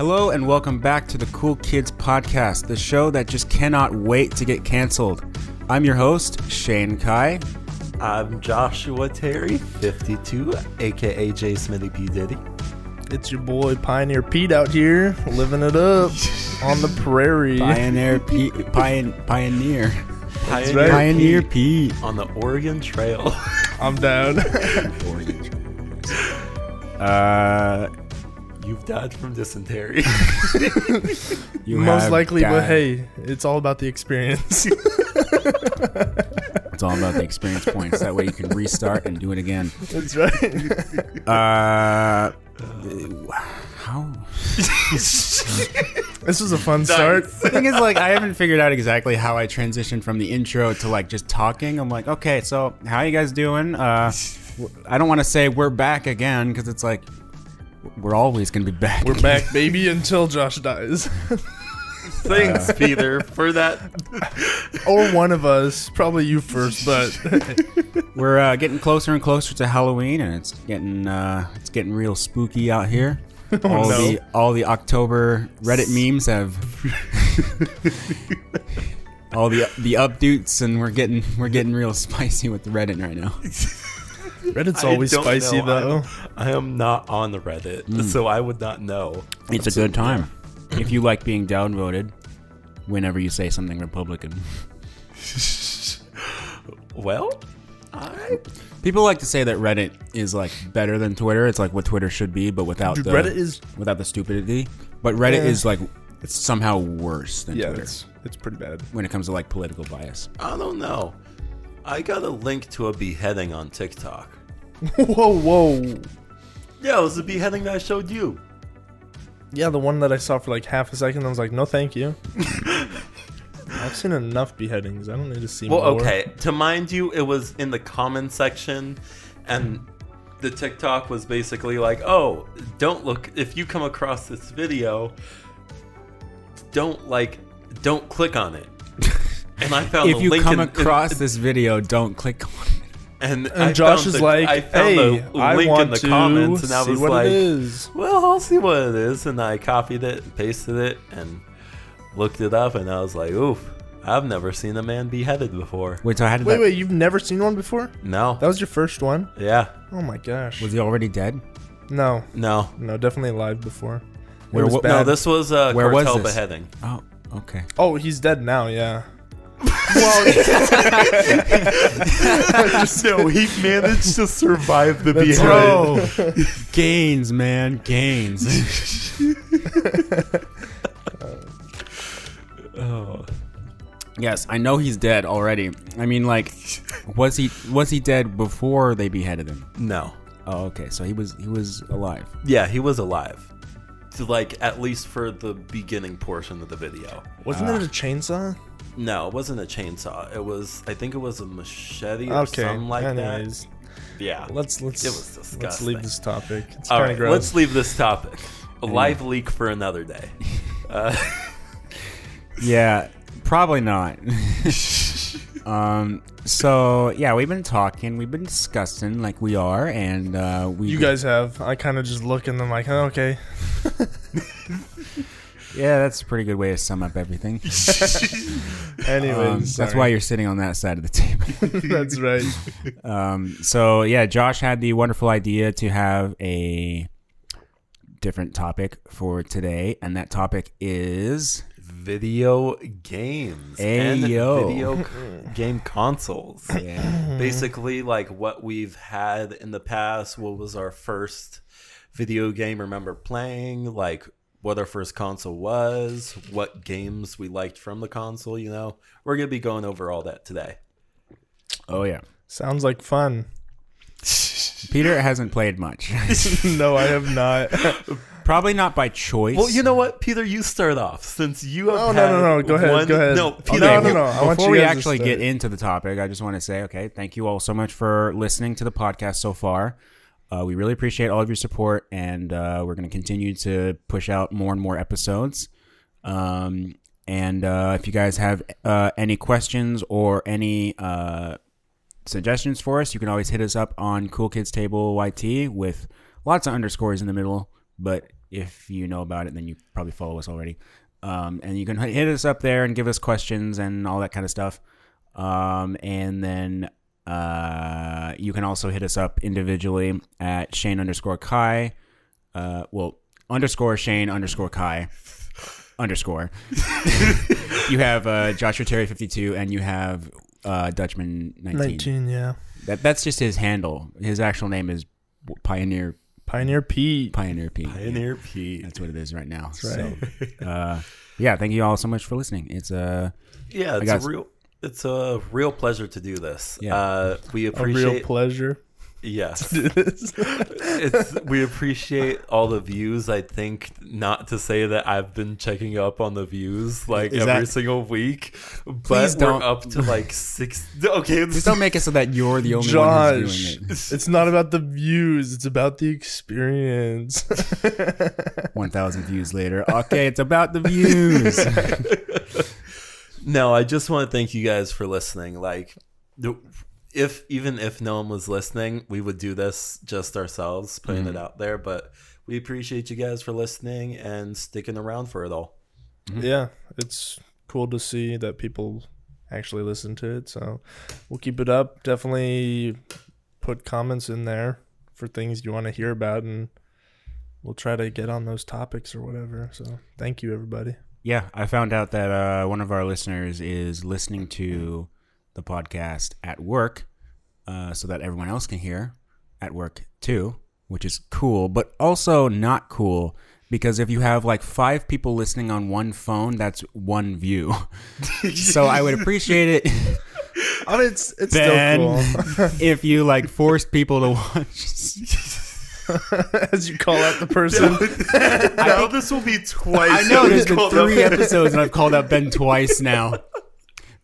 Hello and welcome back to the Cool Kids Podcast, the show that just cannot wait to get canceled. I'm your host, Shane Kai. I'm Joshua Terry, 52, aka J Smithy P. Diddy. It's your boy Pioneer Pete out here, living it up on the prairie. Pioneer Pete. Pion, pioneer. Pioneer, right. Pioneer Pete. on the Oregon Trail. I'm down. Uh, You've died from dysentery. you Most have likely, but hey, it's all about the experience. It's all about the experience points. That way you can restart and do it again. That's right. Uh, how? This was a fun start. The thing is, like, I haven't figured out exactly how I transitioned from the intro to like just talking. I'm like, okay, so how you guys doing? Uh, I don't want to say we're back again because it's like we're always gonna be back. We're back, baby, until Josh dies. Thanks, Peter, for that. or one of us. Probably you first, but We're uh, getting closer and closer to Halloween, and it's getting uh, it's getting real spooky out here. all no. the all the October Reddit memes have all the the updates, and we're getting we're getting real spicy with the Reddit right now. Reddit's always spicy, know. though. I'm- I am not on the Reddit, hmm. so I would not know. It's a good time if you like being downvoted. Whenever you say something Republican, Well, I people like to say that Reddit is like better than Twitter. It's like what Twitter should be, but without Dude, the Reddit is without the stupidity. But Reddit Yeah. is like it's somehow worse than yeah, Twitter it's it's pretty bad. when it comes to like political bias. I don't know. I got a link to a beheading on TikTok. whoa, whoa. Yeah, it was the beheading that I showed you. Yeah, the one that I saw for like half a second, I was like, no, thank you. I've seen enough beheadings. I don't need to see Well, more. okay. To mind you, it was in the comment section, and the TikTok was basically like, "Oh, don't look if you come across this video, don't like, don't click on it." And I found if the you link come in- across in- this video, don't click on it. and, And I Josh found is the- like, I found hey, the I link want in the to comments, and I was what like, it is. "Well, I'll see what it is," and I copied it, pasted it, and looked it up, and I was like, "Oof." I've never seen a man beheaded before. Wait, so how did Wait, that? wait, you've never seen one before? No. That was your first one? yeah. Oh my gosh. Was he already dead? No, No. no, definitely alive before. Where it was wa- bad. No, this was a Where was cartel this? beheading. Oh, okay. Oh, he's dead now. Yeah. no, he managed to survive the That's beheading. right. Oh. gains, man, gains. Oh. yes, I know he's dead already. I mean, like, was he was he dead before they beheaded him? No. Oh, okay. So he was he was alive. Yeah, he was alive. To like at least for the beginning portion of the video. Wasn't it ah. a chainsaw? No, it wasn't a chainsaw. It was I think it was a machete or Okay. something like Anyways, that. Yeah. let's let's It was let's leave this topic. It's All kind right, gross. let's leave this topic. A LiveLeak for another day. Uh, Yeah, probably not. um. So yeah, we've been talking, we've been discussing like we are, and uh, we you guys have. I kind of just look and I'm like, oh, okay. Yeah, that's a pretty good way to sum up everything. Anyways, Um, that's why you're sitting on that side of the table. that's right. Um, so yeah, Josh had the wonderful idea to have a different topic for today, and that topic is video games and Ayo. video game consoles. yeah, Basically, like what we've had in the past. What was our first video game? Remember playing? Like what our first console was? What games we liked from the console? You know, we're gonna be going over all that today. oh yeah. Sounds like fun. Peter hasn't played much, no, I have not. probably not by choice. Well, you know what, Peter, you start off since you have. Oh, no, had no, no, go ahead, one- go ahead. No, Okay, Peter, no, no, no. I want Before you we to actually get into the topic, I just want to say, okay, thank you all so much for listening to the podcast so far. Uh, we really appreciate all of your support, and uh, we're going to continue to push out more and more episodes. Um, and uh, if you guys have uh, any questions or any uh, suggestions for us, you can always hit us up on Cool Kids Table YT with lots of underscores in the middle, but if you know about it, then you probably follow us already. Um, and you can hit us up there and give us questions and all that kind of stuff. Um, and then uh, you can also hit us up individually at Shane underscore Kai. Uh, well, underscore Shane underscore Kai underscore. you have uh, Joshua Terry fifty two, and you have uh, Dutchman nineteen. 19, yeah. That that's just his handle. His actual name is Pioneer Pioneer Pete. Pioneer P. Pioneer Pete. That's what it is right now. That's right. So, uh, yeah, thank you all so much for listening. It's uh, Yeah, it's got- a real it's a real pleasure to do this. Yeah. Uh, we A appreciate real pleasure. yes. to do this. it's we appreciate all the views. I think not to say that I've been checking up on the views like Is every that- single week, but Please we're don't. up to like six. Okay, just don't make it so that you're the only one who's doing it. it's not about the views. It's about the experience. One thousand views later. Okay, it's about the views. No, I just want to thank you guys for listening. Like, if even if no one was listening, we would do this just ourselves, putting Mm-hmm. it out there. But we appreciate you guys for listening and sticking around for it all. yeah, it's cool to see that people actually listen to it. So we'll keep it up. Definitely put comments in there for things you want to hear about, and we'll try to get on those topics or whatever. So thank you, everybody. Yeah, I found out that uh, one of our listeners is listening to the podcast at work, uh, so that everyone else can hear at work too, which is cool, but also not cool because if you have like five people listening on one phone, that's one view. so I would appreciate it. I mean, it's it's Ben, still cool. if you like forced people to watch. As you call out the person, now this will be twice. I know there's been three up- episodes and I've called out Ben twice now.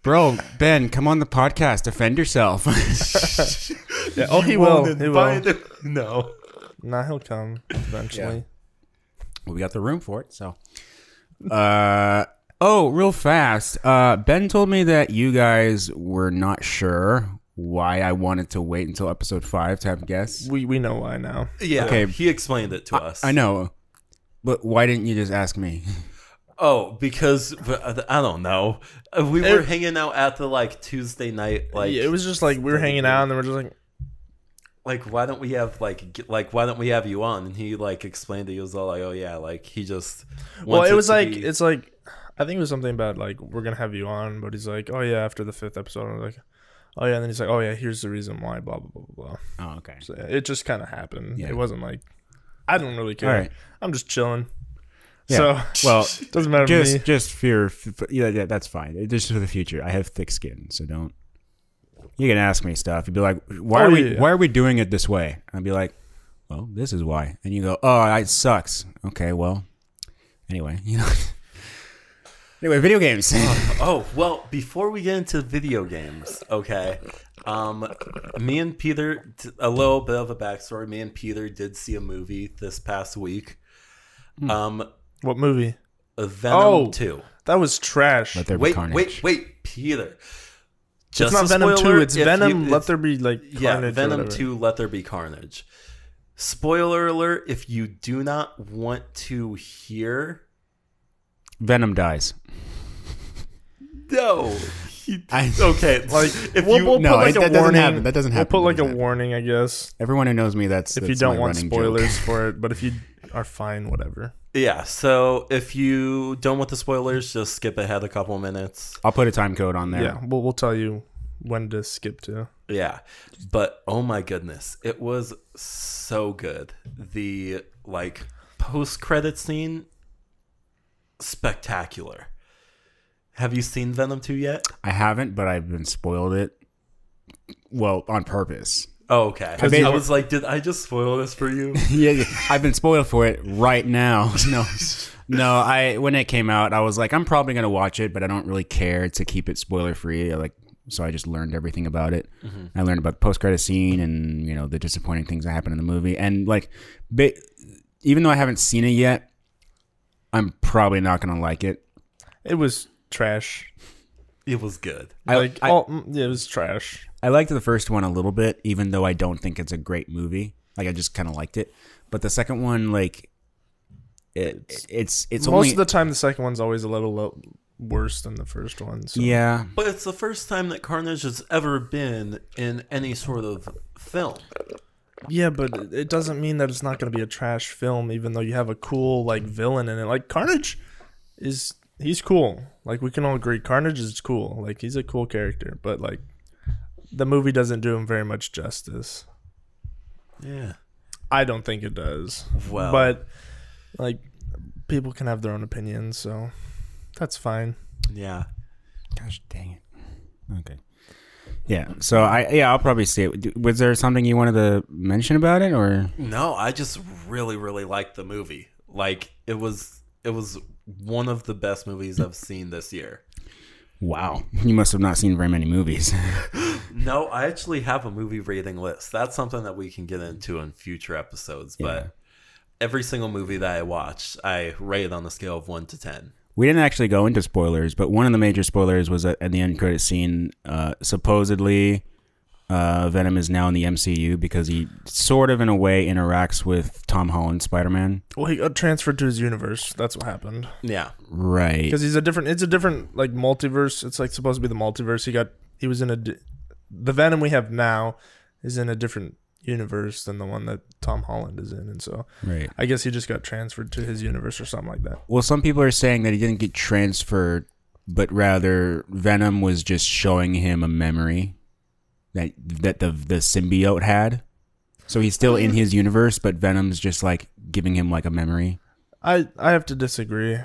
Bro, Ben, come on the podcast. Defend yourself. yeah, oh, he You will. won't He will. invite him. No. Nah, he'll come eventually. well, we got the room for it, so. Uh oh, real fast. Uh Ben told me that you guys were not sure why I wanted to wait until episode five to have guests. We we know why now. Yeah. Okay. He explained it to us. I know. But why didn't you just ask me? Oh, because I don't know. Uh, We were It- hanging out at the like Tuesday night. Like it was just like we were hanging out and then we're just like, like why don't we have like get, like why don't we have you on? And he like explained it. He was all like, oh yeah, like he just. well, it was like be- it's like I think it was something about like we're gonna have you on, but he's like, oh yeah, after the fifth episode, I was like, oh yeah, and then he's like, oh yeah, here's the reason why, blah blah blah blah blah. Oh, okay. So yeah, it just kind of happened. Yeah. It wasn't like I don't really care. Right. I'm just chilling. Yeah. So Well, doesn't matter to just me. just fear yeah, yeah that's fine It- just for the future i have thick skin so don't you can ask me stuff you'd be like why Oh, are we yeah. why are we doing it this way i'd be like well this is why and you go oh it sucks okay well anyway you know anyway video games Oh well, before we get into video games, okay. Um, me and Peter, a little bit of a backstory. Me and Peter did see a movie this past week. Hmm. Um, What movie? Venom Oh. Two. That was trash. let there be Wait, carnage wait, wait, Peter. it's not Venom spoiler, two. It's Venom. you- Let it's- there be like yeah, carnage or Venom whatever. Two. Let there be carnage. Spoiler alert: If you do not want to hear, venom dies no. He- I- okay, Like if we'll, you we'll No, put like it- a that doesn't warning. happen. That doesn't happen. We'll put like a happen. warning, I guess, everyone who knows me that's if you don't want spoilers for it. But if you are fine, whatever. Yeah, so if you don't want the spoilers, just skip ahead a couple minutes. i'll put a time code on there Yeah, we'll we'll tell you when to skip to. Yeah. But oh my goodness, it was so good. The like post credit scene spectacular. Have you seen Venom 2 yet? i haven't but i've been spoiled it well on purpose Oh, okay. I I was like, did I just spoil this for you? yeah, yeah, I've been spoiled for it right now. No, no. I when it came out, I was like, I'm probably gonna watch it, but I don't really care to keep it spoiler free. Like, so I just learned everything about it. Mm-hmm. I learned about the post credit scene and you know the disappointing things that happen in the movie. And like, ba- even though I haven't seen it yet, I'm probably not gonna like it. It was trash. It was good. I like I, all, mm, it was trash. I liked the first one a little bit, even though I don't think it's a great movie. Like I just kind of liked it, but the second one, like, it, it's it's Most only of the time, the second one's always a little lo- worse than the first one. So. yeah. But it's the first time that Carnage has ever been in any sort of film. Yeah, but it- it doesn't mean that it's not going to be a trash film, even though you have a cool like villain in it. Like Carnage is he's cool. Like we can all agree, Carnage is cool. Like he's a cool character, but like the movie doesn't do him very much justice. Yeah. I don't think it does. Well, But like people can have their own opinions, so that's fine. yeah. Gosh dang it. Okay. Yeah. So I yeah I'll probably see it. Was there something you wanted to mention about it or? No, I just really, really liked the movie. Like it was, it was one of the best movies I've seen this year. Wow, you must have not seen very many movies. No, I actually have a movie rating list. That's something that we can get into in future episodes. Yeah. But every single movie that I watched, I rate on a scale of one to ten. We didn't actually go into spoilers, but one of the major spoilers was at, at the end credit scene. Uh, supposedly, uh, Venom is now in the MCU because he sort of, in a way, interacts with Tom Holland Spider Man. Well, he got transferred to his universe. That's what happened. Yeah, Right. because he's a different it's a different like multiverse it's like supposed to be the multiverse he got he was in a di- the venom we have now is in a different universe than the one that tom holland is in and so Right. i guess he just got transferred to his universe or something like that Well, some people are saying that he didn't get transferred, but rather Venom was just showing him a memory that that the the symbiote had. So he's still in uh, his universe, but Venom's just like giving him like a memory. i i have to disagree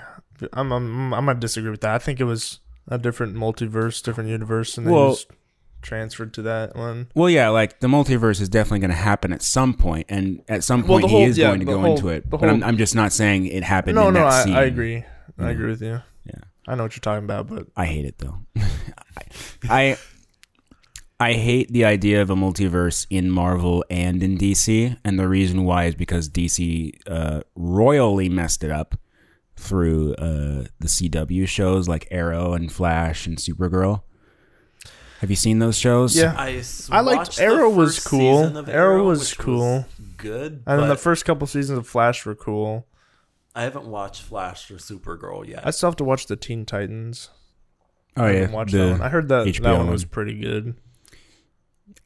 i'm i'm, I'm gonna disagree with that i think it was a different multiverse different universe and then Well- was transferred to that one Well, yeah, like the multiverse is definitely going to happen at some point, and at some Well, point he is yeah, going to go whole- into it. the But I'm, I'm just not saying it happened. no in no I. I agree i agree with you Yeah. i know what you're talking about but I hate it though. I I hate the idea of a multiverse in Marvel and in DC, and the reason why is because DC uh, royally messed it up through uh, the CW shows like Arrow and Flash and Supergirl. Have you seen those shows? Yeah. I liked- watched the Arrow was cool. season of Arrow was which cool. good. and then the first couple seasons of flash were cool I haven't watched Flash or Supergirl yet. I still have to watch the Teen Titans. Oh I yeah. haven't watched that one. I heard that HBO that one one. was pretty good.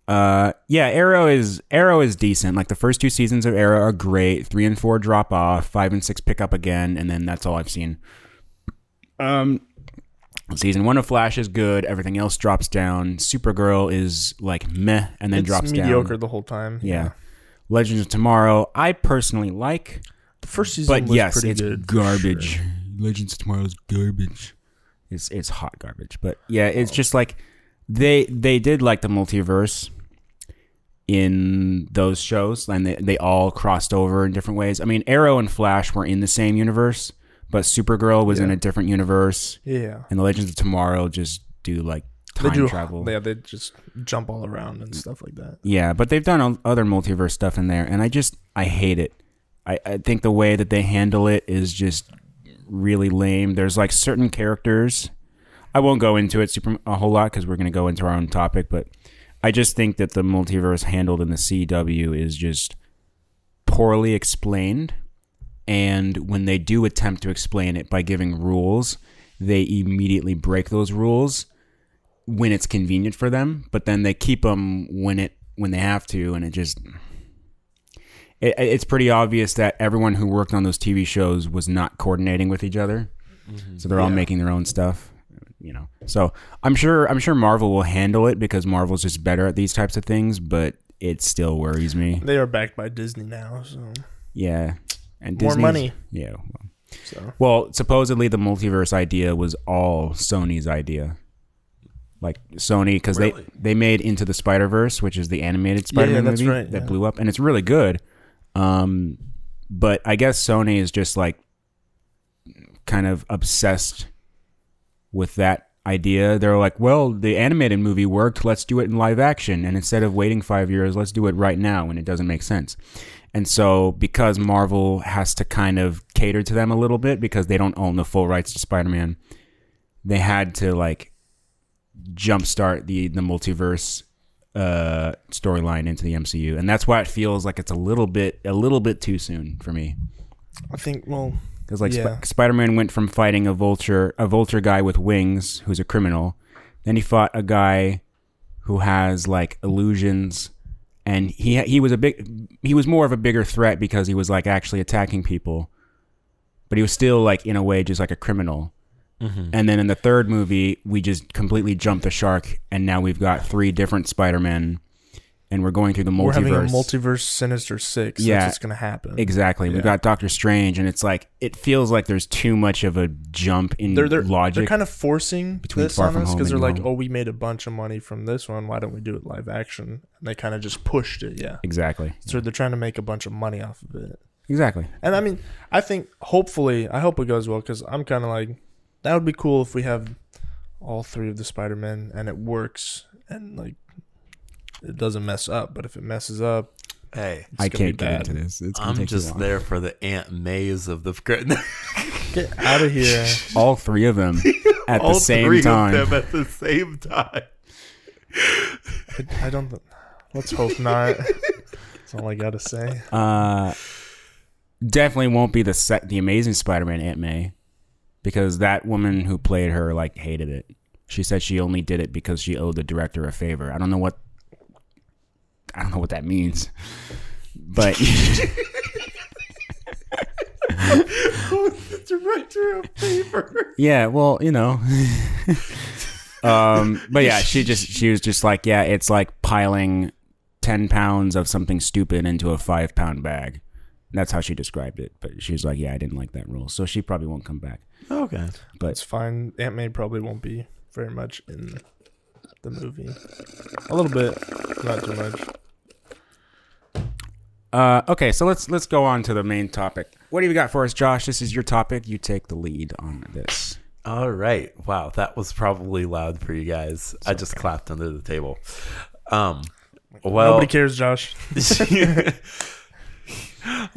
Uh, yeah, Arrow is Arrow is decent. Like the first two seasons of Arrow are great. Three and four drop off. Five and six pick up again, and then that's all I've seen. Um, season one of Flash is good. Everything else drops down. Supergirl is like meh, and then it's drops mediocre down. the whole time. Yeah. Legends of Tomorrow, I personally like, the first season but was yes, pretty it's good. garbage. sure. Legends of Tomorrow is garbage. It's it's hot garbage. But yeah, it's just like they they did like the multiverse in those shows and they, they all crossed over in different ways. I mean, Arrow and Flash were in the same universe, but Supergirl was in a different universe Yeah, and the Legends of Tomorrow just do like they time do travel. Yeah, they just jump all around and stuff like that. Yeah, but they've done other multiverse stuff in there, and I just I hate it. I, I think the way that they handle it is just really lame. There's like certain characters. I won't go into it super a whole lot because we're going to go into our own topic, but I just think that the multiverse handled in the CW is just poorly explained. And when they do attempt to explain it by giving rules, they immediately break those rules when it's convenient for them, but then they keep them when it when they have to, and it just it, it's pretty obvious that everyone who worked on those TV shows was not coordinating with each other, mm-hmm. so they're all Yeah. making their own stuff, you know. So I'm sure I'm sure Marvel will handle it because Marvel's just better at these types of things, but it still worries me. They are backed by Disney now, so Yeah, and more Disney's- money. Yeah. Well, So well, supposedly the multiverse idea was all Sony's idea. Like Sony, because Really? they they made Into the Spider Verse, which is the animated Spider-Man that's movie right, that yeah. blew up, and it's really good. Um, but I guess Sony is just like kind of obsessed with that idea. They're like, well, the animated movie worked. Let's do it in live action, and instead of waiting five years, let's do it right now, and it doesn't make sense. And so, because Marvel has to kind of cater to them a little bit because they don't own the full rights to Spider-Man, they had to like jumpstart the the multiverse uh storyline into the MCU. And that's why it feels like it's a little bit a little bit too soon for me. I think well, Because like Yeah. Sp- Spider-Man went from fighting a vulture, a vulture guy with wings who's a criminal, then he fought a guy who has like illusions, and he he was a big he was more of a bigger threat because he was like actually attacking people, but he was still like in a way just like a criminal. Mm-hmm. And then in the third movie, we just completely jumped the shark, and now we've got three different Spider-Men, and we're going through the multiverse. We're having a multiverse Sinister Six. Yeah. That's what's gonna happen. Exactly. We've got Doctor Strange, and it's like it feels like there's too much of a jump in They're they're logic. they're kind of forcing between this on us because they're like, Home. oh, we made a bunch of money from this one. Why don't we do it live action? And they kind of just pushed it. Yeah. exactly. So they're trying to make a bunch of money off of it. Exactly. And I mean, I think hopefully, I hope it goes well because I'm kind of like, that would be cool if we have all three of the Spider Men and it works and like it doesn't mess up. But if it messes up, Hey, it's I gonna be can't get into this. It's gonna I'm take too just long. there for the Aunt Mays of the. Get out of here. All three of them at All the same three time. of them at the same time. I, I don't. Let's hope not. That's all I gotta say. Uh, definitely won't be the set, the Amazing Spider-Man Aunt May, because that woman who played her like hated it. She said she only did it because she owed the director a favor. I don't know what. I don't know what that means, but the director of paper. yeah, well, you know. um, but yeah, she just she was just like, yeah, it's like piling ten pounds of something stupid into a five pound bag. That's how she described it. But she was like, yeah, I didn't like that rule, so she probably won't come back. Okay. But it's fine. Aunt May probably won't be very much in the movie. A little bit, not too much. Uh, okay, so let's let's go on to the main topic. What do you got for us, Josh? This is your topic. You take the lead on this. All right. Wow, that was probably loud for you guys. I just clapped under the table. Um. Well. Nobody cares, Josh.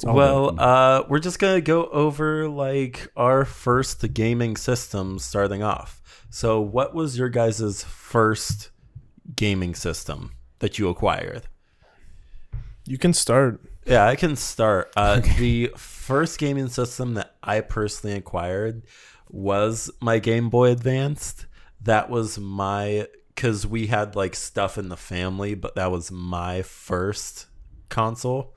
well, uh, we're just gonna go over like our first gaming system starting off. So, what was your guys' first gaming system that you acquired? You can start. Yeah, I can start. Uh, The first gaming system that I personally acquired was my Game Boy Advanced. That was my because we had like stuff in the family, but that was my first console.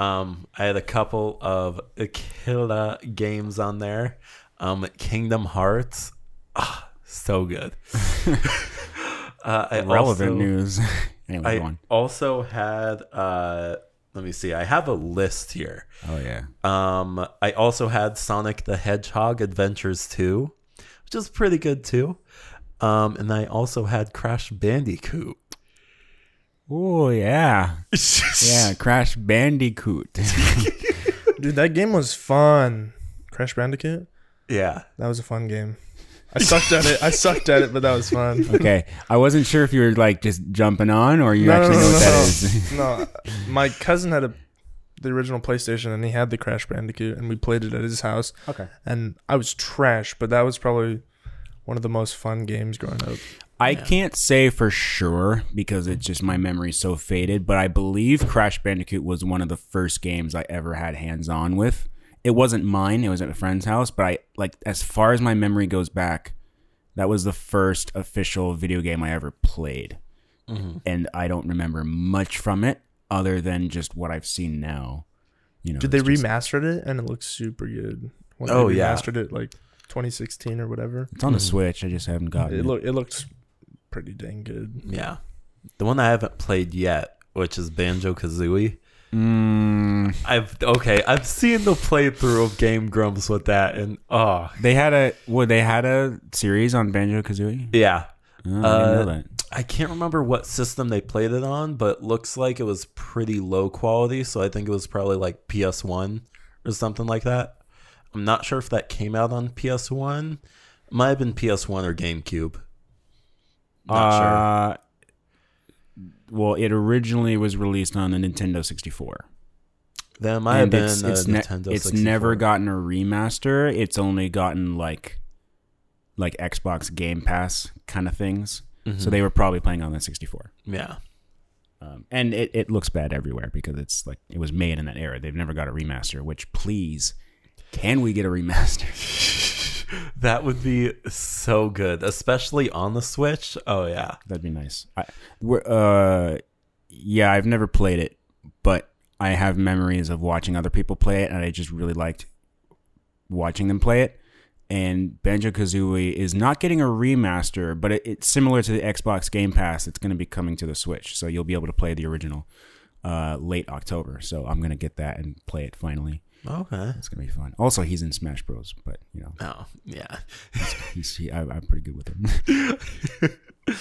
Um, I had a couple of killer games on there. Um, Kingdom Hearts, ah, so good. uh, I Relevant also- news. anyway, I on. also had uh let me see. I have a list here. Oh yeah. Um I also had Sonic the Hedgehog Adventures 2, which is pretty good too. Um and I also had Crash Bandicoot. Oh yeah. Yeah. Crash Bandicoot. Dude, that game was fun. Crash Bandicoot? Yeah. That was a fun game. I sucked at it. I sucked at it, but that was fun. okay, I wasn't sure if you were like just jumping on or you No, no, actually no, know no, what that no. is. no, my cousin had a the original PlayStation and he had the Crash Bandicoot and we played it at his house okay. and I was trash, but that was probably one of the most fun games growing up. I Yeah. can't say for sure because it's just my memory's so faded, but I believe Crash Bandicoot was one of the first games I ever had hands on with. It wasn't mine, it was at a friend's house, but I like as far as my memory goes back, that was the first official video game I ever played. And I don't remember much from it other than just what I've seen now. You know, Did they just- remastered it and it looks super good? When Oh, they yeah. remastered it like 2016 or whatever. It's on the Mhm. Switch. I just haven't gotten It it. look it looks pretty dang good. Yeah. The one I haven't played yet, which is Banjo Kazooie. Mm, I've okay, I've seen the playthrough of Game Grumps with that and oh they had a well, they had a series on Banjo Kazooie. yeah. Oh, I Uh, didn't know that. I can't remember what system they played it on, but looks like it was pretty low quality. So I think it was probably like PS1 or something like that. I'm not sure if that came out on PS1. Might have been PS1 or GameCube. Not sure. Uh, Well, it originally was released on the Nintendo 64. That might have and been it's a it's, ne- Nintendo it's 64. never gotten a remaster. It's only gotten like like Xbox Game Pass kind of things. Mhm. So they were probably playing on the 64. yeah. Um, and it, it looks bad everywhere because it's like it was made in that era. They've never got a remaster, which please Can we get a remaster? That would be so good, especially on the Switch. Oh yeah. That'd be nice. I, we're, uh, yeah, I've never played it, but I have memories of watching other people play it, and I just really liked watching them play it. And Banjo Kazooie is not getting a remaster, but it, it's similar to the Xbox Game Pass. It's going to be coming to the Switch, so you'll be able to play the original uh, late October. So I'm going to get that and play it finally. Okay. It's going to be fun. Also, he's in Smash Bros, but you know, Oh yeah. he's he, I, I'm pretty good with him.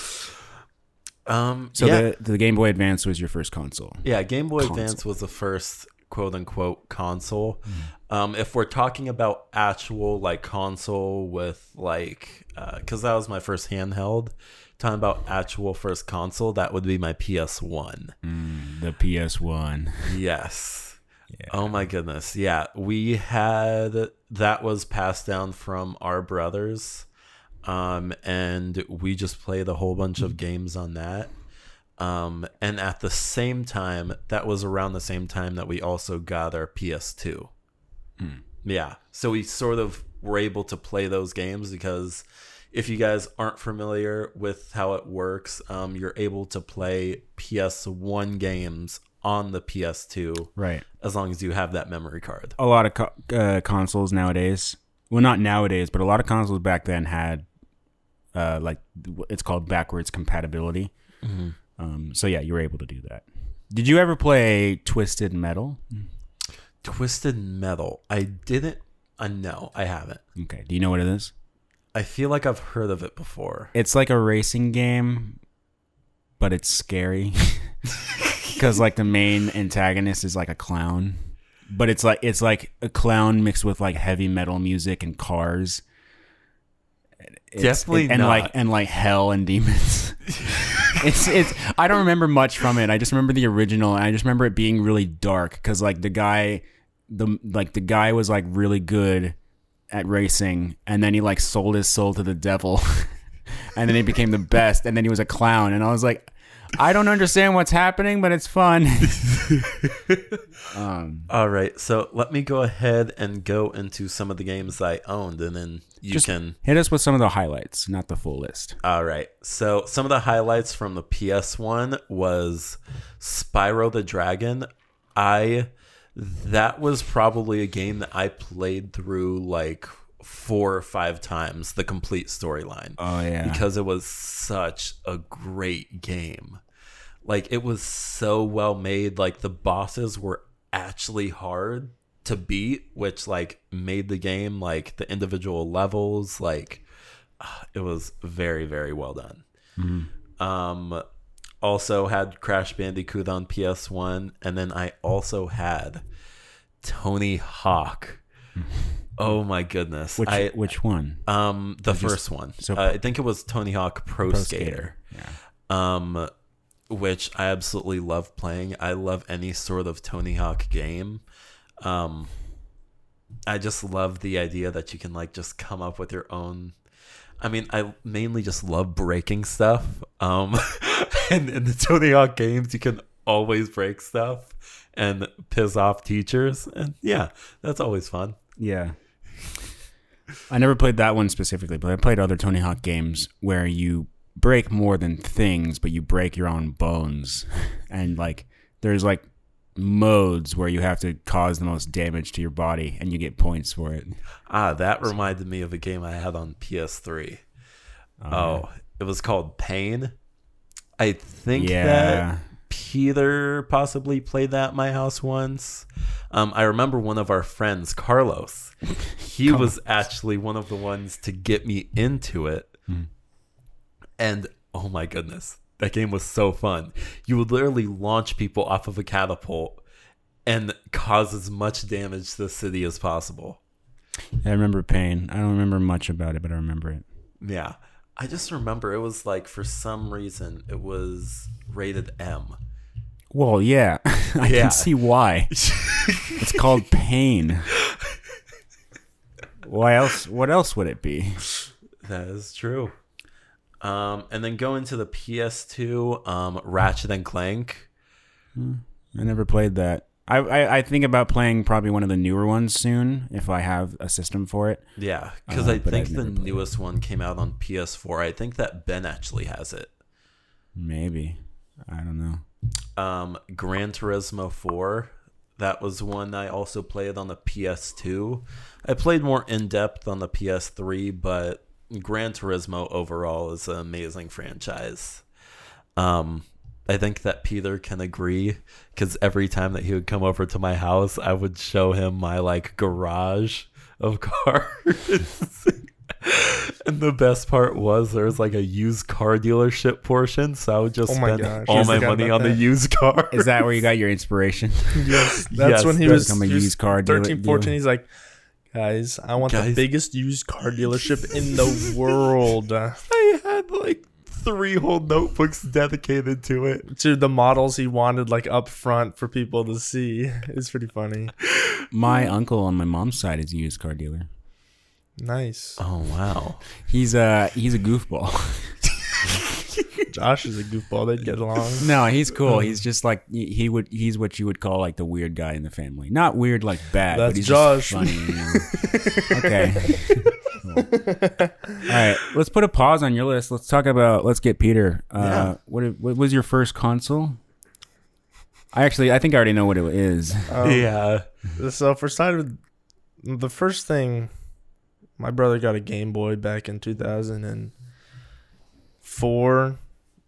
Um. so yeah. the the Game Boy Advance was your first console. Yeah, Game Boy console. Advance was the first quote unquote console. Mm-hmm. Um, if we're talking about actual like console with like, because that was my first handheld. Talking about actual first console, that would be my PS One. Mm, the PS One. Yes. Oh my goodness. Yeah, we had that was passed down from our brothers. Um and we just played a whole bunch of games on that. Um and at the same time, that was around the same time that we also got our PS2. Yeah. So we sort of were able to play those games because if you guys aren't familiar with how it works, um, you're able to play PS1 games on the PS2 Right. as long as you have that memory card. A lot of co- uh, consoles nowadays. Well, not nowadays, but a lot of consoles back then had, uh, like it's called backwards compatibility. Um, so yeah, you were able to do that. Did you ever play Twisted Metal? Twisted Metal. I didn't. Uh, no, I haven't. Okay. Do you know what it is? I feel like I've heard of it before. It's like a racing game, but it's scary because like the main antagonist is like a clown, but it's like it's like a clown mixed with like heavy metal music and cars. It's- Definitely and not. like and like hell and demons. it's it's I don't remember much from it. I just remember the original and I just remember it being really dark because like the guy the like the guy was like really good at racing and then he like sold his soul to the devil and then he became the best and then he was a clown and I was like I don't understand what's happening but it's fun. um All right, so let me go ahead and go into some of the games I owned, and then you just can. hit us with some of the highlights, not the full list. All right, so some of the highlights from the PS1 was Spyro the Dragon. I that was probably a game that I played through like four or five times the complete storyline. Oh yeah. because it was such a great game. Like it was so well made. Like the bosses were actually hard to beat, which like made the game like the individual levels like it was very very well done. Um also had Crash Bandicoot on PS1 and then I also had Tony Hawk. Oh my goodness. which I which one? um, the first one. so- uh, I think it was Tony Hawk Pro, Pro Skater. Yeah. Um, which I absolutely love playing. I love any sort of Tony Hawk game. Um, I just love the idea that you can like just come up with your own. I mean, I mainly just love breaking stuff. Um, and in the Tony Hawk games, you can always break stuff and piss off teachers. And yeah, that's always fun. Yeah. I never played that one specifically, but I played other Tony Hawk games where you break more than things, but you break your own bones. And like there's like modes where you have to cause the most damage to your body and you get points for it. Ah, that reminded me of a game I had on PS3. Oh, it was called Pain. I think Yeah. that Peter possibly played that at my house once. Um, I remember one of our friends, Carlos. He was actually one of the ones to get me into it. And oh my goodness, that game was so fun. You would literally launch people off of a catapult and cause as much damage to the city as possible. I remember Pain. I don't remember much about it, but I remember it. Yeah. I just remember it was like for some reason it was rated M. Well, yeah. I Yeah. can see why. it's called Pain. Why else what else would it be? That is true. Um, and then go into the PS2, um, Ratchet and Clank. I never played that. I, I I think about playing probably one of the newer ones soon if I have a system for it. Yeah, because Uh, I think the played it. newest one came out on PS4. I think that Ben actually has it. Maybe I don't know. Um, Gran Turismo 4. That was one I also played on the PS2. I played more in depth on the PS3, but Gran Turismo overall is an amazing franchise. Um, I think that Peter can agree because every time that he would come over to my house, I would show him my like garage of cars. and the best part was there was like a used car dealership portion, so I would just Oh my spend gosh, all I my forgot money about on the that. used car. Is that where you got your inspiration? Yes, that's Yes, when he that's was, become a he was used car dealer- 13, 14. dealer. He's like, guys, I want the biggest used car dealership in the world. I had like three whole notebooks dedicated to it. to the models he wanted like up front for people to see. It's pretty funny. My uncle on my mom's side is a used car dealer. Nice. Oh wow. He's a he's a goofball. Josh is a goofball. They'd get along. no, he's cool. Uh-huh. He's just like he he would he's what you would call like the weird guy in the family. Not weird like bad, That's but he's Josh. just funny. You know? okay. Cool. All right, let's put a pause on your list. Let's talk about. Let's get Peter. Uh, Yeah. What what was your first console? I actually I think I already know what it is. Um, yeah. So for started, the first thing, my brother got a Game Boy back in 2004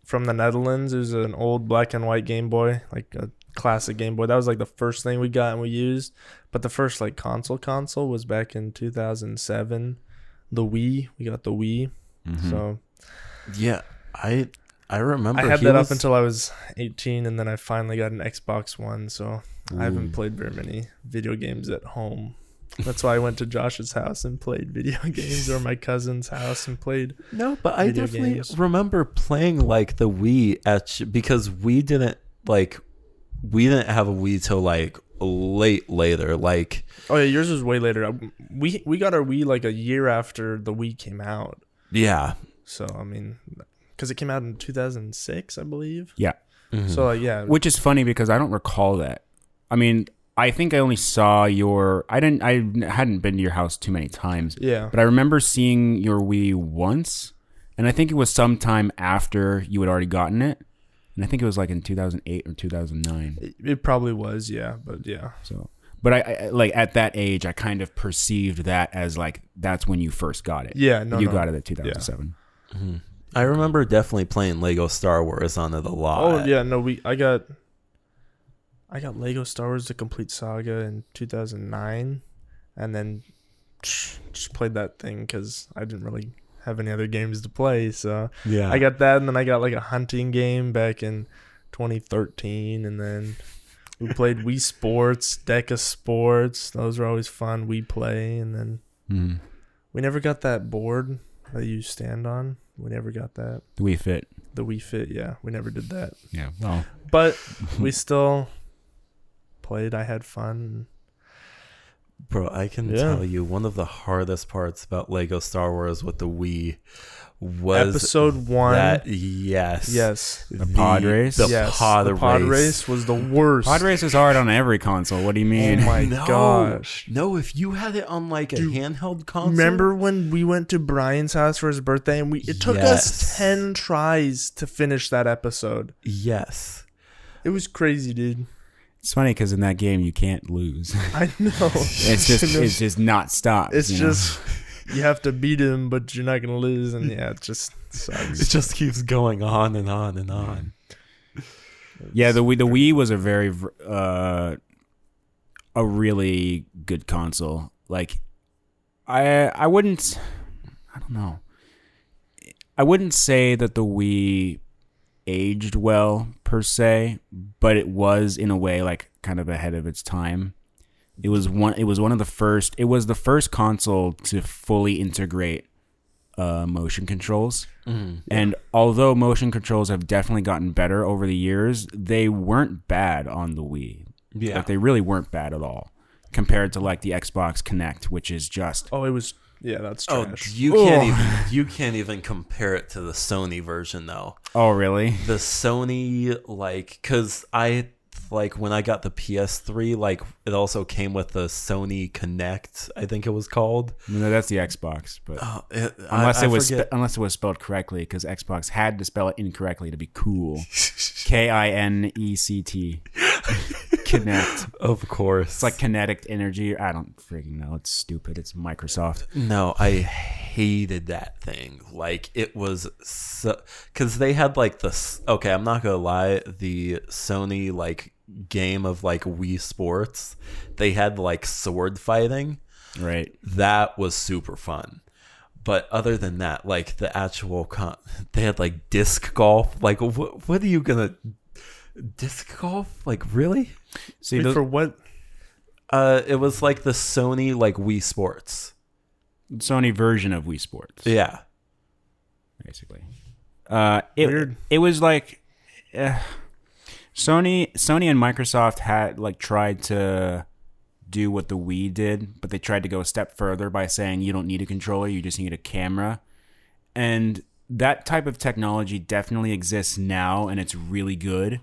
from the Netherlands. It was an old black and white Game Boy, like a classic Game Boy. That was like the first thing we got and we used. But the first like console console was back in 2007. The Wii, we got the Wii. Mhm. So Yeah. I I remember I had that was- up until I was 18, and then I finally got an Xbox One. So I haven't played very many video games at home. That's why I went to Josh's house and played video games, or my cousin's house and played. No, but I definitely games. remember playing like the Wii at because we didn't like we didn't have a Wii till like late later. Like Oh yeah, yours was way later. We we got our Wii like a year after the Wii came out. yeah. So I mean, because it came out in 2006, I believe. Yeah. Mhm. So like, yeah, Which is funny because I don't recall that. I mean, I think I only saw your. I didn't. I hadn't been to your house too many times, yeah, but I remember seeing your Wii once, and I think it was sometime after you had already gotten it, and I think it was like in 2008 or 2009. it, it probably was. Yeah, but yeah, So, but I, I like at that age, I kind of perceived that as like that's when you first got it. yeah. No, you no. got it at 2007. Mhm. I remember definitely playing Lego Star Wars on the a lot. Oh yeah, no, we I got I got Lego Star Wars: The Complete Saga in 2009, and then just played that thing because I didn't really have any other games to play. So Yeah. I got that, and then I got like a hunting game back in 2013, and then we played Wii Sports, Deca Sports. Those were always fun. We play, and then Mm. we never got that board that you stand on. We never got that. The Wii Fit. The Wii Fit, yeah, we never did that. Yeah. Well, But we still played. I had fun. Bro, I can Yeah. tell you one of the hardest parts about Lego Star Wars with the Wii was Episode one, that yes. yes, The pod race? The yes, pod, the pod race. race was the worst. Pod race is hard on every console. What do you oh mean? Oh my no, gosh! No, if you had it on like a Dude, handheld console. Remember when we went to Brian's house for his birthday and we it took Yes. us ten tries to finish that episode. Yes. It was crazy, dude. It's funny because in that game you can't lose. I know. it's just know. it's just not stopped. It's you know? just you have to beat him, but you're not gonna lose, and yeah, it just sucks. It just keeps going on and on and on. yeah. The Wii the Wii was a very v- uh, a really good console. Like I I wouldn't I don't know. I wouldn't say that the Wii aged well per se, but it was in a way like kind of ahead of its time. It was one it was one of the first it was the first console to fully integrate uh, motion controls. Mm. And although motion controls have definitely gotten better over the years, they weren't bad on the Wii. Yeah. Like they really weren't bad at all compared to like the Xbox Kinect, which is just Oh, it was. Yeah, that's Oh, trash. you can't Ugh. even you can't even compare it to the Sony version though. oh really? The Sony like cuz I like when I got the PS3, like it also came with the Sony Connect, I think it was called. No, that's the Xbox, but Oh, it, unless I, it was spe- unless it was spelled correctly, because Xbox had to spell it incorrectly to be cool. K I N E C T. Kinect. of course. It's like kinetic energy. I don't freaking know. It's stupid. It's Microsoft. No, I hated that thing. Like it was so because they had like this. Okay, I'm not gonna lie. The Sony like game of like Wii Sports, they had like sword fighting. Right. That was super fun. But other than that, like the actual con, they had like disc golf. Like what? What are you gonna disc golf? Like really? See, Wait, those, for what? Uh, it was like the Sony like Wii Sports. Sony version of Wii Sports, Yeah. basically. Uh, it, Weird. It was like uh, Sony, Sony and Microsoft had like tried to do what the Wii did, but they tried to go a step further by saying you don't need a controller, you just need a camera. And that type of technology definitely exists now, and it's really good.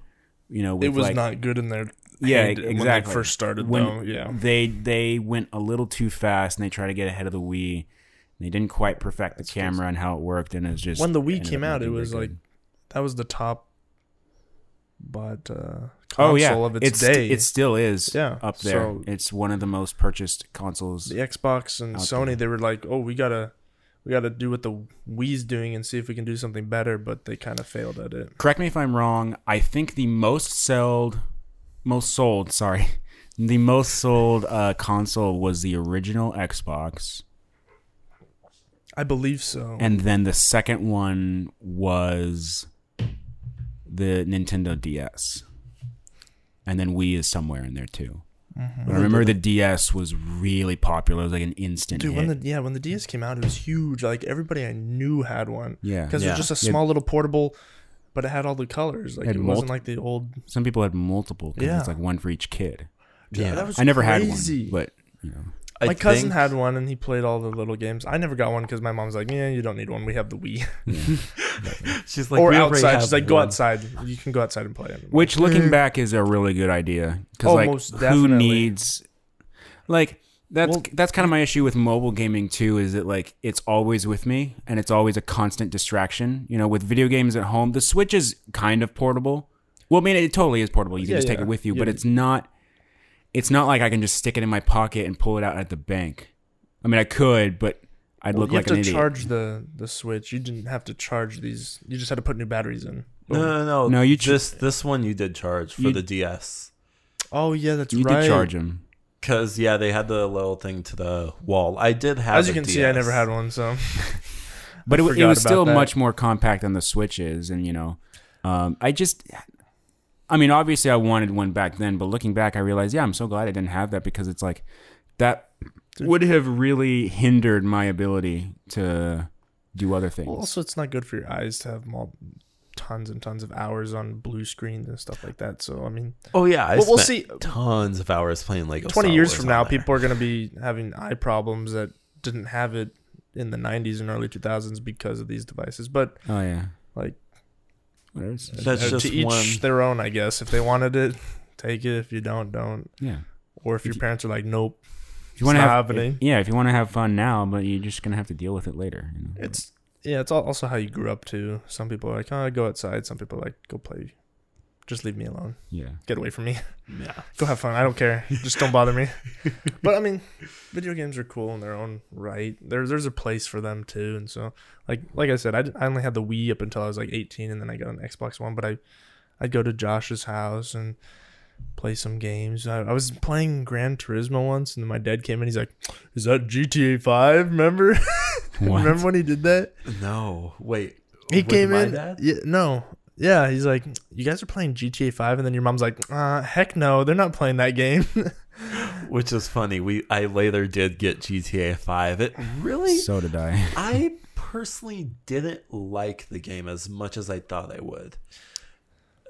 You know, with It was like, not good in their Yeah, hand when exactly. they first started when though. Yeah. they they went a little too fast and they tried to get ahead of the Wii. And They didn't quite perfect the camera and how it worked, and it's just When the Wii came out, it was like good. that was the top but uh console oh yeah, of its it's, day. It still is Yeah, up there. so- it's one of the most purchased consoles. the Xbox and Sony, there. they were like, "Oh, we gotta, we gotta do what the Wii's doing and see if we can do something better." But they kind of failed at it. Correct me if I'm wrong. I think the most sold, most sold, sorry, the most sold uh, console was the original Xbox, I believe so. and then the second one was the Nintendo DS, and then Wii is somewhere in there too. But I remember the DS was really popular. It was like an instant Dude, hit. when the yeah when the DS came out, it was huge. Like everybody I knew had one. Yeah. because it was just a Yeah. small little portable, but it had all the colors. Like Had it wasn't like the old. Some people had multiple because Yeah. it's like one for each kid. Yeah. that was I never crazy. had one, but you know, I My cousin think- had one and he played all the little games. I never got one because my mom's like, "Yeah, you don't need one. We have the Wii." She's like, or outside, she's like, "Go one." outside. You can go outside and play it." which looking back is a really good idea because Oh, like most who needs like that's Well- that's kind of my issue with mobile gaming too is that like it's always with me and it's always a constant distraction you know with video games at home the switch is kind of portable well i mean it totally is portable you can Yeah, just take yeah. it with you Yeah. but it's not it's not like i can just stick it in my pocket and pull it out at the bank i mean i could but i'd Well, look you like have to charge the the switch. You didn't have to charge these. You just had to put new batteries in. No, no, no. No, you ch- this this one you did charge for You- the DS. Oh yeah, that's you right. You did charge them Cause yeah, they had the little thing to the wall. I did have. As you a can see, I never had one. So, but it, it was still that. much more compact than the Switch is, and you know, um, I just, I mean, obviously I wanted one back then, but looking back, I realized, yeah, I'm so glad I didn't have that because it's like that would have really hindered my ability to do other things. well, also it's not good for your eyes to have mul- tons and tons of hours on blue screens and stuff like that. So I mean, Oh yeah, I Well, we'll see. tons of hours playing Lego. twenty Star years Wars from now, there. people are going to be having eye problems that didn't have it in the '90s and early 2000s because of these devices. But oh yeah, like, whatever. it's- That's uh, just to each one. their own, I guess. If they wanted it, take it. If you don't, don't. yeah. Or if your parents are like, nope, If you want to have, not happening. yeah, if you want to have fun now, but you're just gonna have to deal with it later. You know? it's yeah, it's also how you grew up too. Some people are like, oh, go outside. Some people are like, go play. Just leave me alone. yeah. Get away from me. Yeah. Go have fun. I don't care. Just don't bother me. but I mean, video games are cool in their own right. There's there's a place for them too. And so, like like I said, I, I only had the Wii up until I was like 18, and then I got an Xbox One. But I I'd go to Josh's house and play some games. I, I was playing Gran Turismo once, and then my dad came in. He's like, "Is that GTA 5? Remember? Remember when he did that? No, wait. He With came my in. dad? Yeah, no. Yeah, he's like, you guys are playing GTA 5, and then your mom's like, uh, heck no, they're not playing that game. Which is funny. We I later did get GTA Five. It really. So did I. I personally didn't like the game as much as I thought I would.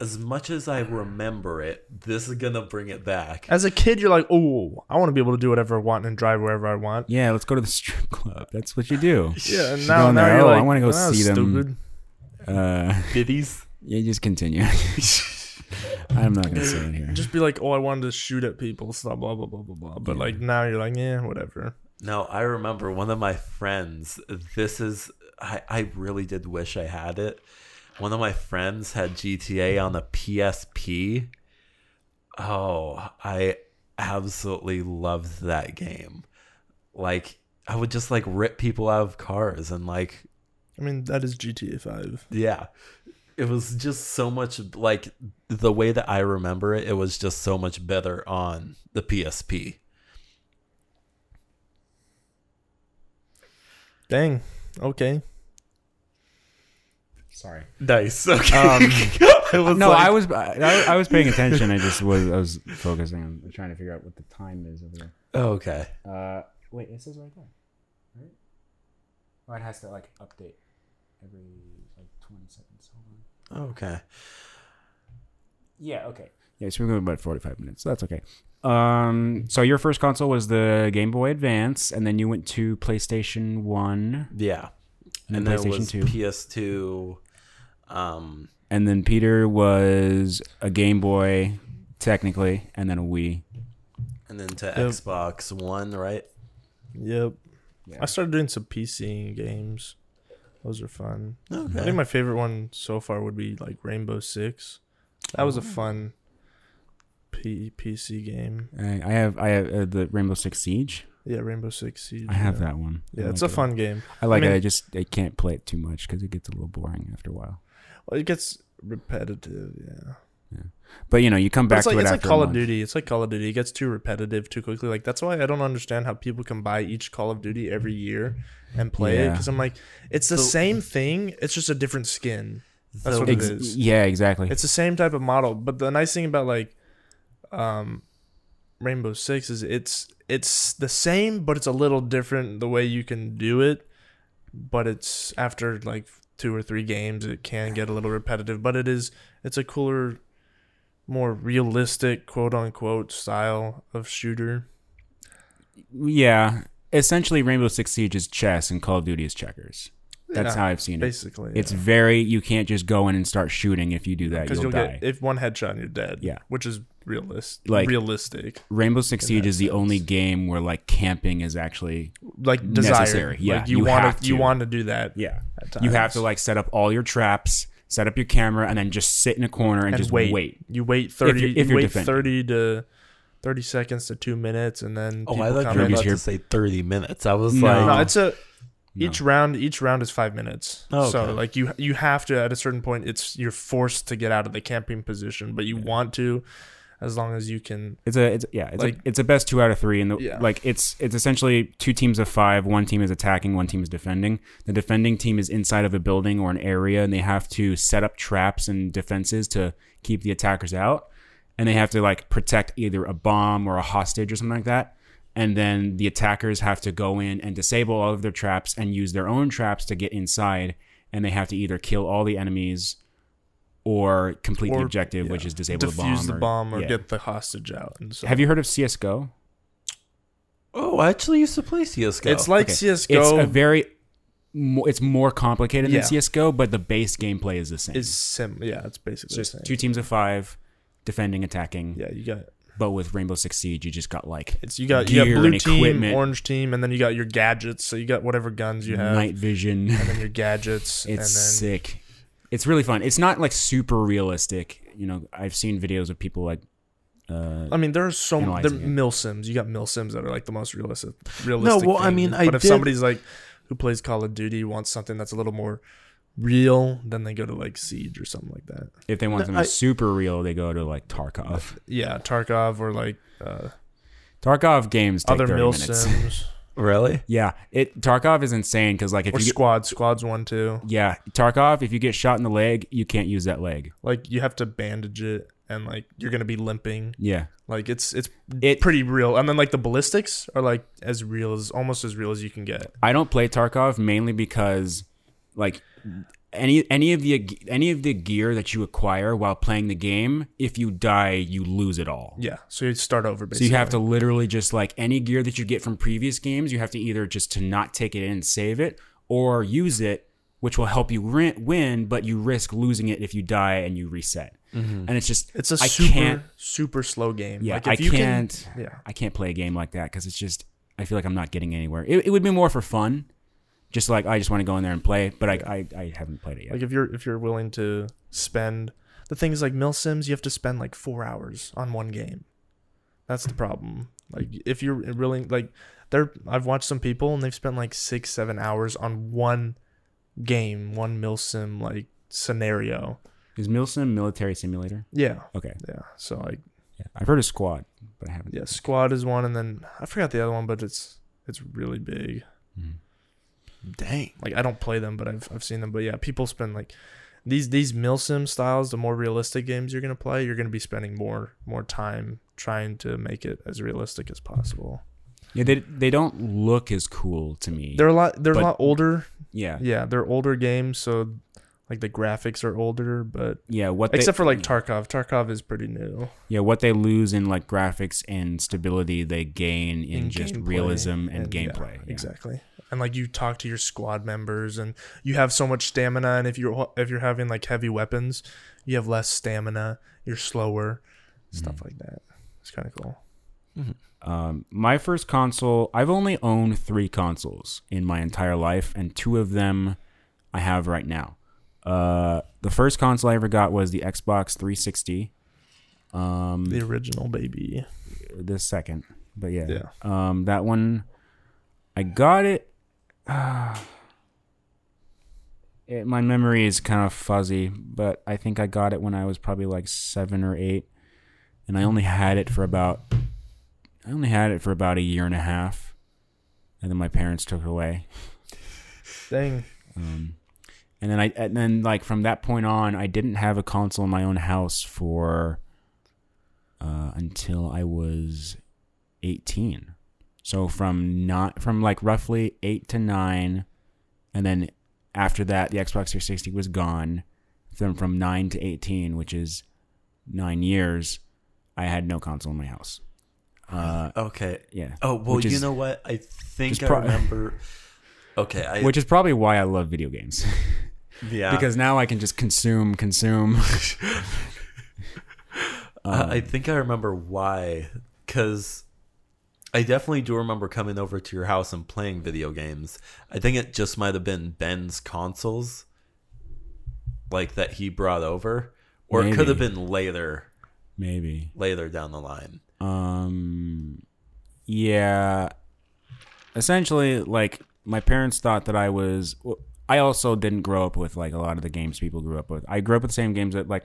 As much as I remember it, this is gonna bring it back. As a kid, you're like, oh, I want to be able to do whatever I want and drive wherever I want. Yeah, let's go to the strip club. That's what you do. Yeah, and now, now there, you're oh, like, I wanna go "Well, see that's them." Uh, Biddies. Yeah, just continue. I'm not gonna say it here. Just be like, oh, I wanted to shoot at people, so blah blah blah blah blah. But Yeah. like now you're like, yeah, whatever. No, I remember one of my friends. This is I, I really did wish I had it. One of my friends had GTA on the PSP. Oh, I absolutely loved that game. Like I would just like rip people out of cars and like I mean, that is GTA Five. yeah. It was just so much like the way that I remember it, it was just so much better on the PSP. Dang. Okay. Sorry. Nice. Okay. Um, it was no, like- I was I, I was paying attention. I just was I was focusing on trying to figure out what the time is over there. Oh, okay. Uh, wait, it says right there, right? Oh, it has to like update every like twenty seconds. Hold on. Okay. Yeah. Okay. Yeah, so we're going about forty-five minutes. So That's okay. Um, so your first console was the Game Boy Advance, and then you went to PlayStation One, Yeah. and then And then PlayStation was Two, PS2. Um, and then Peter was a Game Boy, technically, and then a Wii. and then to Yep. Xbox One, right? Yep. Yeah. I started doing some PC games. Those are fun. I think my favorite one so far would be like Rainbow Six. That was a Oh. fun P- PC game. I, I have I have uh, the Rainbow Six Siege. Yeah, Rainbow Six Siege. I have yeah. that one. I Yeah, it's like a it. fun game. I like I mean- it. I just I can't play it too much because it gets a little boring after a while. Well, it gets repetitive. Yeah. But you know, you come back it's like to it it's like after a Call of. Duty. It's like Call of Duty. It gets too repetitive too quickly. Like that's why I don't understand how people can buy each Call of Duty every year and play it because I'm like, it's the So- same thing. It's just a different skin. That's So- what it Ex- is. Yeah, exactly. It's the same type of model, but the nice thing about like um Rainbow Six is it's it's the same, but it's a little different the way you can do it. But it's after like two or three games, it can get a little repetitive. But it is it's a cooler, more realistic quote unquote style of shooter. yeah, essentially, Rainbow Six Siege is chess and Call of Duty is checkers. That's Yeah, how I've seen it. basically. It's very you can't just go in and start shooting. If you do that, you'll, you'll, die. get if one headshot and you're dead. Yeah. which is realist, Like- realistic, Rainbow Six Siege is the only game where like camping is actually like desired. Necessary, yeah, like you, you want to you want to do that. yeah. You have to like set up all your traps, set up your camera, and then just sit in a corner and, and just wait. wait. You wait thirty. you're- if you wait defending. thirty to thirty seconds to two minutes, and then Oh, I thought you were about your- to say 30 minutes. I was No. like, No, it's a No. each round. Each round is five minutes. Oh, So like you you have to at a certain point. It's you're forced to get out of the camping position, but you want to, as long as you can. It's a it's yeah it's Like- a, it's a best two out of three and the, Yeah. like it's it's essentially two teams of five. One team is attacking, one team is defending. The defending team is inside of a building or an area, and they have to set up traps and defenses to keep the attackers out, and they have to like protect either a bomb or a hostage or something like that. And then the attackers have to go in and disable all of their traps and use their own traps to get inside, and they have to either kill all the enemies. Or complete the Or- objective, which is disable defuse the bomb. the or- bomb or yeah. get the hostage out. And so Have you heard of CS:GO? oh, I actually used to play CSGO. It's like Okay. CS:GO It's a very, it's more complicated Yeah. than CS:GO, but the base gameplay is the same. is sim. Yeah, it's basically just same. two teams of five, defending, attacking. Yeah, you got But with Rainbow Six Siege, you just got like it's you got you got blue team, equipment. orange team, and then you got your gadgets. So you got whatever guns you have, night vision. and then your gadgets. and It's then sick. It's really fun. It's not like super realistic. You know, I've seen videos of people like. Uh, I mean, there are so there Analyzing mil sims. You got mil sims that are like the most realistic. Realistic. no, well, I thing. mean, I but if did- somebody's like who plays Call of Duty wants something that's a little more real, then they go to like Siege or something like that. if they want No, something I- super real, they go to like Tarkov. Yeah, Tarkov or like uh, Tarkov games take other 30 mil minutes. sims really. Yeah, it Tarkov is insane because like if or you get, Squad. Squad's one too. yeah Tarkov, if you get shot in the leg, you can't use that leg. Like you have to bandage it, and like you're gonna be limping. Yeah, Like it's it's It- pretty real. And then like the ballistics are like as real as almost as real as you can get. I don't play Tarkov mainly because like any any of the any of the gear that you acquire while playing the game, if you die, you lose it all. Yeah, so you start over. So you have to literally just like any gear that you get from previous games, you have to either just to not take it in and save it, or use it, which will help you rin- win, but you risk losing it if you die and you reset. Mm-hmm. and it's just It's a I super can't super slow game. yeah like I you can't Can, yeah. I can't play a game like that because it's just I feel like I'm not getting anywhere. It, it would be more for fun, just like I just want to go in there and play, but I I, I haven't played it yet. Like if you're if you're willing to spend the things like Milsims, you have to spend like four hours on one game. That's the problem. Like if you're really like there, I've watched some people and they've spent like six seven hours on one game, one Milsim like scenario. Is Milsim Military Simulator? Yeah, Okay, yeah. So like yeah, I've heard of Squad, but I haven't. yeah, Squad is one, and then I forgot the other one, but it's it's really big. Mhm. Dang. like I don't play them, but I've I've seen them. But yeah, people spend like these these milsim styles. The more realistic games you're gonna play, you're gonna be spending more more time trying to make it as realistic as possible. Yeah, they they don't look as cool to me. They're a lot they're But- a lot older. yeah, Yeah, they're older games, so like the graphics are older. But yeah. What they, except for like mm. Tarkov, Tarkov is pretty new. yeah, what they lose in like graphics and stability, they gain in, just realism and, yeah, gameplay. yeah. Exactly. And like you talk to your squad members, and you have so much stamina. And if you're if you're having like heavy weapons, you have less stamina. You're slower, stuff Mm-hmm. like that. It's kind of cool. Um, my first console, I've only owned three consoles in my entire life, and two of them I have right now. Uh, the first console I ever got was the Xbox 360. Um, The original baby. the second, but yeah, Yeah. Um, that one, I got it. it. My memory is kind of fuzzy, but I think I got it when I was probably like seven or eight, and I only had it for about. I only had it for about a year and a half, and then my parents took it away. Dang. Um, and then I and then like from that point on, I didn't have a console in my own house for uh, until I was eighteen. So from not from like roughly eight to nine, and then after that, the Xbox 360 was gone. Then from nine to eighteen, which is nine years, I had no console in my house. Uh, Okay. yeah. Oh well, Which you is- know what? I think just I remember. Okay, I Which is probably why I love video games yeah because now I can just consume, consume. Um, I think I remember why, because I definitely do remember coming over to your house and playing video games. I think it just might have been Ben's consoles, like that he brought over, or it could have been later, maybe. later down the line. Um, yeah. Essentially, like my parents thought that I was. I also didn't grow up with like a lot of the games people grew up with. I grew up with the same games that like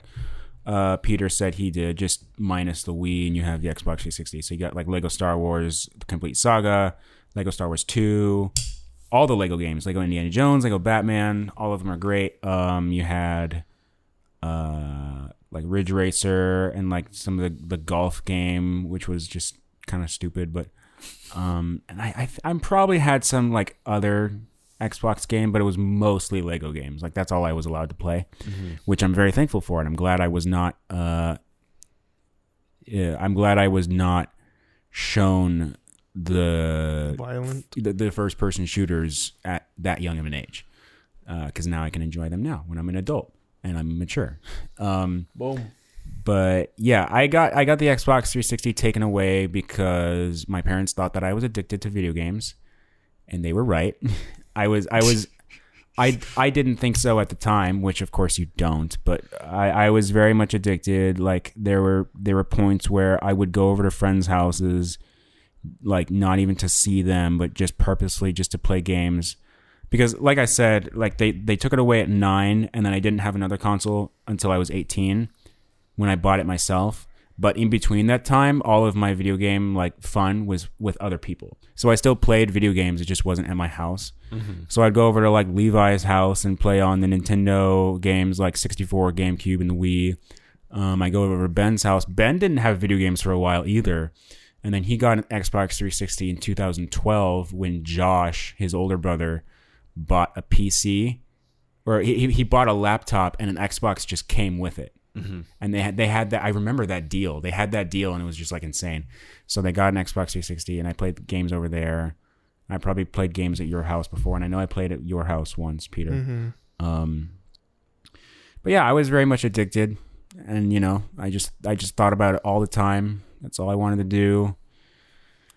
uh, Peter said he did, just minus the Wii, and you have the Xbox 360. So you got like Lego Star Wars: Complete Saga, Lego Star Wars 2, all the Lego games, Lego Indiana Jones, Lego Batman. All of them are great. Um, you had uh like Ridge Racer and like some of the the golf game, which was just kind of stupid, but um, and I, I I'm probably had some like other Xbox game, but it was mostly Lego games. Like that's all I was allowed to play, which I'm very thankful for, and I'm glad I was not. Uh, yeah, I'm glad I was not shown the Violent. the, the first person shooters at that young of an age, because now I can enjoy them now when I'm an adult and I'm mature. Um, Boom. but yeah, I got I got the Xbox 360 taken away because my parents thought that I was addicted to video games, and they were right. I was I was I I didn't think so at the time, which of course you don't. But I I was very much addicted. Like there were there were points where I would go over to friends' houses, like not even to see them, but just purposely just to play games. Because like I said, like they they took it away at nine, and then I didn't have another console until I was eighteen when I bought it myself. But in between that time, all of my video game like fun was with other people. So I still played video games. It just wasn't at my house. So I'd go over to like Levi's house and play on the Nintendo games like 64, GameCube, and the Wii. Um, I go over to Ben's house. Ben didn't have video games for a while either. And then he got an Xbox 360 in 2012 when Josh, his older brother, bought a PC or he, he bought a laptop and an Xbox just came with it. And they had they had that I remember that deal. They had that deal and it was just like insane. So they got an Xbox 360 and I played games over there. I probably played games at your house before and I know I played at your house once, Peter. Mm-hmm. Um, but yeah, I was very much addicted. and you know, I just I just thought about it all the time. That's all I wanted to do.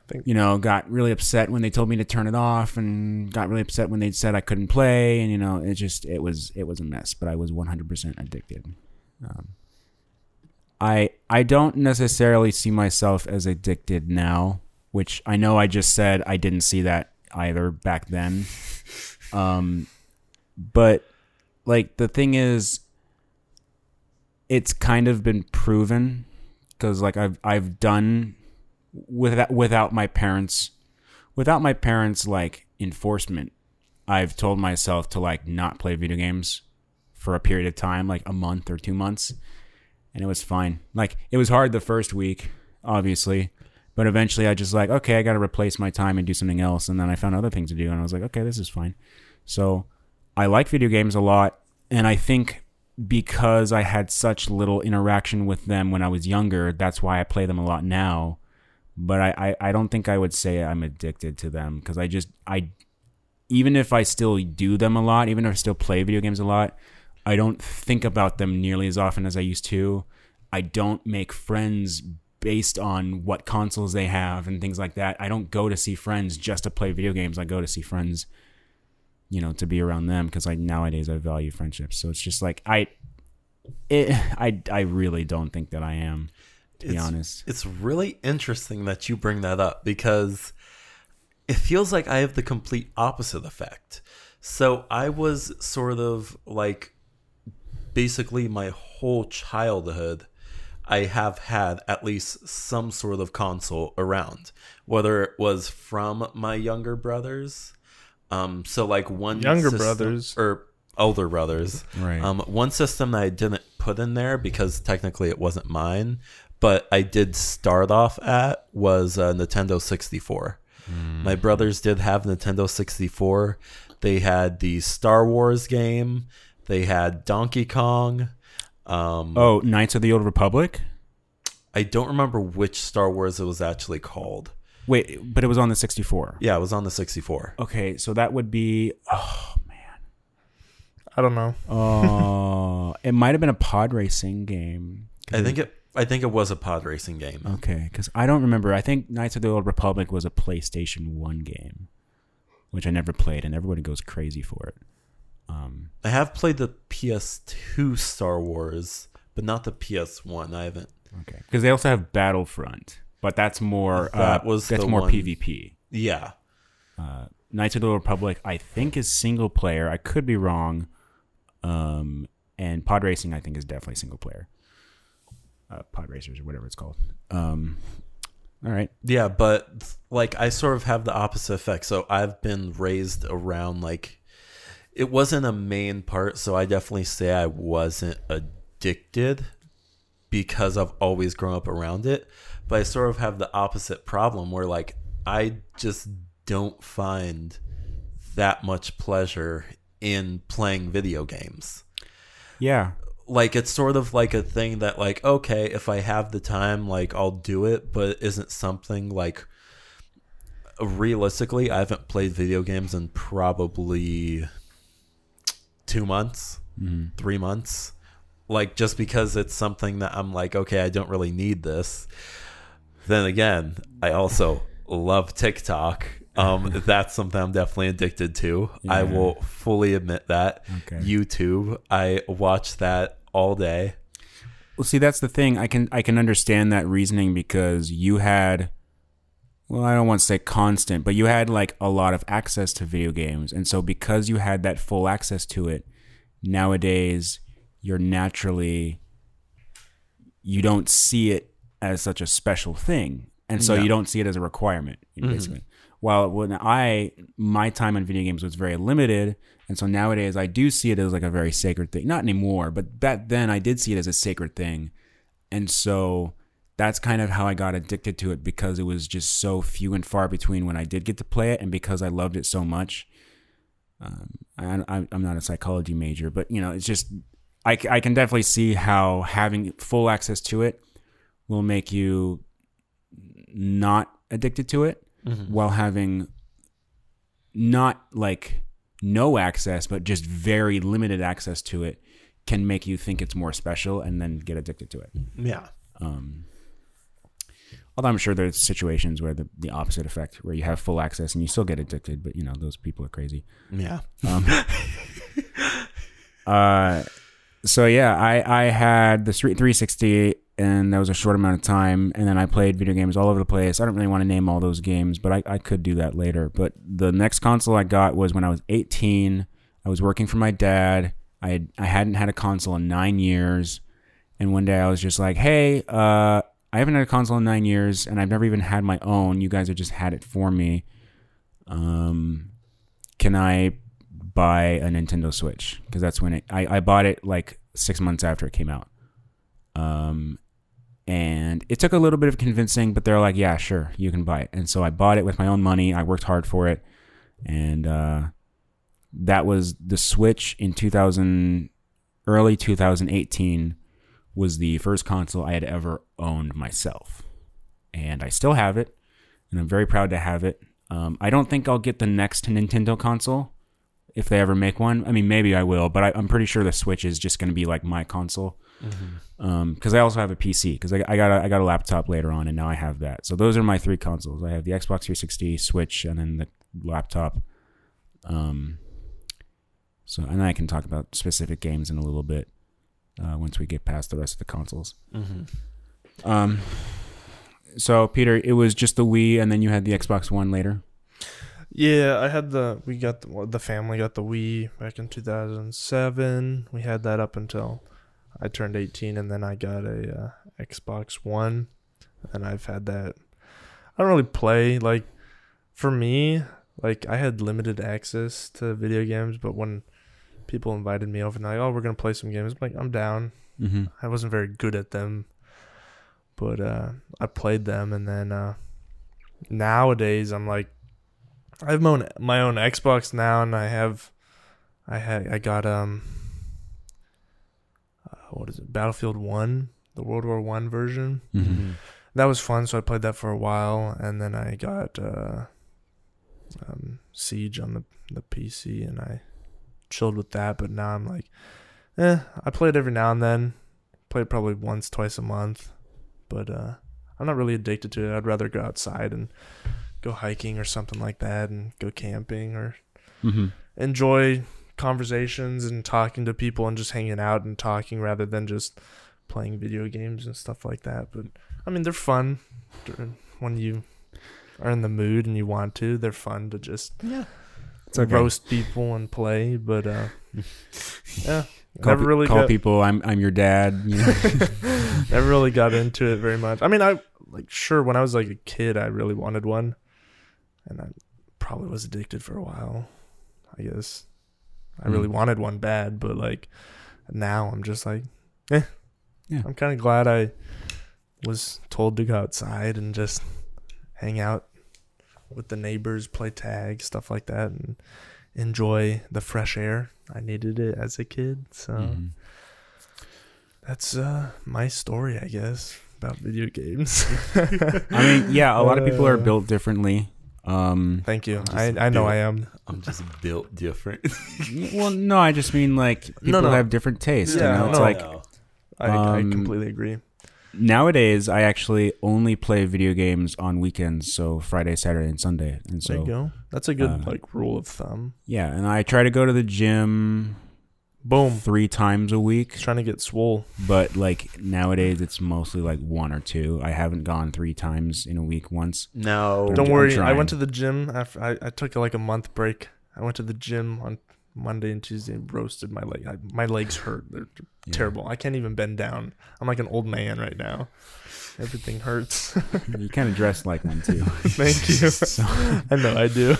think- you know, got really upset when they told me to turn it off, and got really upset when they said I couldn't play, and you know, it just it was it was a mess. But I was 100% addicted. Um, I I don't necessarily see myself as addicted now, which I know I just said I didn't see that either back then. Um, but like the thing is, it's kind of been proven because like I've I've done without without my parents without my parents like enforcement I've told myself to like not play video games for a period of time like a month or 2 months and it was fine like it was hard the first week obviously but eventually I just like okay I got to replace my time and do something else and then I found other things to do and I was like okay this is fine so I like video games a lot and I think because I had such little interaction with them when I was younger, that's why I play them a lot now. But I, I, I don't think I would say I'm addicted to them because I just I even if I still do them a lot, even if I still play video games a lot, I don't think about them nearly as often as I used to. I don't make friends based on what consoles they have and things like that. I don't go to see friends just to play video games. I go to see friends you know to be around them because like nowadays I value friendships. So it's just like I, it I I really don't think that I am to be honest. It's really interesting that you bring that up because it feels like I have the complete opposite effect. So I was sort of like basically my whole childhood I have had at least some sort of console around, whether it was from my younger brothers. Um, so like one Younger system- brothers. or older brothers. Right. Um, one system that I didn't put in there because technically it wasn't mine, but I did start off at was uh, Nintendo 64. My brothers did have Nintendo 64. They had the Star Wars game. They had Donkey Kong. Um, Oh, Knights of the Old Republic. I don't remember which Star Wars it was actually called. Wait, but it was on the 64. Yeah, it was on the 64. Okay, so that would be oh man, I don't know. oh, it might have been a pod racing game. I think it. I think it was a pod racing game. Okay, because I don't remember. I think Knights of the Old Republic was a PlayStation One game, which I never played, and everybody goes crazy for it. Um, I have played the PS2 Star Wars, but not the PS1. I haven't. okay, because they also have Battlefront, but that's more That uh, was that's the more one- PvP. Yeah. Uh, Knights of the Republic, I think, is single player. I could be wrong. Um, and Pod Racing, I think, is definitely single player. Uh, Pod Racers or whatever it's called. Um, all right. Yeah, but like I sort of have the opposite effect. So I've been raised around like it wasn't a main part, so I definitely say I wasn't addicted because I've always grown up around it. But I sort of have the opposite problem where like I just don't find that much pleasure in playing video games Yeah. like it's sort of like a thing that like okay if i have the time like i'll do it but it isn't something like realistically i haven't played video games in probably two months three months like just because it's something that i'm like okay i don't really need this. Then again i also love tiktok. Um that's something i'm definitely addicted to. I will fully admit that. Okay. youtube i watch that all day. Well, see, that's the thing. I can I can understand that reasoning because you had, well, I don't want to say constant, but you had like a lot of access to video games, and so because you had that full access to it, nowadays you're naturally you don't see it as such a special thing, and so No. you don't see it as a requirement, mm-hmm. basically. While when I my time on video games was very limited, and so nowadays I do see it as like a very sacred thing. Not anymore, but back then I did see it as a sacred thing, and so that's kind of how I got addicted to it because it was just so few and far between when I did get to play it, and because I loved it so much. Um, I, I, I'm not a psychology major, but you know, it's just I, I can definitely see how having full access to it will make you not addicted to it while having not like no access but just very limited access to it can make you think it's more special and then get addicted to it. Yeah. Um, although I'm sure there's situations where the, the opposite effect, where you have full access and you still get addicted, but you know those people are crazy. Yeah. Um, uh, so yeah, I I had the Street 360, and that was a short amount of time, and then I played video games all over the place. I don't really want to name all those games, but I, I could do that later. But the next console I got was when I was 18. I was working for my dad. I had, I hadn't had a console in nine years, and one day I was just like, "Hey, uh, I haven't had a console in nine years, and I've never even had my own. You guys have just had it for me. Um, can I buy a Nintendo Switch? Because that's when it. I, I bought it like six months after it came out. Um, and it took a little bit of convincing, but they're like, "Yeah, sure, you can buy it." And so I bought it with my own money. I worked hard for it, and uh, that was the Switch in 2000, early 2018 was the first console I had ever owned myself. And I still have it, and I'm very proud to have it. Um, I don't think I'll get the next Nintendo console if they ever make one. I mean, maybe I will, but I, I'm pretty sure the Switch is just going to be like my console. Because I also have a PC. Because I, I got a, I got a laptop later on, and now I have that. So those are my three consoles. I have the Xbox 360, Switch, and then the laptop. Um, so and I can talk about specific games in a little bit uh, once we get past the rest of the consoles. Mm-hmm. Um, so Peter, it was just the Wii, and then you had the Xbox One later. Yeah, I had the we got the, well, the family got the Wii back in 2007. We had that up until I turned 18, and then I got a uh, Xbox One, and I've had that. I don't really play like for me. Like I had limited access to video games, but when people invited me over and like, oh, we're gonna play some games, I'm like I'm down. Mm-hmm. I wasn't very good at them, but uh, I played them, and then uh, nowadays I'm like, I have my own my own Xbox now, and I have, I had I got um, uh, what is it, Battlefield One, the World War One version. Mm-hmm. That was fun, so I played that for a while, and then I got uh, um, Siege on the the PC, and I chilled with that. But now I'm like, eh, I play it every now and then. Play it probably once, twice a month, but uh, I'm not really addicted to it. I'd rather go outside and go hiking or something like that, and go camping or Mm-hmm. enjoy conversations and talking to people and just hanging out and talking rather than just playing video games and stuff like that. But I mean, they're fun when you are in the mood and you want to. They're fun to just Yeah. It's okay. roast people and play. But uh, yeah, Call, never really call got, people. I'm I'm your dad. You know? never really got into it very much. I mean, I like sure when I was like a kid, I really wanted one, and I probably was addicted for a while. I guess I really Mm. wanted one bad, but like now I'm just like, eh. Yeah. I'm kind of glad I was told to go outside and just hang out with the neighbors, play tag, stuff like that, and enjoy the fresh air. I needed it as a kid, so Mhm. that's uh my story, I guess, about video games. I mean, yeah, a lot of people are Uh, built differently. Um, Thank you. I'm I know built- I am. I'm just built different. well, no, I just mean like people no. have different tastes. Yeah, you know? It's no. like I, I Um, completely agree. Nowadays I actually only play video games on weekends, so Friday, Saturday, and Sunday. And there you so go. That's a good uh, like rule of thumb. yeah, and I try to go to the gym Boom. three times a week. Trying to get swole. but like nowadays it's mostly like one or two. I haven't gone three times in a week once. no. Don't I'm worry. I trying. went to the gym after I, I took like a month break. I went to the gym on Monday and Tuesday and roasted my leg. I, my legs hurt. They're Yeah. terrible. I can't even bend down. I'm like an old man right now. Everything hurts. You kind of dress like one too. Thank you. So, I know I do.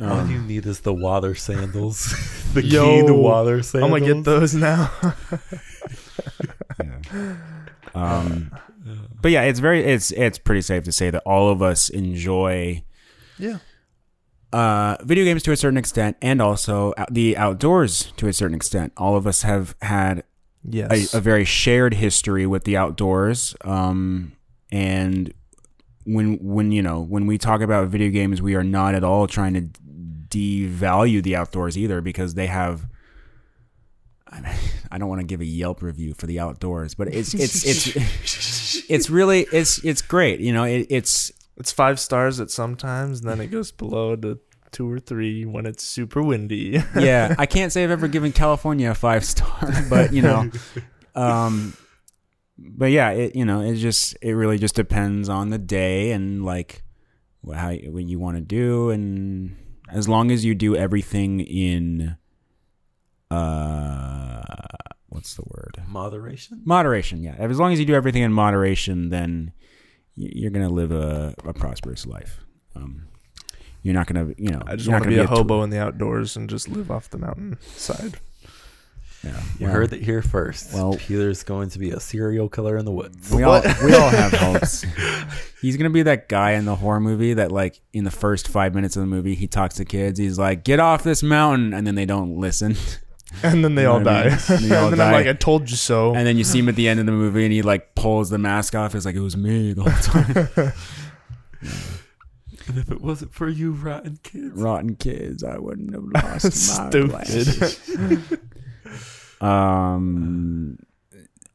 All um, you need is the water sandals. the Yo, key to water sandals. I'm gonna get those now. yeah. Um, but yeah, it's very it's it's pretty safe to say that all of us enjoy yeah. Uh, video games to a certain extent, and also the outdoors to a certain extent. All of us have had Yes. a, a very shared history with the outdoors. Um, and when when you know when we talk about video games, we are not at all trying to devalue the outdoors either, because they have I don't want to give a Yelp review for the outdoors, but it's it's it's it's really it's it's great. You know, it, it's It's five stars at sometimes, and then it goes below to two or three when it's super windy. yeah. I can't say I've ever given California a five star, but you know, um, but yeah, it you know it just it really just depends on the day and like how what you want to do, and as long as you do everything in uh what's the word Moderation. moderation yeah as long as you do everything in moderation then you're gonna live a, a prosperous life um you're not gonna you know I just want to be gonna a tour- hobo in the outdoors and just live off the mountain side. yeah You well, heard it here first. well- Peter's going to be a serial killer in the woods. we all we all have hopes he's gonna be that guy in the horror movie that like in the first five minutes of the movie he talks to kids he's like get off this mountain and then they don't listen And then they You know all what I die. mean? And And, they all then die. I'm like, I told you so. and then you see him at the end of the movie and he like pulls the mask off it's like it was me the whole time And if it wasn't for you, rotten kids. rotten kids i wouldn't have lost my Stupid. glasses. um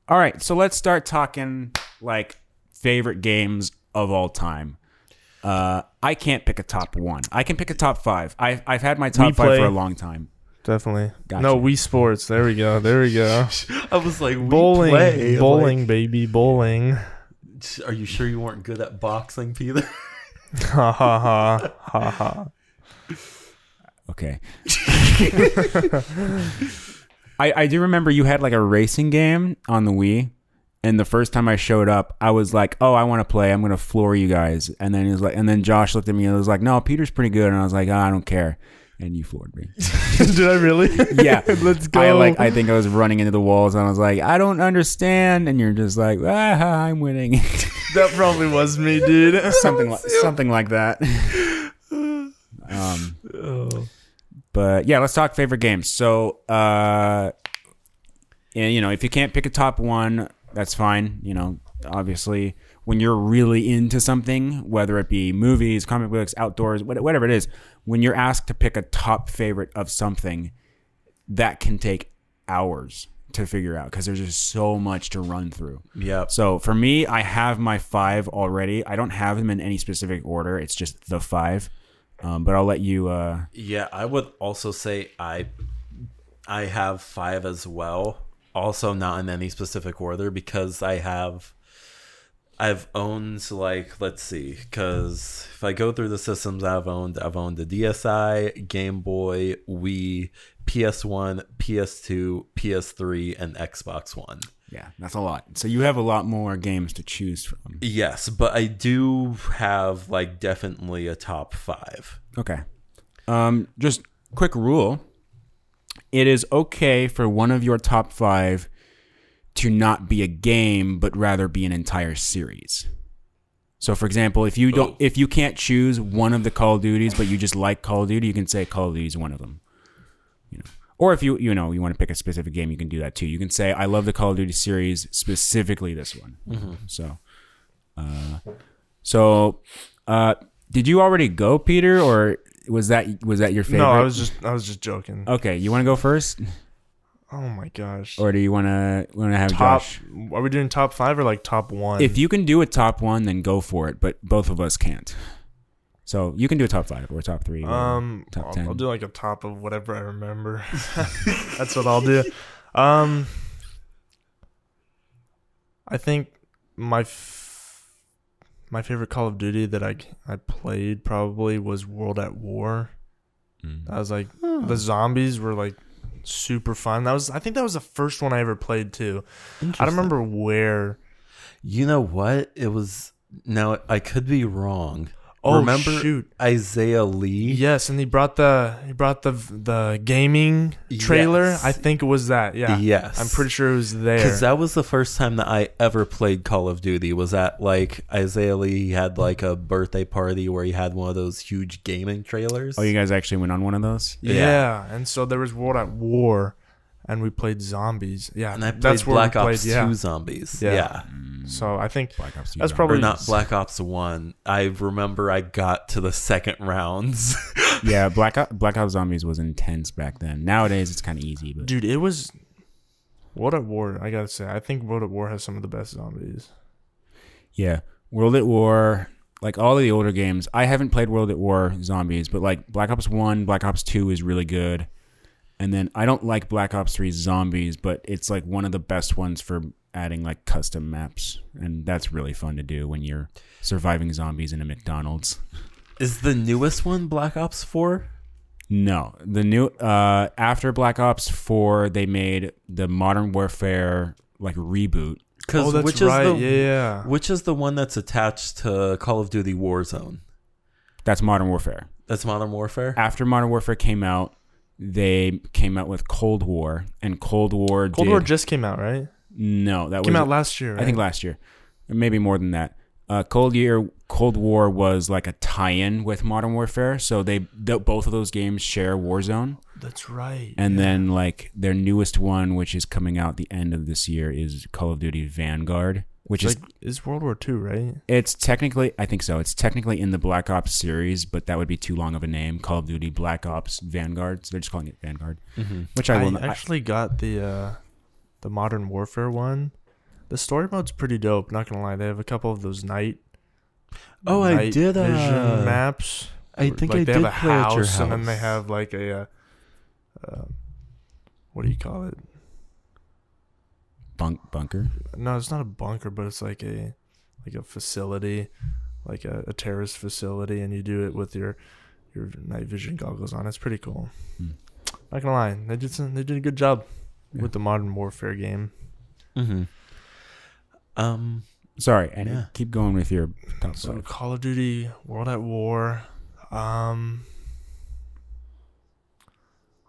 all right so let's start talking like favorite games of all time uh i can't pick a top one i can pick a top five i've, I've had my top We five play- for a long time Definitely. Gotcha. No, Wii Sports. There we go. There we go. I was like, we bowling. play. Bowling, baby. Bowling. Are you sure you weren't good at boxing, Peter? Ha ha ha. Ha ha. okay I, I do remember you had like a racing game on the Wii, and the first time I showed up, I was like, "Oh, I want to play. I'm gonna floor you guys." And then he was like, and then Josh looked at me and was like, "No, Peter's pretty good." And I was like, oh, "I don't care," and you floored me. Did I really? Yeah, Let's go. I like. I think I was running into the walls, and I was like, "I don't understand," and you're just like, "Ah, I'm winning." that probably was me, dude. something like something like that. um, oh. but yeah, let's talk favorite games. So, uh, yeah, you know, if you can't pick a top one, that's fine. You know, obviously, when you're really into something, whether it be movies, comic books, outdoors, whatever it is, when you're asked to pick a top favorite of something, that can take hours to figure out because there's just so much to run through. Yep. So for me, I have my five already. I don't have them in any specific order. It's just the five. Um, but I'll let you. Uh, Yeah, I would also say I I have five as well. Also not in any specific order because I have I've owned like let's see, because if I go through the systems I've owned, I've owned the DSi, Game Boy, Wii, PS1, PS2, PS3, and Xbox One. yeah, that's a lot. So you have a lot more games to choose from. Yes, but I do have like definitely a top five. Okay. Um, just quick rule: it is okay for one of your top five to not be a game, but rather be an entire series. So, for example, if you don't, Oh. if you can't choose one of the Call of Duties, but you just like Call of Duty, you can say Call of Duty is one of them. You know, or if you you know you want to pick a specific game, you can do that too. You can say I love the Call of Duty series, specifically this one. So, uh, so, uh, did you already go, Peter, or was that was that your favorite? No, I was just I was just joking. Okay, you want to go first, Oh my gosh. or do you want to want to have top Josh? are we doing top five or like top one? If you can do a top one, then go for it. But both of us can't. So you can do a top five or top three. or- um top I'll, 10. I'll do like a top of whatever I remember. That's what I'll do. Um I think my f- my favorite Call of Duty that I I played probably was World at War. Mm. That was like the zombies were like super fun. That was I think that was the first one I ever played too. I don't remember where. You know what? It was now I could be wrong. Oh Remember shoot. Isaiah Lee? Yes, and he brought the he brought the the gaming trailer. Yes. I think it was that. Yeah. Yes. I'm pretty sure it was there. Because that was the first time that I ever played Call of Duty. Was at like Isaiah Lee he had like a birthday party where he had one of those huge gaming trailers. Oh, you guys actually went on one of those? yeah. Yeah. and so there was World at War, and we played zombies. Yeah, and I played that's where Black we played. Ops yeah. 2 Zombies. Yeah. Yeah. Mm. So I think Black Ops. 2 That's Zombies. probably- Or not Black Ops 1. I remember I got to the second rounds. yeah. Black Ops, Black Ops Zombies was intense back then. Nowadays it's kind of easy, but dude, it was World at War, I gotta say, I think World at War has some of the best zombies. Yeah, World at War, like all of the older games. I haven't played World at War Zombies, but like Black Ops One, Black Ops Two is really good. And then I don't like Black Ops 3 Zombies, but it's like one of the best ones for adding like custom maps, and that's really fun to do when you're surviving zombies in a McDonald's. Is the newest one Black Ops 4? No, the new uh after Black Ops 4, they made the Modern Warfare like reboot. Because Oh, that's which right. is the yeah, yeah. which is the one that's attached to Call of Duty Warzone? That's Modern Warfare. That's Modern Warfare. After Modern Warfare came out, they came out with Cold War, and Cold War Cold did, War just came out, right? no, that Came was out last year. Right? I think last year, maybe more than that. Uh, Cold Year, Cold War was like a tie-in with Modern Warfare, so they th- both of those games share Warzone. that's right. And then like their newest one, which is coming out the end of this year, is Call of Duty Vanguard, which It's is is World War Two, right? it's technically I think so. It's technically in the Black Ops series, but that would be too long of a name. Call of Duty Black Ops Vanguard. So they're just calling it Vanguard, Mhm. which I I, will. I, actually got the uh, the Modern Warfare one. The story mode's pretty dope. Not gonna lie, they have a couple of those night. Oh, I night did, vision uh, maps. I think like I they did have a play at house, your house. and then they have like a, uh, uh, what do you call it? Bunk bunker. No, it's not a bunker, but it's like a like a facility, like a, a terrorist facility, and you do it with your your night vision goggles on. It's pretty cool. Hmm. Not gonna lie, they did some, they did a good job Yeah. with the Modern Warfare game. Mhm. Um. Sorry, and Yeah. keep going with your top So five. Call of Duty, World at War. Um,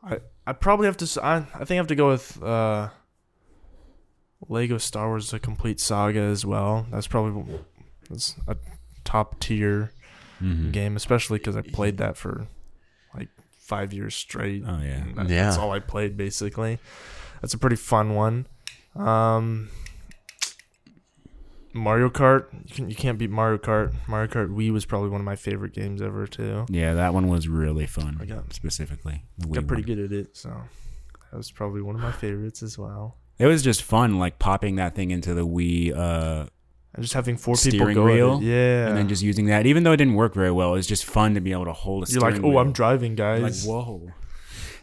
I I probably have to. I I think I have to go with uh, Lego Star Wars: The Complete Saga as well. That's probably that's a top tier Mhm. game, especially because I played that for like five years straight. Oh yeah. That- Yeah. that's all I played basically. That's a pretty fun one. Um, Mario Kart, you, can, you can't beat Mario Kart. Mario Kart Wii was probably one of my favorite games ever too. Yeah, that one was really fun. I got- specifically. the Got pretty one. good at it, so that was probably one of my favorites as well. It was just fun, like popping that thing into the Wii, uh, And just having four people Steering go at wheel, it. yeah, and then just using that. Even though it didn't work very well, it's just fun to be able to hold a. you're like, oh, wheel. I'm driving, Like, guys. whoa.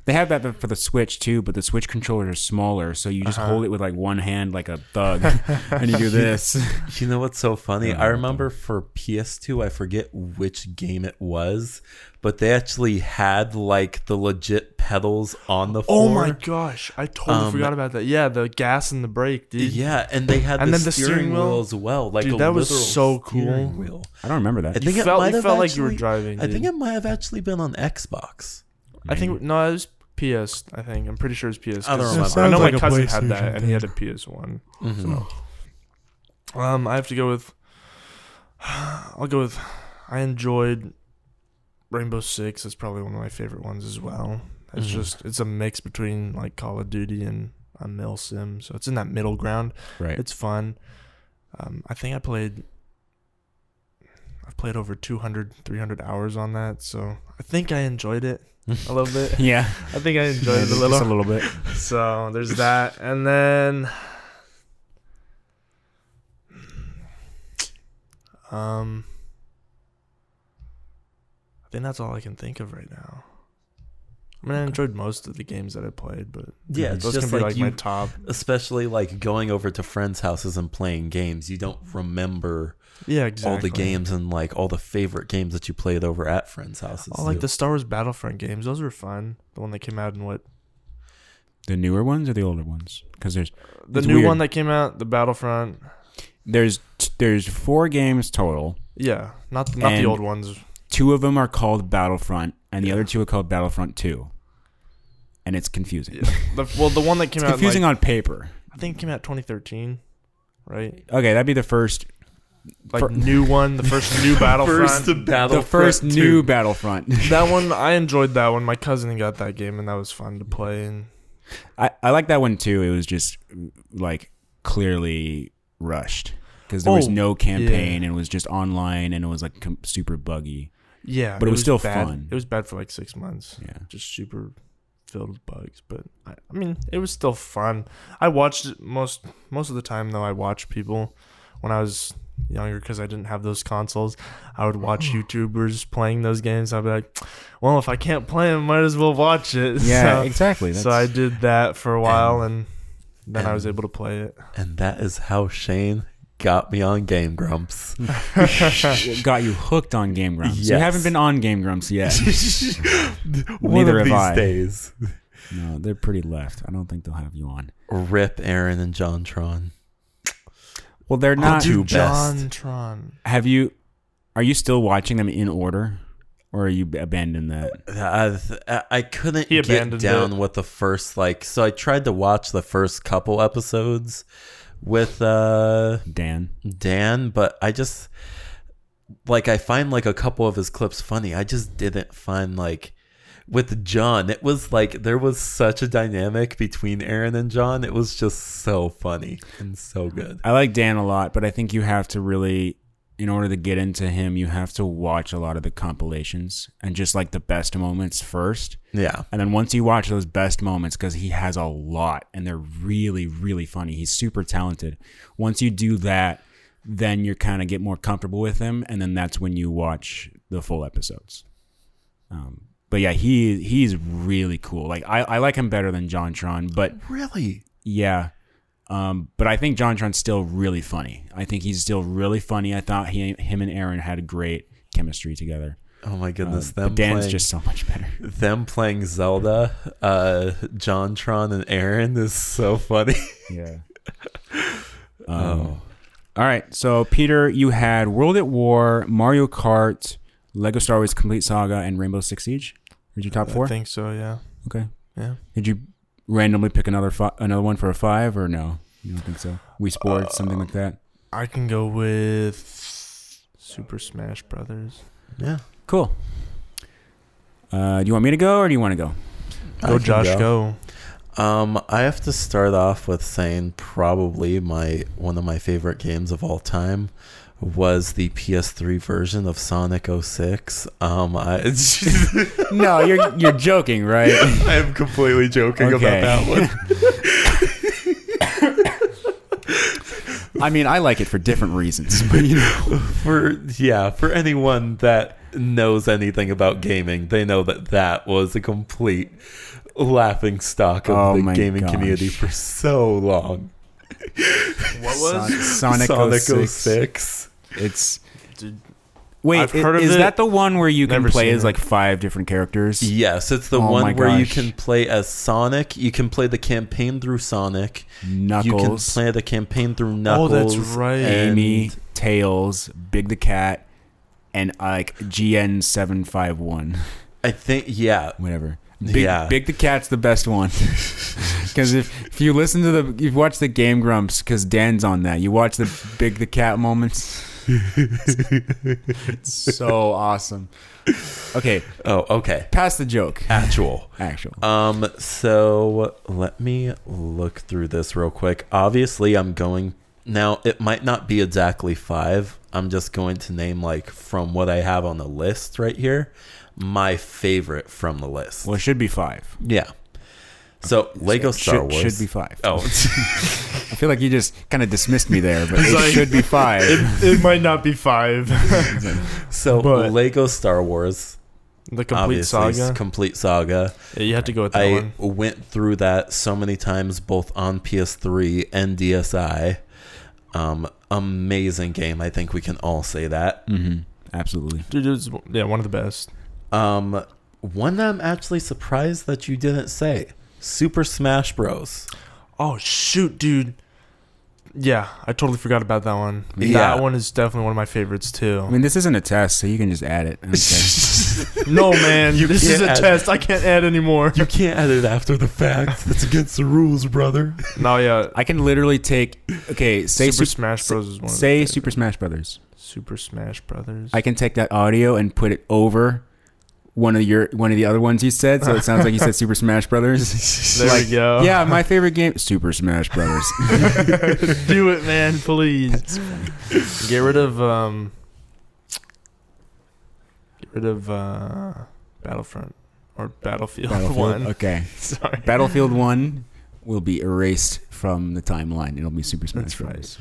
They have that for the Switch too, but the Switch controllers are smaller, so you just Uh-huh. hold it with like one hand, like a thug, and you do this. You know what's so funny? Yeah. I remember for PS2, I forget which game it was, but they actually had like the legit pedals on the Oh my gosh, I totally Um, forgot about that. Yeah, the gas and the brake, dude. Yeah, and they had And the, then the steering, steering wheel wheel? as well. Like Dude, a that was literal so steering cool. Wheel. I don't remember that. I think you it felt, might you have felt like you were actually- driving. I think it might have actually been on Xbox. I think no, it was PS. I think I'm pretty sure it's PS. I don't 'cause remember. I know like my cousin had that, PlayStation and he had a PS One. Mhm. Um, I have to go with. I'll go with. I enjoyed Rainbow Six. It's probably one of my favorite ones as well. It's Mhm. just it's a mix between like Call of Duty and a Milsim, so it's in that middle ground. right. It's fun. Um, I think I played. I've played over 200, 300 hours on that, so I think I enjoyed it a little bit. yeah, I think I enjoyed it a Just little. a little bit. So there's that, and then, um, I think that's all I can think of right now. I mean, I enjoyed most of the games that I played, but Yeah, it's those just can be like like you, my top. especially like going over to friends' houses and playing games. You don't remember Yeah, exactly. all the games and like all the favorite games that you played over at friends' houses. Oh, like the Star Wars Battlefront games. Those were fun. The one that came out in what? The newer ones or the older ones? Because there's The new weird. one that came out, the Battlefront. there's t- there's four games total. Yeah, not the, not the old ones. Two of them are called Battlefront, and the other two are called Battlefront Two. And it's confusing. Yeah. The, well, the one that came It's out, confusing like, on paper. I think it came out 2013, right? Okay, that'd be the first Like For- new one, the first new Battlefront. first battle. the first new Battlefront. that one I enjoyed that one. My cousin got that game and that was fun to play. And I, I like that one too. It was just like clearly rushed because there was Oh, no campaign and it was just online and it was like com- super buggy. Yeah, But it was still bad. fun. It was bad for like six months. Yeah. Just super filled with bugs. But I, I mean, it was still fun. I watched it most most of the time though. I watched people when I was younger because I didn't have those consoles. I would watch oh. YouTubers playing those games. I'd be like, well, if I can't play them, might as well watch it. Yeah, So- exactly. so I did that for a while, and, then I was able to play it. And that is how Shane got me on Game Grumps. got you hooked on Game Grumps. You haven't been on Game Grumps yet. One Neither of have these I. days. no, they're pretty left. I don't think they'll have you on. Rip Arin and JonTron. Well, they're not. two best. JonTron. Have you? Are you still watching them in order, or are you abandoned that? Uh, I, uh, I couldn't get down it. with the first like so I tried to watch the first couple episodes with uh Dan. Dan, but I just like I find like a couple of his clips funny. I just didn't find like with Jon, it was like there was such a dynamic between Arin and Jon. It was just so funny and so good. I like Dan a lot, but I think you have to really, in order to get into him, you have to watch a lot of the compilations and just like the best moments first. Yeah. And then once you watch those best moments, because he has a lot and they're really, really funny. He's super talented. Once you do that, then you kind of get more comfortable with him, and then that's when you watch the full episodes. Um, but yeah, he he's really cool. Like I, I like him better than JonTron, but Really? yeah. Um, but I think JonTron's still really funny. I think he's still really funny. I thought he, him and Arin had a great chemistry together. Oh my goodness. but them Dan's playing, just so much better. them playing Zelda, uh JonTron and Arin is so funny. Yeah. Oh. Um, All right. So, Peter, you had World at War, Mario Kart, Lego Star Wars Complete Saga, and Rainbow Six Siege. Did you top four? I think so. Yeah. okay. Yeah. Did you randomly pick another fi- another one for a five, or no? You don't think so? Wii Sports, something like that. I can go with Super Smash Brothers. Yeah. Cool. Uh, do you want me to go, or do you want to go? Go, can Josh, go. Um, I have to start off with saying probably my one of my favorite games of all time was the PS3 version of Sonic 06. Um, I no, you're you're joking, right? I am completely joking Okay. about that one. I mean, I like it for different reasons, but you know. For yeah, for anyone that knows anything about gaming, they know that that was a complete laughing stock of Oh the gaming gosh. community for so long. What Son- Sonic, Sonic 06. 06. It's Dude, wait. I've i- heard of is it, that the one where you can never play seen as it. like five different characters? Yes, it's the Oh my one where you gosh. can play as Sonic. You can play the campaign through Sonic. Knuckles, You can play the campaign through Knuckles. Oh, Knuckles. that's right. and- Amy, Tails, Big the Cat, and like GN seven five one, I think yeah. whatever. Big, Yeah. Big the Cat's the best one. Because if, if you listen to the, you've watched the Game Grumps, because Dan's on that. You watch the Big the Cat moments. It's so awesome. Okay, Oh, okay. pass the joke. Actual. Actual. Um, so let me look through this real quick. Obviously, I'm going now. It might not be exactly five. I'm just going to name like from what I have on the list right here, my favorite from the list. Well, it should be five. Yeah. So Lego Should- Star Wars should be five. Oh, I feel like you just kind of dismissed me there, but it like- should be five. it might not be five. so But- Lego Star Wars, the complete saga. complete saga. Yeah, you have to go with that I one. went through that so many times, both on PS3 and DSi. Um, amazing game. I think we can all say that. hmm Absolutely. Dude, it was yeah one of the best. Um, one that I'm actually surprised that you didn't say. Super Smash Bros. Oh shoot, dude. Yeah, I totally forgot about that one. Yeah. That one is definitely one of my favorites too. I mean, this isn't a test, so you can just add it. Okay. no man, You this is a can't add- test. I can't add anymore. You can't add it after the fact. That's against the rules, brother. no, yeah. I can literally take. Okay, say Super Sup- Smash Bros is one. say of Super Smash Brothers. Super Smash Brothers. I can take that audio and put it over one of your one of the other ones you said, so it sounds like you said Super Smash Brothers. there like, we go. Yeah, my favorite game, Super Smash Brothers. do it, man, please. Get rid of um. Get rid of uh, Battlefront, or Battlefield, Battlefield. One. Okay. Sorry. Battlefield One will be erased from the timeline. It'll be Super Smash That's Bros.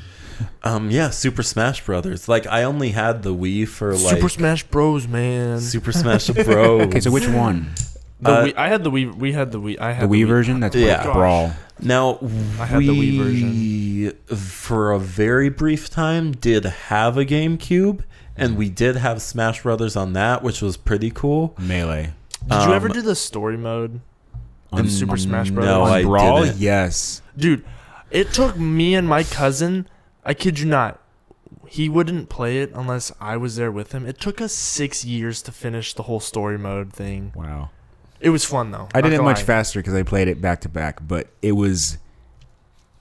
Um, yeah, Super Smash Brothers. Like I only had the Wii for like Super Smash Bros, man. Super Smash Bros. Okay, so which one? The Uh, Wii, I had the Wii. We had the Wii. I had The had Wii version? That's Yeah. Brawl. Now, I had the Wii version. for a very brief time, did have a GameCube, and we did have Smash Brothers on that, which was pretty cool. Melee. Did you ever Um, do the story mode On- Super Smash Bros? no, on I Brawl? didn't. Yes. Dude, it took me and my cousin. I kid you not. He wouldn't play it unless I was there with him. It took us six years to finish the whole story mode thing. Wow. It was fun though. I did it much lie. faster because I played it back to back, but it was.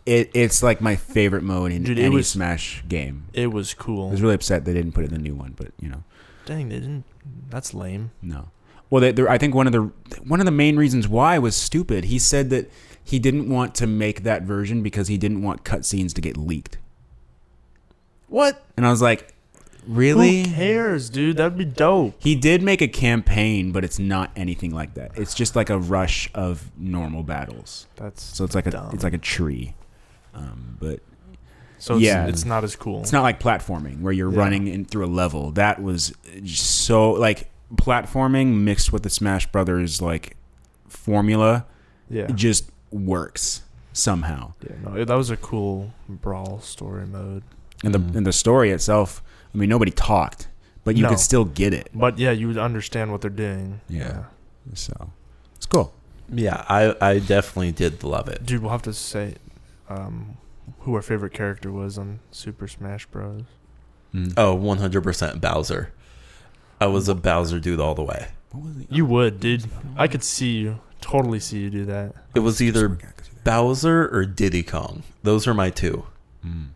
It, it's like my favorite mode in Dude, any was- Smash game. It was cool. I was really upset they didn't put it in the new one, but you know, Dang, they didn't. That's lame. no. Well, they, they're- I think one of the one of the main reasons why was stupid. He said that he didn't want to make that version because he didn't want cutscenes to get leaked. What? And I was like, really? Who cares, dude? That'd be dope. He did make a campaign, but it's not anything like that. It's just like a rush of normal battles. That's So it's like a it's like a tree. Um, but so. It's, yeah. it's not as cool. it's not like platforming where you're Yeah. running in through a level. That was so like platforming mixed with the Smash Brothers like formula. yeah. It just works somehow. Yeah. No, that was a cool brawl story mode. And the Mhm. and the story itself. I mean, nobody talked, but you No. could still get it. But yeah, you would understand what they're doing. Yeah. So it's cool. Yeah, I, I definitely did love it. Dude, we'll have to say um, who our favorite character was on Super Smash Bros. Mm. Oh, 100% Bowser. I was a Bowser dude all the way. What was it? You would, dude. I could see you. Totally see you do that. It was either Smart guy could do that. Bowser or Diddy Kong. Those are my two. Mm.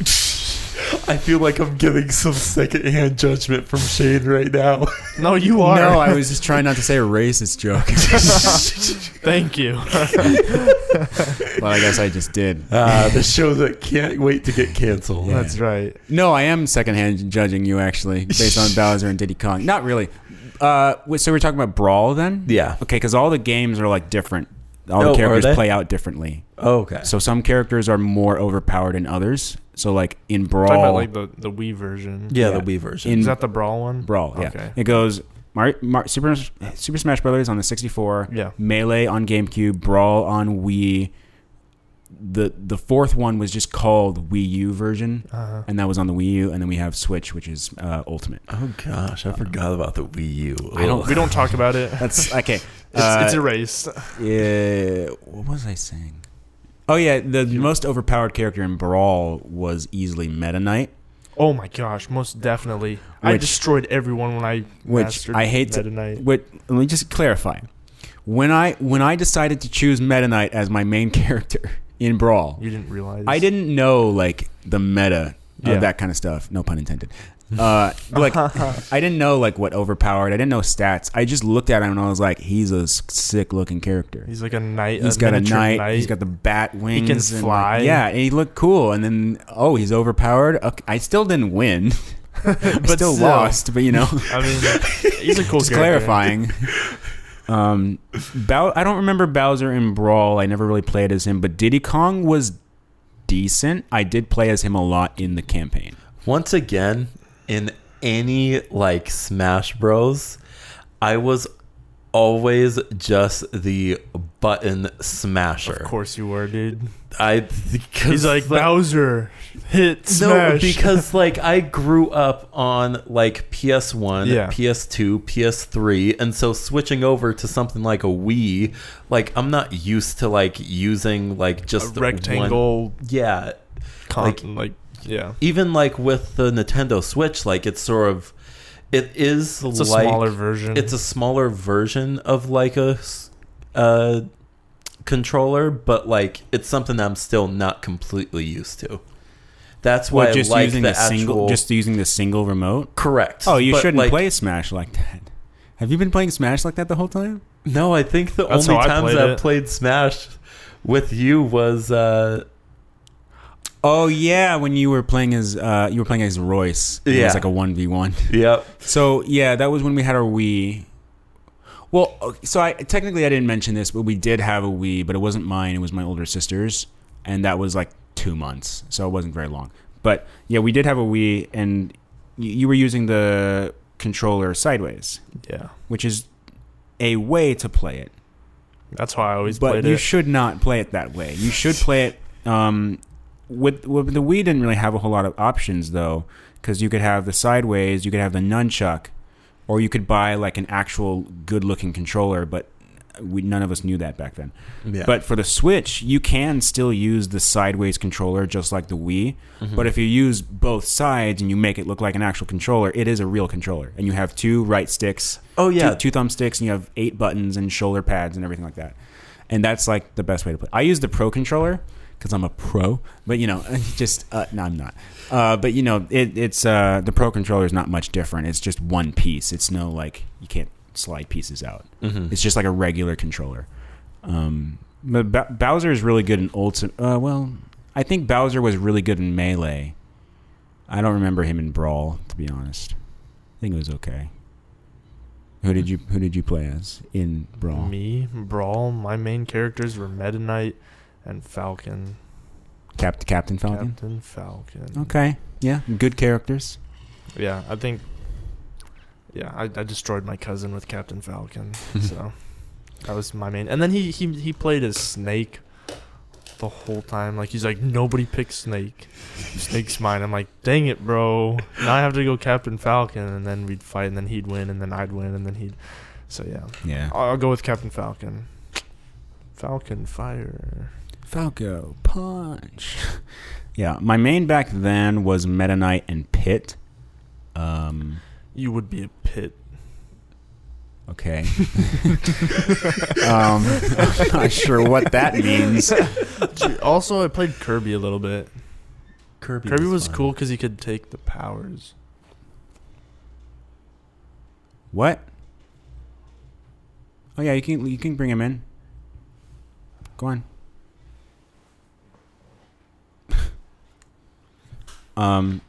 I feel like I'm getting some secondhand judgment from Shane right now. No, you are. No, I was just trying not to say a racist joke. Thank you. well, I guess I just did. Uh, the show that can't wait to get canceled. Yeah. That's right. No, I am secondhand judging you actually based on Bowser and Diddy Kong. Not really. Uh, so we're talking about Brawl then? Yeah. Okay, because all the games are like different. All Oh, the characters play out differently. Oh, okay. So some characters are more overpowered than others. So like in Brawl, Talking about like the, the Wii version. yeah, yeah. the Wii version. in Is that the brawl one? Brawl, yeah, Okay. it goes Mar- Mar- Super Super Smash Brothers on the 64, Yeah. Melee on GameCube, Brawl on Wii. The the fourth one was just called Wii U version, Uh, and that was on the Wii U. And then we have Switch, which is uh, Ultimate. oh gosh, I forgot about the Wii U. I don't- we don't talk about it. That's okay. It's, Uh, it's erased. Yeah, what was I saying? Oh yeah, the most overpowered character in Brawl was easily Meta Knight, Oh my gosh, most definitely. I Which- destroyed everyone when I which mastered I hate to. Meta Knight. Wait, let me just clarify. When I when I decided to choose Meta Knight as my main character in Brawl, You didn't realize. I didn't know like the meta Yeah. of that kind of stuff. No pun intended. Uh, like I didn't know like what overpowered. I didn't know stats. I just looked at him and I was like, he's a sick looking character. He's like a knight. He's got a miniature knight, He's got the bat wings. and, like, fly. yeah, and he looked cool. And then oh, he's overpowered. Okay, I still didn't win. I But still, still. lost. But you know, I mean, he's a cool just character. clarifying. um, Bow- I don't remember Bowser in Brawl. I never really played as him, but Diddy Kong was decent. I did play as him a lot in the campaign. Once again, in any like Smash Bros, I was always just the button smasher. Of course you were, dude. I He's like Bowser, hit No, because like I grew up on like PS1, Yeah. PS2, PS3, and so switching over to something like a Wii, like I'm not used to like using like just the rectangle, One, yeah, con- like- like, yeah, even like with the Nintendo Switch, like it's sort of it is it's a smaller version. it's a smaller version of like a uh, controller, but like it's something that I'm still not completely used to. That's why What, just I like using the, the, single, actual just using the single remote. correct. Oh, you But, shouldn't like, play Smash like that. Have you been playing Smash like that the whole time? No, I think the That's only how I times played I've it. played Smash with you was uh Oh yeah, when you were playing as uh, you were playing as Royce. It Yeah. was like a one v one. Yep. So yeah, that was when we had our Wii. Well, so I technically I didn't mention this, but we did have a Wii, but it wasn't mine. It was my older sister's, and that was like two months, so it wasn't very long. But yeah, we did have a Wii, and you, you were using the controller sideways, Yeah, which is a way to play it. that's why I always but played it. But you it. should not play it that way. You should play it um, with, with the Wii. Didn't really have a whole lot of options though, because you could have the sideways, you could have the nunchuck, or you could buy like an actual good-looking controller. But we none of us knew that back then. Yeah. But for the Switch, you can still use the sideways controller just like the Wii. Mm-hmm. But if you use both sides and you make it look like an actual controller, it is a real controller, and you have two right sticks oh yeah, two, two thumbsticks and you have eight buttons and shoulder pads and everything like that. And that's like the best way to play. I use the pro controller because I'm a pro, but you know, just uh, no, I'm not. Uh, but you know, it, it's uh, the pro controller is not much different. It's just one piece. It's no like you can't slide pieces out. Mhm. It's just like a regular controller. Um, but Ba- Bowser is really good in ultimate. Uh, well, I think Bowser was really good in melee. I don't remember him in Brawl, to be honest. I think it was okay. Who did you Who did you play as in Brawl? Me, Brawl. My main characters were Meta Knight and Falcon. Cap- Captain Falcon. Captain Falcon. Okay, yeah, good characters. Yeah, I think. Yeah, I, I destroyed my cousin with Captain Falcon, so that was my main. And then he he he played as Snake the whole time. Like he's like nobody picks Snake. Snake's mine. I'm like, dang it, bro. Now I have to go Captain Falcon, and then we'd fight, and then he'd win, and then I'd win, and then he'd. So yeah, Yeah, I'll, I'll go with Captain Falcon. Falcon fire. Falco punch. yeah, my main back then was Meta Knight and Pit. Um, You would be a pit. okay. um, I'm not sure what that means. also, I played Kirby a little bit. Kirby, Kirby was fun. cool because he could take the powers. What? Oh yeah, you can you can bring him in. Go on. Um.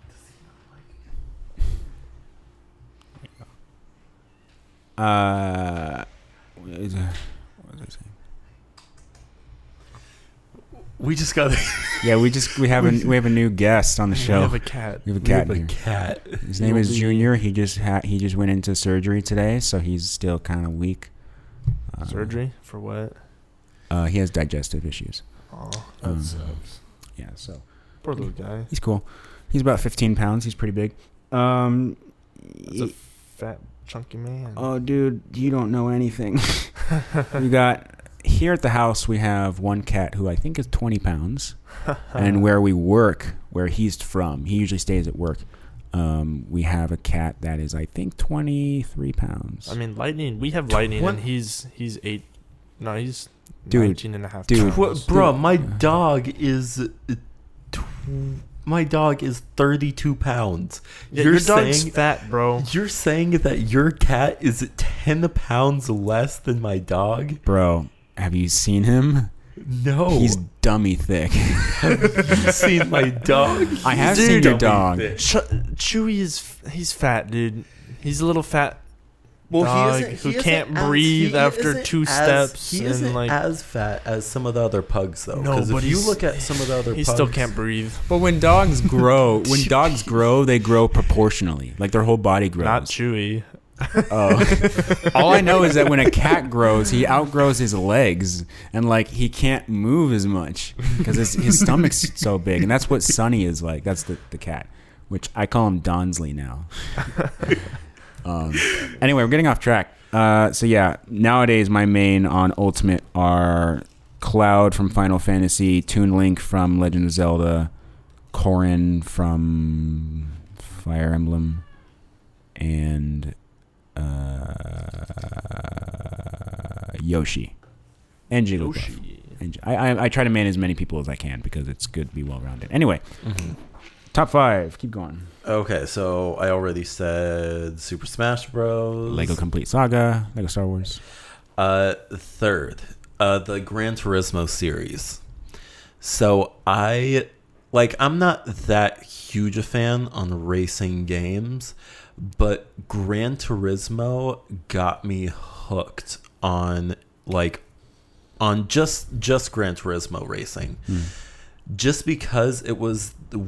Uh, what is it- what was I saying? We just got. Yeah, we just we have a we have a new guest on the show. We have a cat. We have a we cat have a here. cat. His name is Junior. He just ha- he just went into surgery today, so he's still kind of weak. Uh, Surgery for what? Uh, he has digestive issues. Oh, Um, that sucks. Yeah, so Poor little guy. he's cool. He's about 15 pounds. He's pretty big. Um, That's a fat, chunky man. oh, dude, you don't know anything. we got here at the house. We have one cat who I think is 20 pounds, and where we work, where he's from, he usually stays at work. Um, we have a cat that is I think 23 pounds. I mean, Lightning. We have Lightning, What? and he's he's eight. No, he's Dude, 19 and a half. dude. Tw- bro, Dude. my dog is. uh, Tw- my dog is 32 pounds. Yeah, you're your dog's saying fat, bro. you're saying that your cat is 10 pounds less than my dog? Bro, have you seen him? No. He's dummy thick. Have you seen my dog? I have He's seen your dog. thick. Ch- Chewy is f- he's fat, dude. He's a little fat. Well, dog isn't- who isn't can't as- breathe he after isn't two as- steps He and, isn't like- as fat as some of the other pugs, though. No, Because but if you look at some of the other He pugs, still can't breathe. But when dogs grow, when dogs grow, they grow proportionally. Like their whole body grows. Not Chewy. Oh. All I know is that when a cat grows, he outgrows his legs and like he can't move as much because his, his stomach's so big. And that's what Sunny is like. That's the, the cat, which I call him Donsley now. Um, anyway, we're getting off track. Uh, so yeah, nowadays my main on Ultimate are Cloud from Final Fantasy, Toon Link from Legend of Zelda, Corrin from Fire Emblem, and uh, Yoshi and Jigglypuff. Yoshi. And I, I I try to man as many people as I can because it's good to be well rounded. Anyway, Mhm. top five. Keep going. Okay, so I already said Super Smash Bros. Lego Complete Saga, Lego Star Wars. Uh, third, uh, the Gran Turismo series. So I like I'm not that huge a fan on racing games, but Gran Turismo got me hooked on like on just just Gran Turismo racing. Just because it was the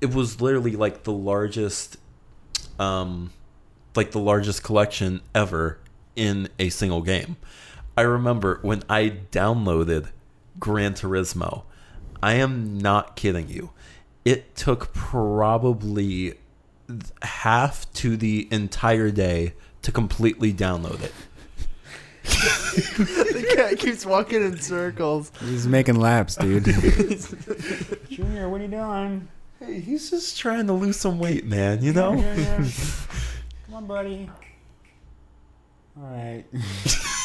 it was literally like the largest um like the largest collection ever in a single game. I remember when I downloaded Gran Turismo. I am not kidding you. It took probably half to the entire day to completely download it. the cat keeps walking in circles. He's making laps, dude. Junior, what are you doing? Hey, he's just trying to lose some weight, man, you know? Come on, buddy. All right.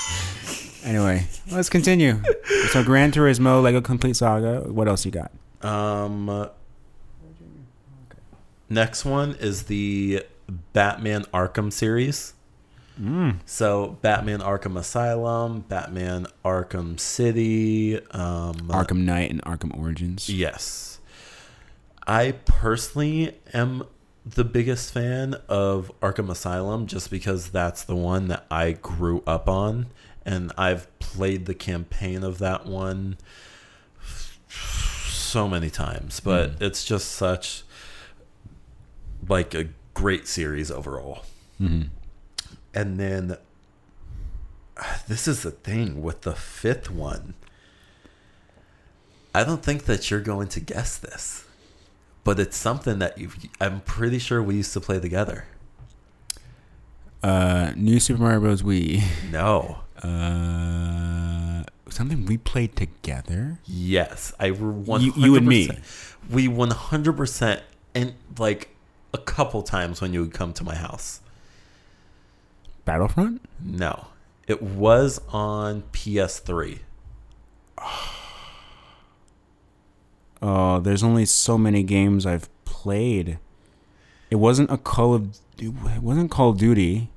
anyway, let's continue. So, Gran Turismo, Lego Complete Saga. What else you got? Um Next one is the Batman Arkham series. Mm. So Batman Arkham Asylum, Batman Arkham City, um, Arkham Knight and Arkham Origins. Yes. I personally am the biggest fan of Arkham Asylum just because that's the one that I grew up on and I've played the campaign of that one so many times, but it's just such like a great series overall. hmm And then this is the thing with the fifth one. I don't think that you're going to guess this, but it's something that you I'm pretty sure we used to play together. Uh, New Super Mario Bros. Wii. No. Uh, something we played together. Yes, I one You- you and me. We 100% and like a couple times when you would come to my house. Battlefront. No. It was on PS3. Oh, there's only so many games I've played. It wasn't a Call of. It wasn't Call of Duty.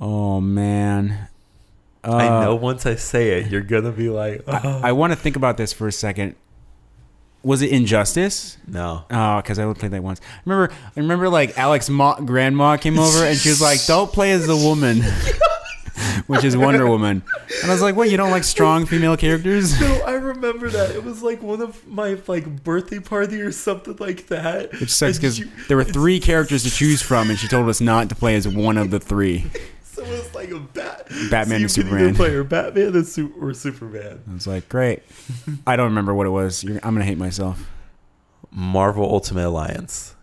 Oh man. Uh, I know once I say it, you're going to be like, oh. I, I want to think about this for a second. Was it Injustice? no. Oh, because I only played that once. I remember, I remember like Alex Ma- grandma came over and she was like, "Don't play as the woman," which is Wonder Woman. And I was like, "What? You don't like strong female characters?" No, I remember that. It was like one of my like birthday party or something like that. Which sucks because there were three characters to choose from, and she told us not to play as one of the three. So it was like a bat. Batman so and you could either Superman. Play or Batman and Su- or Superman. I was like, "Great." I don't remember what it was. You're, I'm gonna hate myself. Marvel Ultimate Alliance.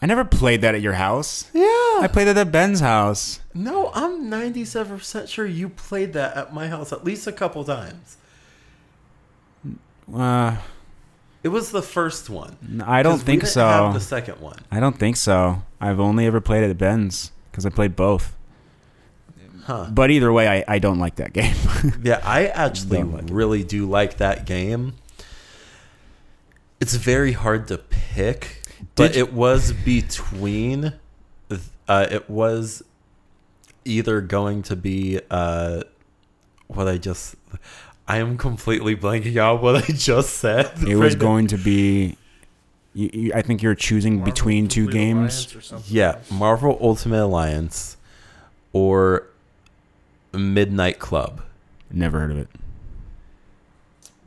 I never played that at your house. Yeah. I played that at Ben's house. no, I'm 97% sure you played that at my house at least a couple times. Uh, It was the first one. I don't think so. Have the second one. I don't think so. I've only ever played it at Ben's because I played both. Huh. But either way, I, I don't like that game. Yeah, I actually like it. really do like that game. It's very hard to pick, but you- it was between. Uh, it was either going to be uh, what I just. I am completely blanking out what I just said. it was now. going to be. You, you, I think you're choosing Marvel between two games. Or Yeah, else. Marvel Ultimate Alliance or Midnight Club. Never heard of it.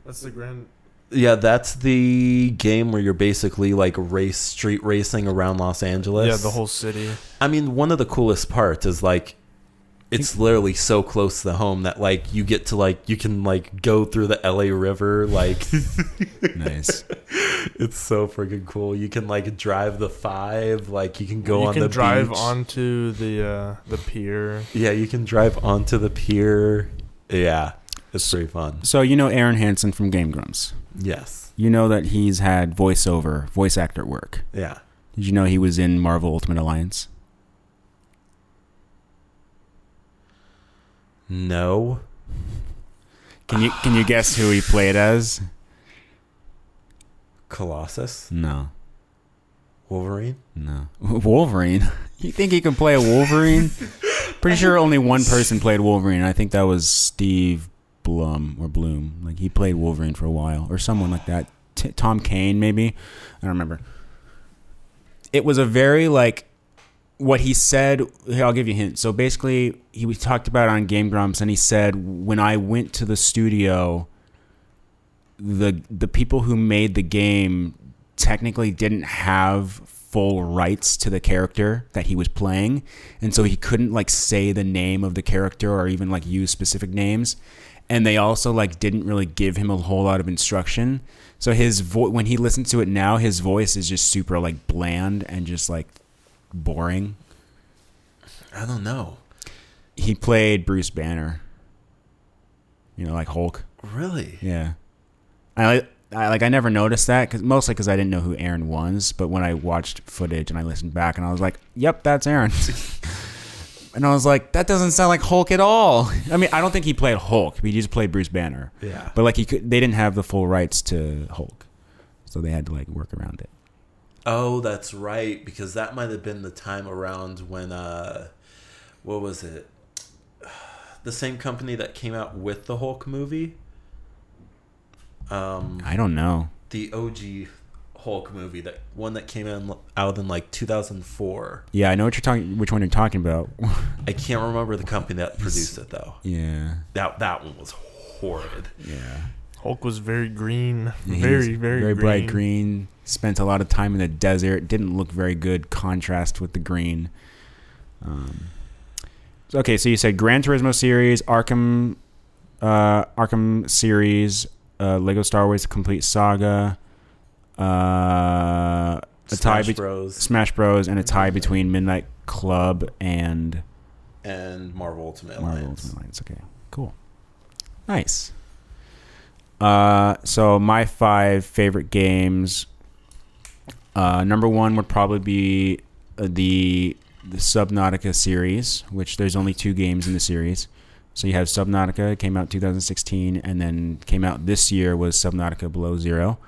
That's the grand. Yeah, that's the game where you're basically like race street racing around Los Angeles. Yeah, the whole city. I mean, one of the coolest parts is like it's literally so close to the home that like you get to like you can like go through the LA River like Nice. it's so freaking cool. You can like drive the 5, like you can go you on can the drive beach. onto the uh, the pier. Yeah, you can drive onto the pier. Yeah. It's pretty fun. so you know Arin Hanson from Game Grumps. Yes. You know that he's had voiceover, voice actor work. Yeah. Did you know he was in Marvel Ultimate Alliance? No. Can you can you guess who he played as? Colossus? No. Wolverine? No. Wolverine. You think he can play a Wolverine? Pretty sure only one person played Wolverine. I think that was Steve Blum or Bloom. Like he played Wolverine for a while, or someone like that. T- Tom Kane, maybe I don't remember. It was a very like what he said. Here, I'll give you a hint. So basically, he we talked about on Game Grumps, and he said when I went to the studio, the the people who made the game technically didn't have full rights to the character that he was playing and so he couldn't like say the name of the character or even like use specific names and they also like didn't really give him a whole lot of instruction so his voice when he listens to it now his voice is just super like bland and just like boring I don't know. he played bruce banner you know like hulk Really? Yeah, I, I like I never noticed that because mostly because I didn't know who Arin was. But when I watched footage and I listened back, and I was like, "Yep, that's Arin." and I was like, "That doesn't sound like Hulk at all." I mean, I don't think he played Hulk. He just played Bruce Banner. Yeah. But like he could, they didn't have the full rights to Hulk, so they had to like work around it. Oh, that's right. Because that might have been the time around when uh, what was it? The same company that came out with the Hulk movie. Um, I don't know. the OG Hulk movie, that one that came in, out in like 2004. Yeah, I know what you're talking. Which one you're talking about? I can't remember the company that produced it though. yeah, That that one was horrid. yeah. Hulk was very green, Yeah, very, very, very green. bright green. Spent a lot of time in the desert. Didn't look very good contrast with the green. Um, okay, so you said Gran Turismo series, Arkham, uh, Arkham series, uh, Lego Star Wars: Complete Saga, uh, a tie Smash between Bros. Smash Bros, and a tie between Midnight Club and and Marvel Ultimate Marvel Alliance. Ultimate Alliance. Okay, cool, nice. Uh, so my five favorite games. Uh, number one would probably be uh, the the Subnautica series, which there's only two games in the series. So you have Subnautica, came out 2016, and then came out this year was Subnautica Below Zero,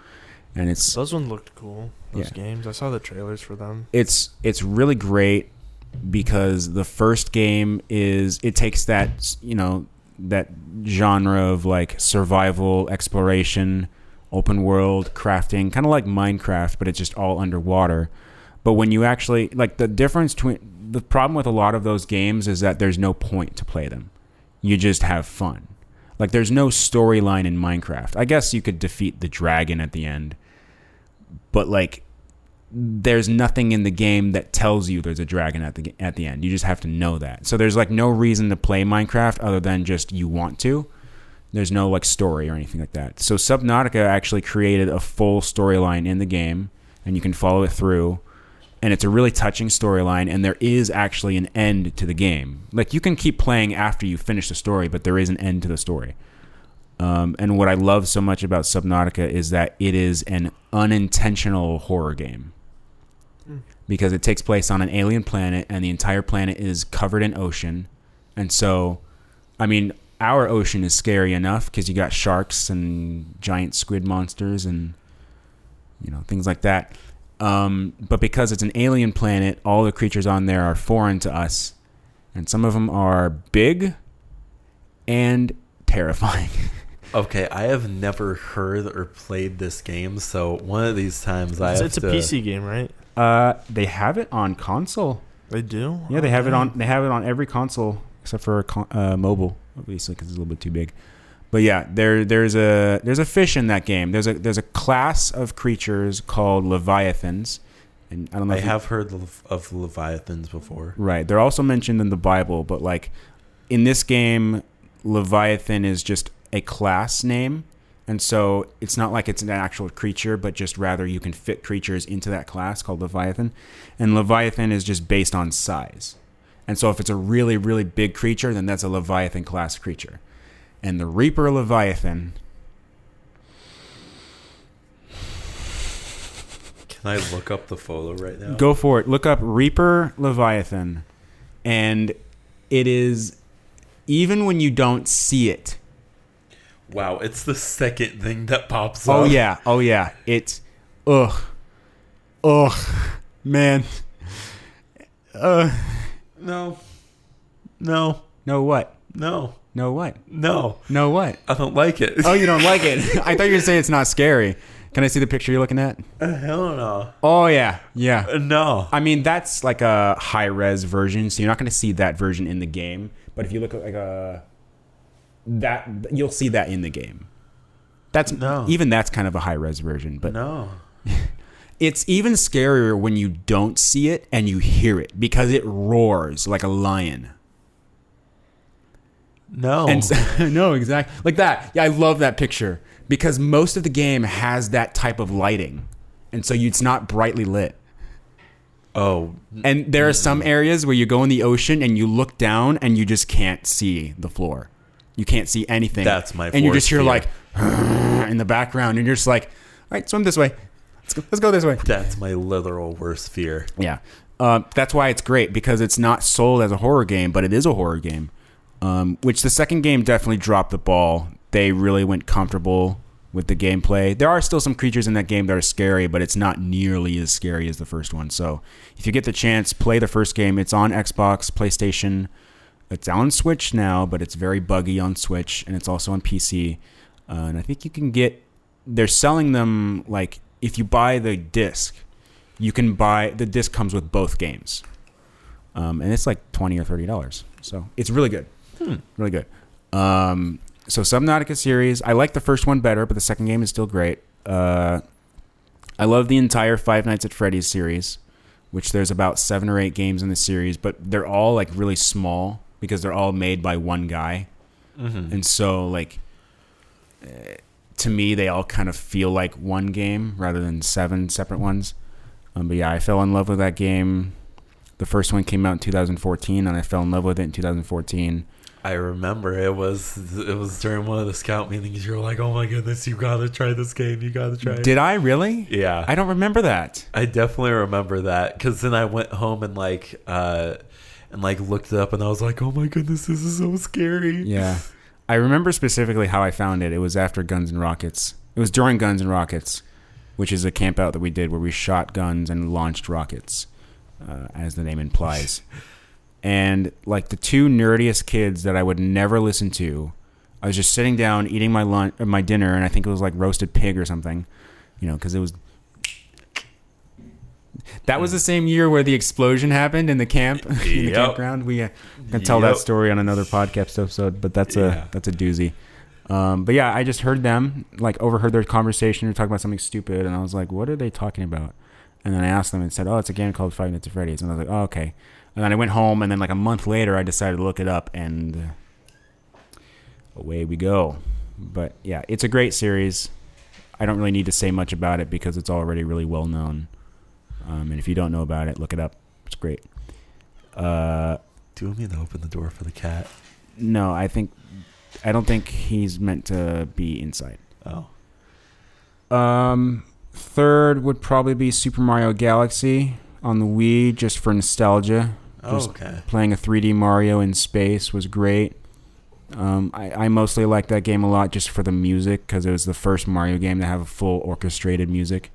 and it's Those ones looked cool. Those Yeah. games. I saw the trailers for them. it's it's really great because the first game is it takes that you know that genre of like survival exploration open world crafting kind of like minecraft but it's just all underwater but when you actually like the difference between the problem with a lot of those games is that there's no point to play them you just have fun like there's no storyline in minecraft i guess you could defeat the dragon at the end but like there's nothing in the game that tells you there's a dragon at the at the end. You just have to know that. So there's like no reason to play Minecraft other than just you want to. There's no like story or anything like that. So Subnautica actually created a full storyline in the game and you can follow it through and it's a really touching storyline and there is actually an end to the game. Like you can keep playing after you finish the story, but there is an end to the story. Um, and what I love so much about Subnautica is that it is an unintentional horror game because it takes place on an alien planet and the entire planet is covered in ocean. And so, I mean, our ocean is scary enough because you got sharks and giant squid monsters and, you know, things like that. Um, but because it's an alien planet, all the creatures on there are foreign to us. And some of them are big and terrifying. Okay, I have never heard or played this game, so one of these times I It's, have it's a to. PC game, right? Uh, they have it on console. They do. Yeah, they have it on. They have it on every console except for con- uh, mobile, obviously because it's a little bit too big. But yeah, there there's a there's a fish in that game. There's a there's a class of creatures called leviathans, and I don't know. I if you- have heard of, of leviathans before. right. They're also mentioned in the Bible, but like in this game, leviathan is just a class name. And so it's not like it's an actual creature, but just rather you can fit creatures into that class called Leviathan. And Leviathan is just based on size. And so if it's a really, really big creature, then that's a Leviathan class creature. And the Reaper Leviathan, Can I look up the photo right now? go for it. Look up Reaper Leviathan. And it is, even when you don't see it, Wow, it's the second thing that pops up. Oh yeah, oh yeah. It's ugh, ugh, man. Uh, No. No. no what? No. No what? No. No what? I don't like it. Oh, you don't like it? I thought you were gonna say it's not scary. Can I see the picture you're looking at? Hell no. Oh yeah, yeah. Uh, No. I mean, that's like a high res version, so you're not going to see that version in the game. But if you look at like a that, you'll see that in the game. That's No. even that's kind of a high res version, but No. it's even scarier when you don't see it and you hear it because it roars like a lion. No. And s- no, exactly like that. Yeah, I love that picture because most of the game has that type of lighting, and so it's not brightly lit. oh, And there are some areas where you go in the ocean and you look down and you just can't see the floor. You can't see anything. That's my And you just hear fear. like in the background, and you're just like, "All right, swim this way. Let's go. Let's go this way." that's my literal worst fear. Yeah, um, that's why it's great because it's not sold as a horror game, but it is a horror game. Um, which the second game definitely dropped the ball. They really went comfortable with the gameplay. There are still some creatures in that game that are scary, but it's not nearly as scary as the first one. So if you get the chance, play the first game. It's on Xbox, PlayStation. It's on Switch now, but it's very buggy on Switch, and it's also on PC. Uh, and I think you can get. They're selling them like if you buy the disc, you can buy the disc comes with both games, um, and it's like twenty or thirty dollars. So it's really good, really good. Um, so Subnautica series, I like the first one better, but the second game is still great. Uh, I love the entire Five Nights at Freddy's series, which there's about seven or eight games in the series, but they're all like really small because they're all made by one guy, and so like eh, to me they all kind of feel like one game rather than seven separate ones. Um, but yeah, I fell in love with that game. The first one came out in 2014, and I fell in love with it in 2014. I remember it was it was during one of the scout meetings. You were like, "Oh my goodness, you gotta try this game. You gotta try." it." Did I really? yeah, I don't remember that. I definitely remember that because then I went home and like uh and like looked it up and I was like, oh my goodness, this is so scary. Yeah. I remember specifically how I found it. It was after Guns and Rockets. It was during Guns and Rockets, which is a camp out that we did where we shot guns and launched rockets, uh, as the name implies. and like the two nerdiest kids that I would never listen to, I was just sitting down eating my lunch, my dinner, and I think it was like roasted pig or something, you know, because it was. That was the same year where the explosion happened in the camp, in the Yep. campground. We uh, can tell that story on another podcast episode, but that's Yeah. a that's a doozy. Um, but yeah, I just heard them, like overheard their conversation. They're talking about something stupid, and I was like, "What are they talking about?" And then I asked them and said, "Oh, it's a game called Five Nights at Freddy's." And I was like, "Oh, okay." And then I went home, and then like a month later, I decided to look it up, and uh, away we go. But yeah, it's a great series. I don't really need to say much about it because it's already really well known. Um, and if you don't know about it, look it up. It's great. Uh, Do you want me to open the door for the cat? no, I think I don't think he's meant to be inside. Oh, Um, third would probably be Super Mario Galaxy on the Wii, just for nostalgia. oh Just okay. Playing a 3D Mario in space was great. Um, I, I mostly liked that game a lot just for the music because it was the first Mario game to have a full orchestrated music,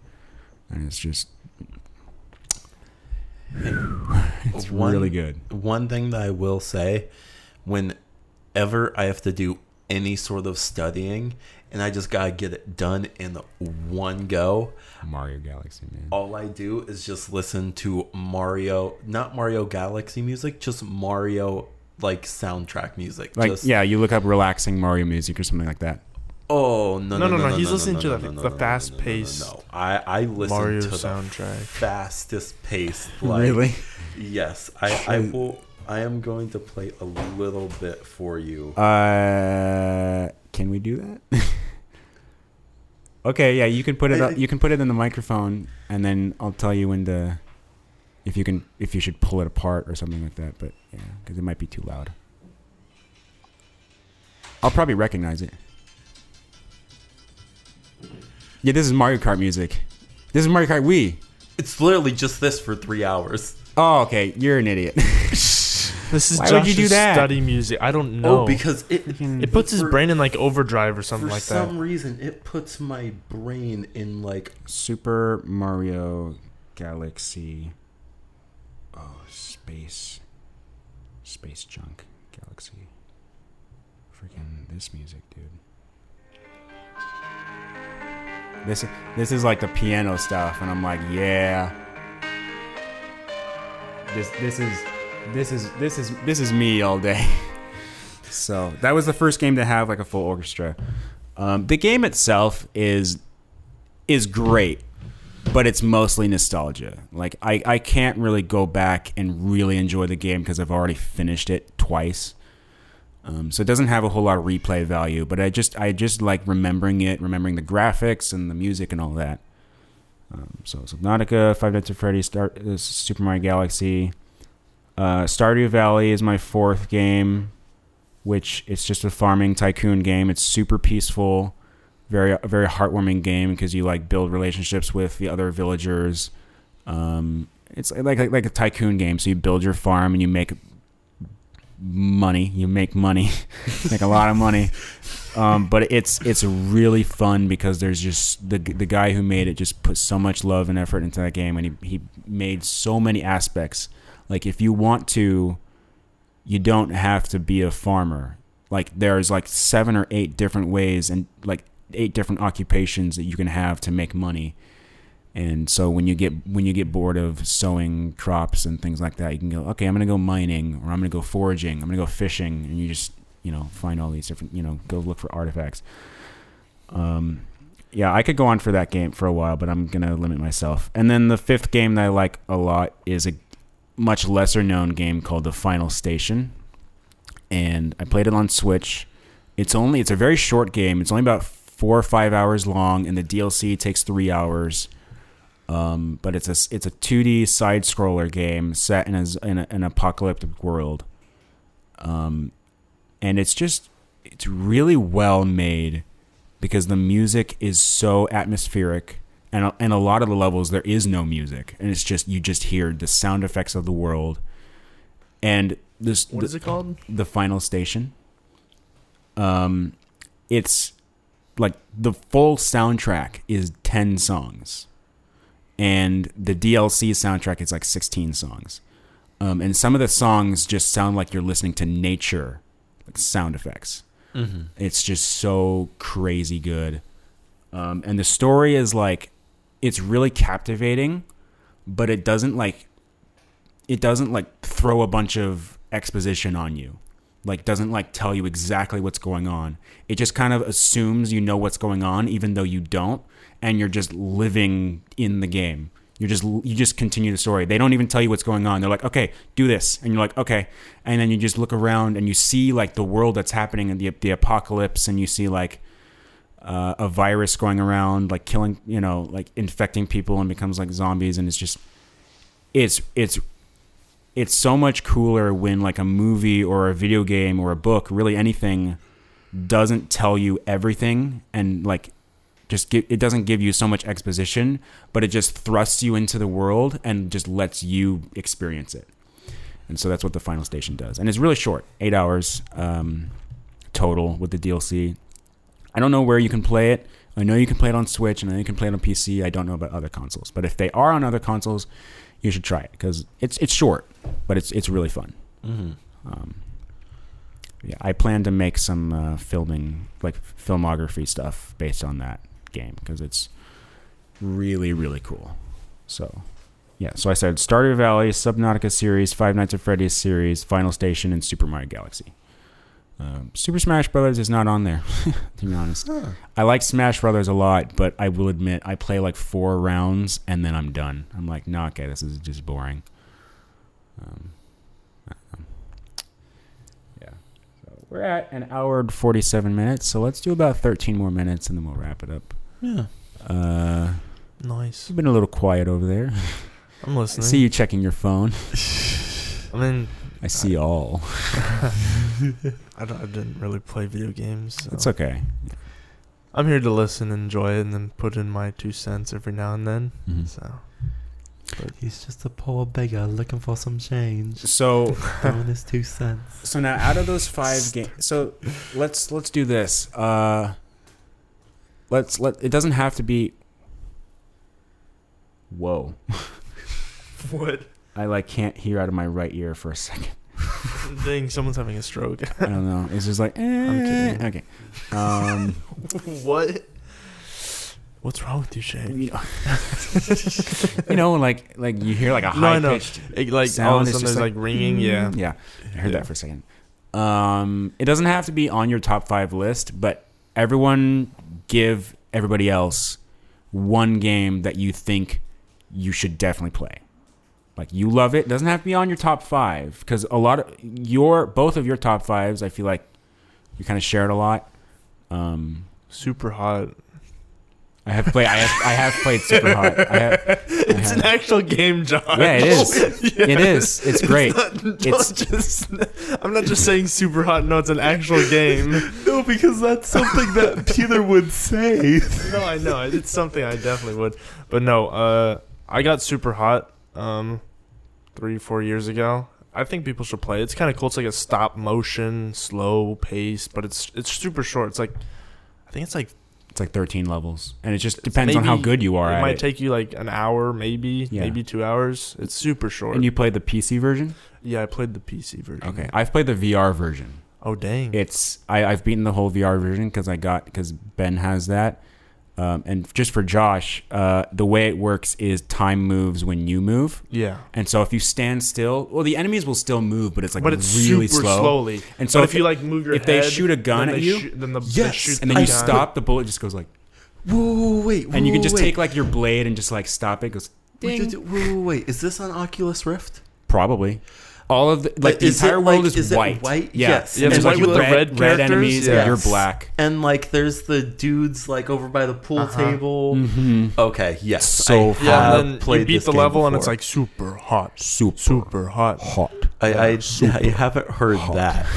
and it's just it's One- really good. One thing that I will say, whenever I have to do any sort of studying and I just gotta get it done in one go, Mario Galaxy, man. all I do is just listen to Mario, not Mario Galaxy music, just Mario like soundtrack music. Like just, yeah, you look up relaxing Mario music or something like that. Oh no No, no no, no! no, he's no, listening no, to the- the no, fast-paced No. I I listen Mario to the soundtrack. fastest paced. Like, really? Yes, I I will. I am going to play a little bit for you. Uh, can we do that? okay, yeah, you can put it up. You can put it in the microphone, and then I'll tell you when to, if you can, if you should pull it apart or something like that. But yeah, because it might be too loud. I'll probably recognize it. Yeah, this is Mario Kart music. This is Mario Kart Wii. It's literally just this for three hours. Oh, okay. You're an idiot. This is Why would you do that? study music. I don't oh, know. Oh, because it it puts his for- brain in like overdrive or something for like that. For some reason it puts my brain in like Super Mario Galaxy. Oh, space. Space junk galaxy. Freaking this music, dude. This this is like the piano stuff, and I'm like, yeah. This this is this is this is this is me all day. so that was the first game to have like a full orchestra. Um, the game itself is is great, but it's mostly nostalgia. Like I, I can't really go back and really enjoy the game because I've already finished it twice. Um, so it doesn't have a whole lot of replay value, but I just I just like remembering it, remembering the graphics and the music and all that. Um, so Subnautica, Five Nights at Freddy's, Star, uh, Super Mario Galaxy, uh, Stardew Valley is my fourth game, which it's just a farming tycoon game. It's super peaceful, very very heartwarming game because you like build relationships with the other villagers. Um, it's like, like like a tycoon game, so you build your farm and you make money. You make money, make a lot of money. Um, but it's it's really fun because there's just the the guy who made it just put so much love and effort into that game, and he he made so many aspects. Like if you want to, you don't have to be a farmer. Like there's like seven or eight different ways and like eight different occupations that you can have to make money. And so when you get when you get bored of sowing crops and things like that, you can go, okay, I'm gonna go mining or I'm gonna go foraging, I'm gonna go fishing, and you just you know find all these different you know go look for artifacts. Um, yeah, I could go on for that game for a while, but I'm gonna limit myself. And then the fifth game that I like a lot is a much lesser known game called The Final Station, and I played it on Switch. It's only it's a very short game. It's only about four or five hours long, and the DLC takes three hours. Um, but it's a it's a 2D side scroller game set in, a, in a, an apocalyptic world. Um, and it's just it's really well made because the music is so atmospheric and and a lot of the levels there is no music and it's just you just hear the sound effects of the world and this What the, is it called? the final station um it's like the full soundtrack is 10 songs and the DLC soundtrack is like 16 songs um, and some of the songs just sound like you're listening to nature like sound effects Mm-hmm. it's just so crazy good. Um, and the story is like, it's really captivating, but it doesn't like, it doesn't like throw a bunch of exposition on you. Like, doesn't like tell you exactly what's going on. It just kind of assumes you know what's going on, even though you don't, and you're just living in the game. You're just you just continue the story. They don't even tell you what's going on. They're like, okay, do this, and you're like, okay, and then you just look around and you see like the world that's happening and the the apocalypse, and you see like uh, a virus going around, like killing, you know, like infecting people and becomes like zombies, and it's just it's it's it's so much cooler when like a movie or a video game or a book, really anything, doesn't tell you everything and like just give, it doesn't give you so much exposition, but it just thrusts you into the world and just lets you experience it. And so that's what the final station does. And it's really short, eight hours um, total with the DLC. I don't know where you can play it. I know you can play it on Switch and I know you can play it on PC. I don't know about other consoles, but if they are on other consoles, you should try it because it's it's short, but it's it's really fun. Mm-hmm. Um, yeah, I plan to make some uh, filming, like filmography stuff, based on that game because it's really really cool. So, yeah. So I said Stardew Valley, Subnautica series, Five Nights at Freddy's series, Final Station, and Super Mario Galaxy. Um, Super Smash Brothers is not on there, to be honest. I like Smash Brothers a lot, but I will admit I play like four rounds and then I'm done. I'm like, no, okay, this is just boring. Um, yeah. So we're at an hour and 47 minutes, so let's do about 13 more minutes and then we'll wrap it up. Yeah. Uh, Nice. you've been a little quiet over there. I'm listening. I listening. see you checking your phone. I mean, I see all. I, don't, I didn't really play video games. So. It's okay. I'm here to listen, enjoy it, and then put in my two cents every now and then. Mhm. So But He's just a poor beggar looking for some change. So Throwing his two cents. So now, out of those five games, so let's let's do this. Uh, let's let it doesn't have to be. Whoa! what? I like can't hear out of my right ear for a second. Dang, someone's having a stroke. I don't know. It's just like eh, I'm kidding. Okay. Um, what? What's wrong with you, Shane? You know, you know, like like you hear like a high know. pitched It, like sound. all of a it's sudden just there's like, ringing. Yeah. Yeah, I heard Yeah. that for a second. Um, it doesn't have to be on your top five list, but everyone give everybody else one game that you think you should definitely play. Like you love it. Doesn't have to be on your top five because a lot of your both of your top fives, I feel like you kind of share it a lot. Um, Super hot. I have played. I have. I have played Super Hot. I have, It's an actual game, John. yeah, it is. It is. It's great. Don't It's- just, I'm not just saying super hot. No, it's an actual game. No, because that's something that Peter would say. no, I know it's something I definitely would. But no, uh, I got super hot um, three, four years ago. I think people should play. It's kind of cool. It's like a stop motion, slow pace, but it's it's super short. It's like I think it's like It's like 13 levels, and it just depends on how good you are It might it. take you like an hour, maybe, Yeah. maybe two hours. It's super short. and you played the PC version. yeah, I played the PC version. Okay, I've played the VR version. Oh dang. It's I, I've beaten the whole VR version because I got because Ben has that. Um, and just for Josh, uh, the way it works is time moves when you move, yeah. and so if you stand still, well, the enemies will still move, but it's like but it's really super slow. slowly. And so but if if you like move your if they shoot a gun at you, shoot- then the they yes, shoot and the then you gun. stop, the bullet just goes like, Whoa, wait, and you can just wait. take like your blade and just like stop it. it goes Wait, ding. wait, wait, wait, is this on Oculus Rift? Probably. All of the like the Is it entire world like- is, is it white. white? Yeah. Yes. Yeah, it's there's white with the red red characters, enemies, yeah. and you're black. And like, there's the dudes like over by the pool Uh-huh. table. Mm-hmm. Okay, yes, So I fun. Yeah, have and then you beat the game level and it's like super hot, Super, super hot. hot. I, I, super I haven't heard hot. that.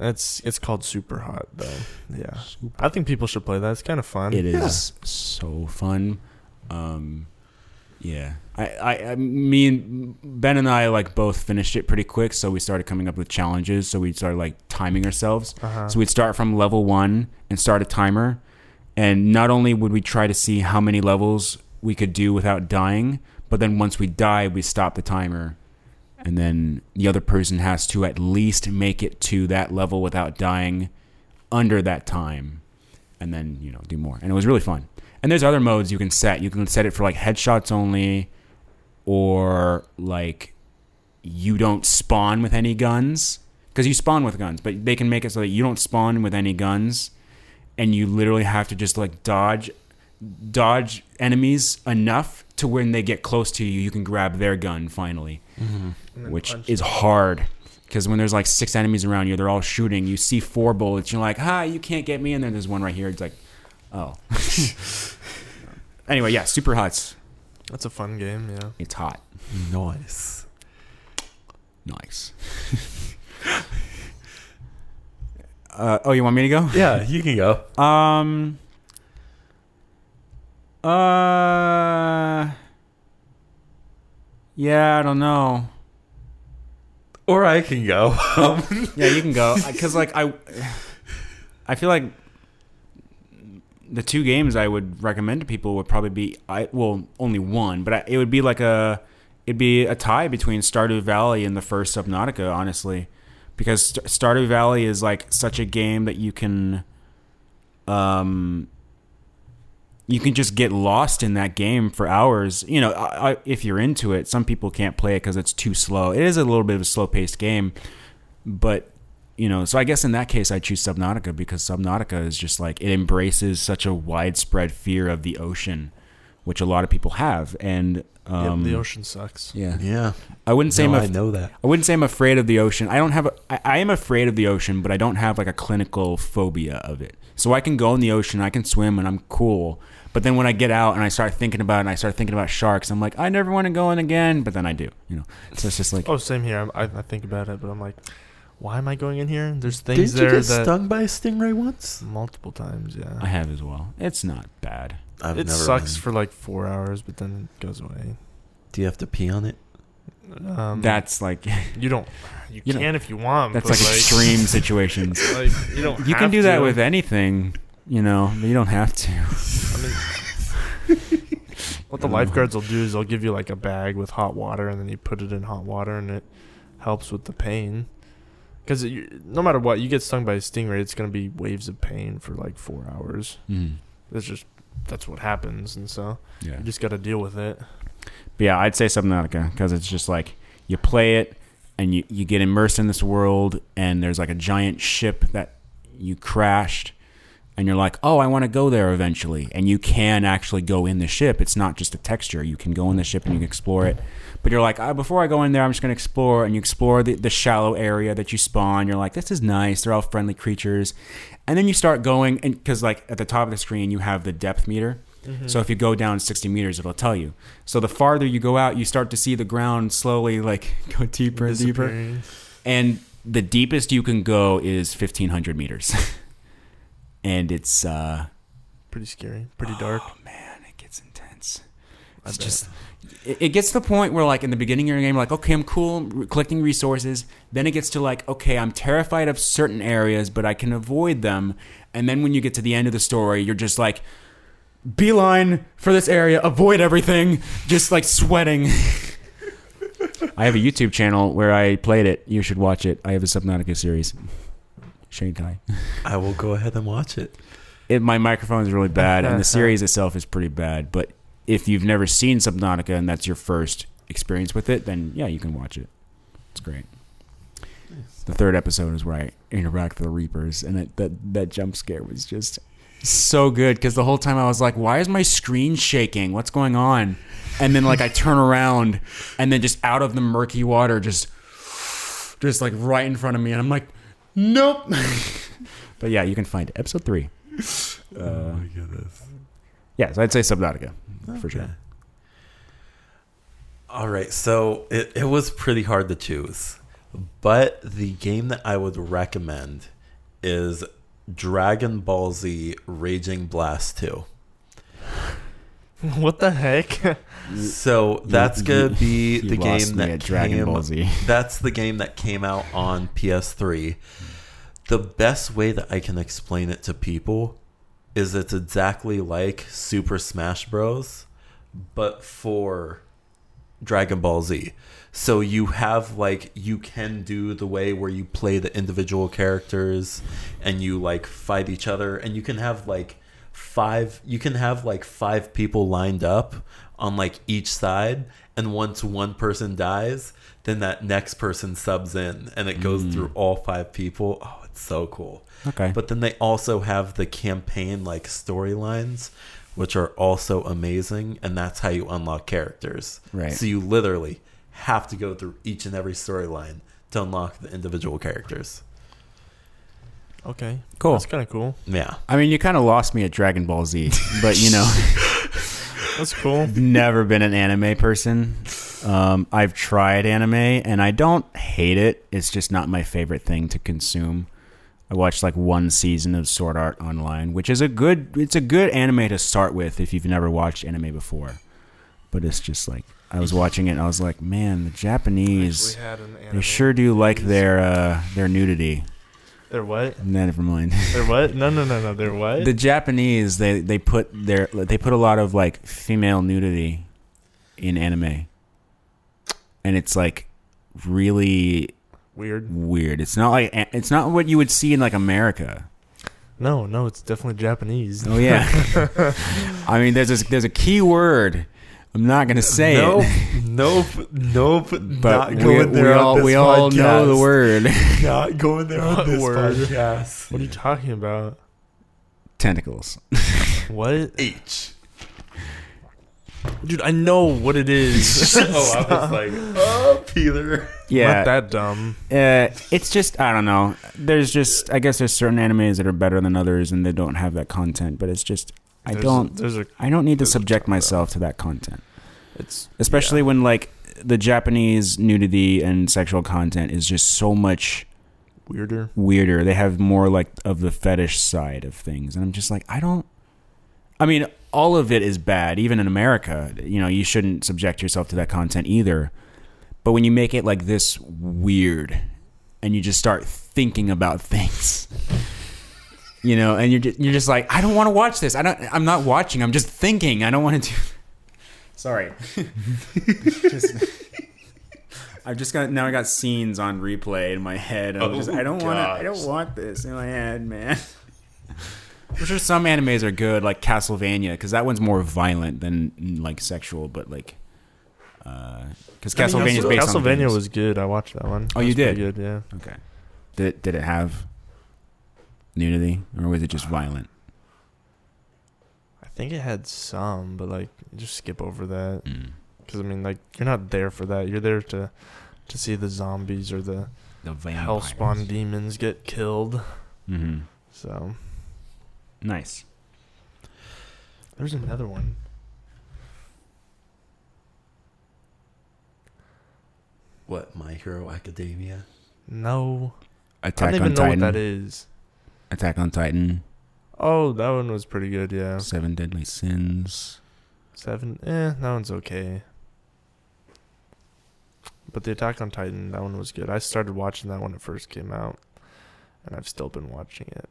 It's it's called super hot though. Yeah, I think people should play that. It's kind of fun. It is so fun. Um, yeah, I, I, I, me and Ben and I like both finished it pretty quick, so we started coming up with challenges. So we started like timing ourselves. Uh-huh. So we'd start from level one and start a timer, and not only would we try to see how many levels we could do without dying, but then once we die, we stop the timer, and then the other person has to at least make it to that level without dying under that time and then you know do more and it was really fun and there's other modes you can set you can set it for like headshots only or like you don't spawn with any guns because you spawn with guns but they can make it so that you don't spawn with any guns and you literally have to just like dodge dodge enemies enough to when they get close to you you can grab their gun finally mm-hmm. And then which is them. hard because when there's like six enemies around you, they're all shooting. You see four bullets, you're like, "Ha, you can't get me!" And then there's one right here. It's like, oh. anyway, yeah, super hot. That's a fun game. Yeah. It's hot. Nice. Nice. uh, oh, you want me to go? Yeah, you can go. Um. Uh. Yeah, I don't know. Or I can go. Um, Yeah, you can go because like I, I feel like the two games I would recommend to people would probably be I well only one, but I, it would be like a it'd be a tie between Stardew Valley and the first Subnautica, honestly, because St- Stardew Valley is like such a game that you can, um, you can just get lost in that game for hours. You know, I, I, if you're into it, some people can't play it because it's too slow. It is a little bit of a slow paced game, but you know, so I guess in that case, I choose Subnautica because Subnautica is just like it embraces such a widespread fear of the ocean, which a lot of people have, and um, yep, the ocean sucks. Yeah, yeah. I wouldn't say No, I'm I know that. I wouldn't say I'm afraid of the ocean. I don't have. A, I, I am afraid of the ocean, but I don't have like a clinical phobia of it. So I can go in the ocean, I can swim, and I'm cool. But then when I get out and I start thinking about it, and I start thinking about sharks, I'm like, I never want to go in again. But then I do, you know. So it's just like, Oh, same here. I, I think about it, but I'm like, why am I going in here? There's things Did you there get that stung by a stingray once? multiple times. Yeah. I have as well. It's not bad. I've it never sucks been. for like four hours, but then it goes away. Do you have to pee on it? Um, That's like you don't. You, You know, can if you want. that's but, like extreme situations. Like you don't. You can have do that to. with anything, you know. But you don't have to. I mean, what the lifeguards will do is they'll give you like a bag with hot water, and then you put it in hot water, and it helps with the pain. Because no matter what, you get stung by a stingray, it's gonna be waves of pain for like four hours. Mm. It's just that's what happens, and so Yeah. you just got to deal with it. But yeah, I'd say Subnautica because it's just like you play it and you, you get immersed in this world, and there's like a giant ship that you crashed, and you're like, oh, I want to go there eventually. And you can actually go in the ship. It's not just a texture. You can go in the ship and you can explore it. But you're like, ah, before I go in there, I'm just going to explore. And you explore the, the shallow area that you spawn. You're like, this is nice. They're all friendly creatures. And then you start going, and because like at the top of the screen, you have the depth meter. So if you go down 60 meters, it'll tell you. So the farther you go out, you start to see the ground slowly like go deeper and deeper. And the deepest you can go is 1500 meters. and it's uh Pretty scary. Pretty dark. oh man, it gets intense. I It's bet. just it, it gets to the point where like in the beginning of your game, like okay, I'm cool, I'm re- collecting resources. Then it gets to like okay, I'm terrified of certain areas, but I can avoid them. And then when you get to the end of the story, you're just like beeline for this area, avoid everything, just like sweating. I have a YouTube channel where I played it. You should watch it. I have a Subnautica series. Shane Kai. I will go ahead and watch it. It, my microphone is really bad, and the series itself is pretty bad. But if you've never seen Subnautica and that's your first experience with it, then yeah, you can watch it. It's great. The third episode is where I interact with the Reapers, and it, that that jump scare was just so good because the whole time I was like, "Why is my screen shaking? What's going on?" And then like I turn around, and then just out of the murky water, just just like right in front of me, and I'm like, "Nope." but yeah, you can find it. episode three. Uh, my goodness. yeah, so I'd say Subnautica for sure. All right, so it, it was pretty hard to choose, but the game that I would recommend is Dragon Ball Z Raging Blast 2. what the heck? So that's you- gonna be you the lost game me that at Dragon came, Ball Z. That's the game that came out on PS3. The best way that I can explain it to people is it's exactly like Super Smash Bros, but for Dragon Ball Z. So you have like you can do the way where you play the individual characters and you like fight each other and you can have like five you can have like five people lined up on like each side and once one person dies then that next person subs in and it goes through mm. all five people. Oh, it's so cool. Okay. But then they also have the campaign like storylines, which are also amazing, and that's how you unlock characters. Right. So you literally have to go through each and every storyline to unlock the individual characters. Okay. Cool. That's kind of cool. Yeah. I mean, you kind of lost me at Dragon Ball Z, but you know, That's cool. never been an anime person. Um, I've tried anime and I don't hate it. It's just not my favorite thing to consume. I watched like one season of Sword Art Online, which is a good. It's a good anime to start with if you've never watched anime before. But it's just like I was watching it and I was like, man, the Japanese they sure do like their uh, their nudity. They're what? No, never mind. They're what? No, no, no, no. They're what? the Japanese they they put their they put a lot of like female nudity in anime, and it's like really Weird. weird. It's not like it's not what you would see in like America. No, no, it's definitely Japanese. Oh yeah, I mean there's a, there's a key word. I'm not gonna say nope, it, nope, nope. but not we, there we on all this we all know the word Not going there on What this word? podcast. What are you talking about? tentacles. What? H. Dude, I know what it is. oh, I was like, oh, Peter. Yeah, Not that dumb. Uh, it's just I don't know. There's just I guess there's certain animes that are better than others, and they don't have that content. But it's just I There's don't there's a. I don't need to subject myself to that content, It's especially when like the Japanese nudity and sexual content is just so much weirder. weirder. They have more like of the fetish side of things, and I'm just like I don't. I mean, all of it is bad. Even in America, you know, you shouldn't subject yourself to that content either. But when you make it like this weird, and you just start thinking about things, you know, and you're just, you're just like, I don't want to watch this. I don't. I'm not watching. I'm just thinking. I don't want to do. Sorry. just, I've just got now. I got scenes on replay in my head. and I'm just, Oh, I don't oh, want to. I don't want this in my head, man. I'm sure some animes are good, like Castlevania, because that one's more violent than like sexual, but like, uh, because I mean, Castlevania is based on Castlevania was good. I watched that one. Oh, That you was did? Good, yeah. okay. Did did it have nudity, or was it just violent? I think it had some, but like just skip over that Mm. because I mean, like you're not there for that. You're there to to see the zombies or the The vampires. hellspawn demons get killed. Mm-hmm. So Nice. there's another one. What, My Hero Academia? No, I Attack don't on even know Titan. what that is. Attack on Titan. Oh, that one was pretty good. Yeah, Seven Deadly Sins. seven. Eh, that one's okay. But the Attack on Titan, that one was good. I started watching that when it first came out, and I've still been watching it.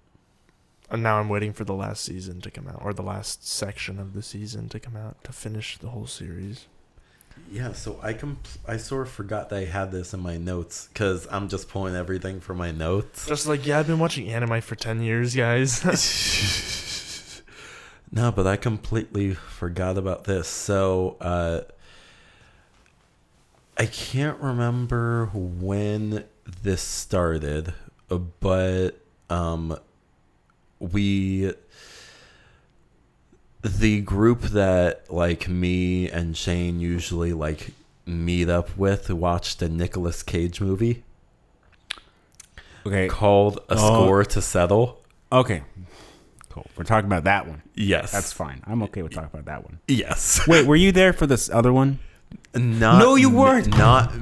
And now I'm waiting for the last season to come out, or the last section of the season to come out to finish the whole series. Yeah, so I com- I sort of forgot that I had this in my notes because I'm just pulling everything from my notes. Just like, yeah, I've been watching anime for 10 years, guys. no, but I completely forgot about this. So, uh, I can't remember when this started, but um, we the group that like me and Shane usually like meet up with watched a Nicolas Cage movie Okay. called A Oh. Score to Settle. Okay. Cool. We're talking about that one. Yes. That's fine. I'm okay with talking about that one. yes. Wait, were you there for this other one? Not No, you weren't. Not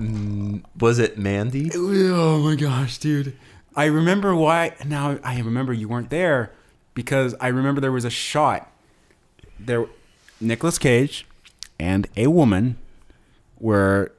was it Mandy? Oh my gosh, dude. I remember why now I remember you weren't there because I remember there was a shot there Nicolas Cage and a woman were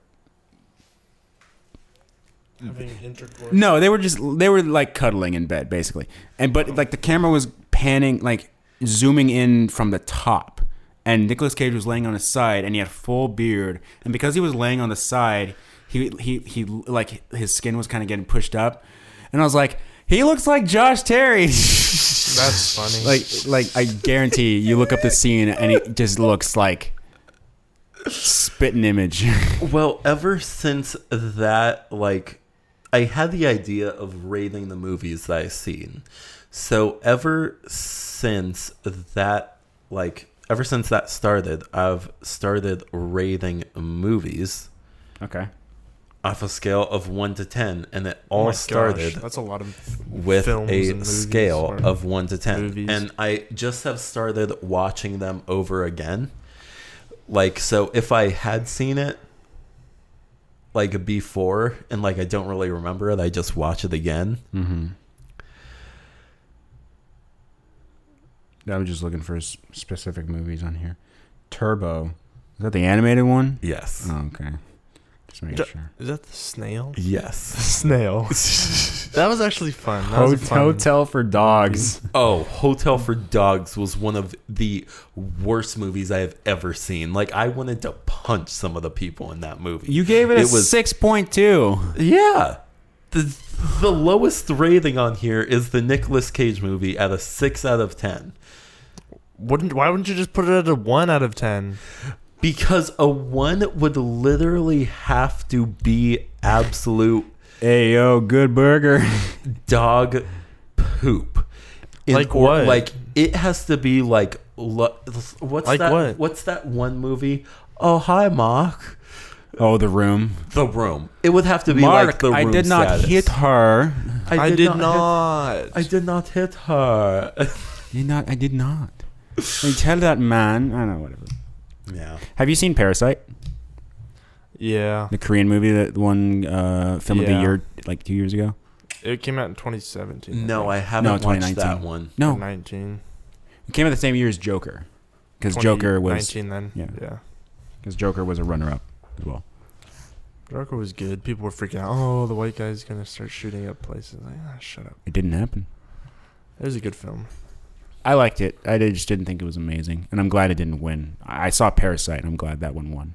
Having intercourse. no, they were just they were like cuddling in bed basically. And but like the camera was panning like zooming in from the top. And Nicolas Cage was laying on his side and he had full beard. And because he was laying on the side, he he he like his skin was kind of getting pushed up. And I was like, he looks like Josh Terry. That's funny. like like I guarantee you look up the scene and it just looks like spitting image. Well, ever since that, like, I had the idea of rating the movies that I've seen. So ever since that, like, ever since that started, I've started rating movies okay. Off a scale of one to ten, and it Oh all gosh, started That's a lot of. with films a and scale of 1 to 10 movies. and i just have started watching them over again like so if i had seen it like before and like i don't really remember it i just watch it again Mm-hmm. i'm just looking for specific movies on here. Turbo. Is that the animated one? yes Oh, okay. Just making Ju- sure. Is that the snail? yes Snail. that was actually fun. That was a fun- Hotel for dogs. oh hotel for dogs was one of the worst movies i have ever seen like i wanted to punch some of the people in that movie You gave it a It was- six point two. Yeah. The the lowest rating on here is the Nicolas Cage movie at a 6 out of 10 Wouldn't? Why wouldn't you just put it at a one out of ten? Because a 1 would literally have to be absolute Hey yo, good burger. dog poop. In Like or- what? Like it has to be like what's Like that what? what's that one movie? Oh, hi Mark. Oh, the room. The Room. It would have to be Mark, like the I did not status. hit her. I did, hit- not. I did not hit her. Did not. I did not. I tell that man. I don't know. Whatever. Yeah. Have you seen Parasite? Yeah, The Korean movie that won uh, film of the Yeah. year like two years ago. it came out in 2017. No, I think. haven't watched 2019. that one. No, 19. it came out the same year as Joker, because Joker was 19 then. yeah. yeah. because Joker was a runner-up as well. Joker was good. People were freaking out. Oh, the white guy's gonna start shooting up places. Like, ah, shut up. It didn't happen. It was a good film. I liked it. I just didn't think it was amazing, and I'm glad it didn't win. I saw Parasite, and I'm glad that one won.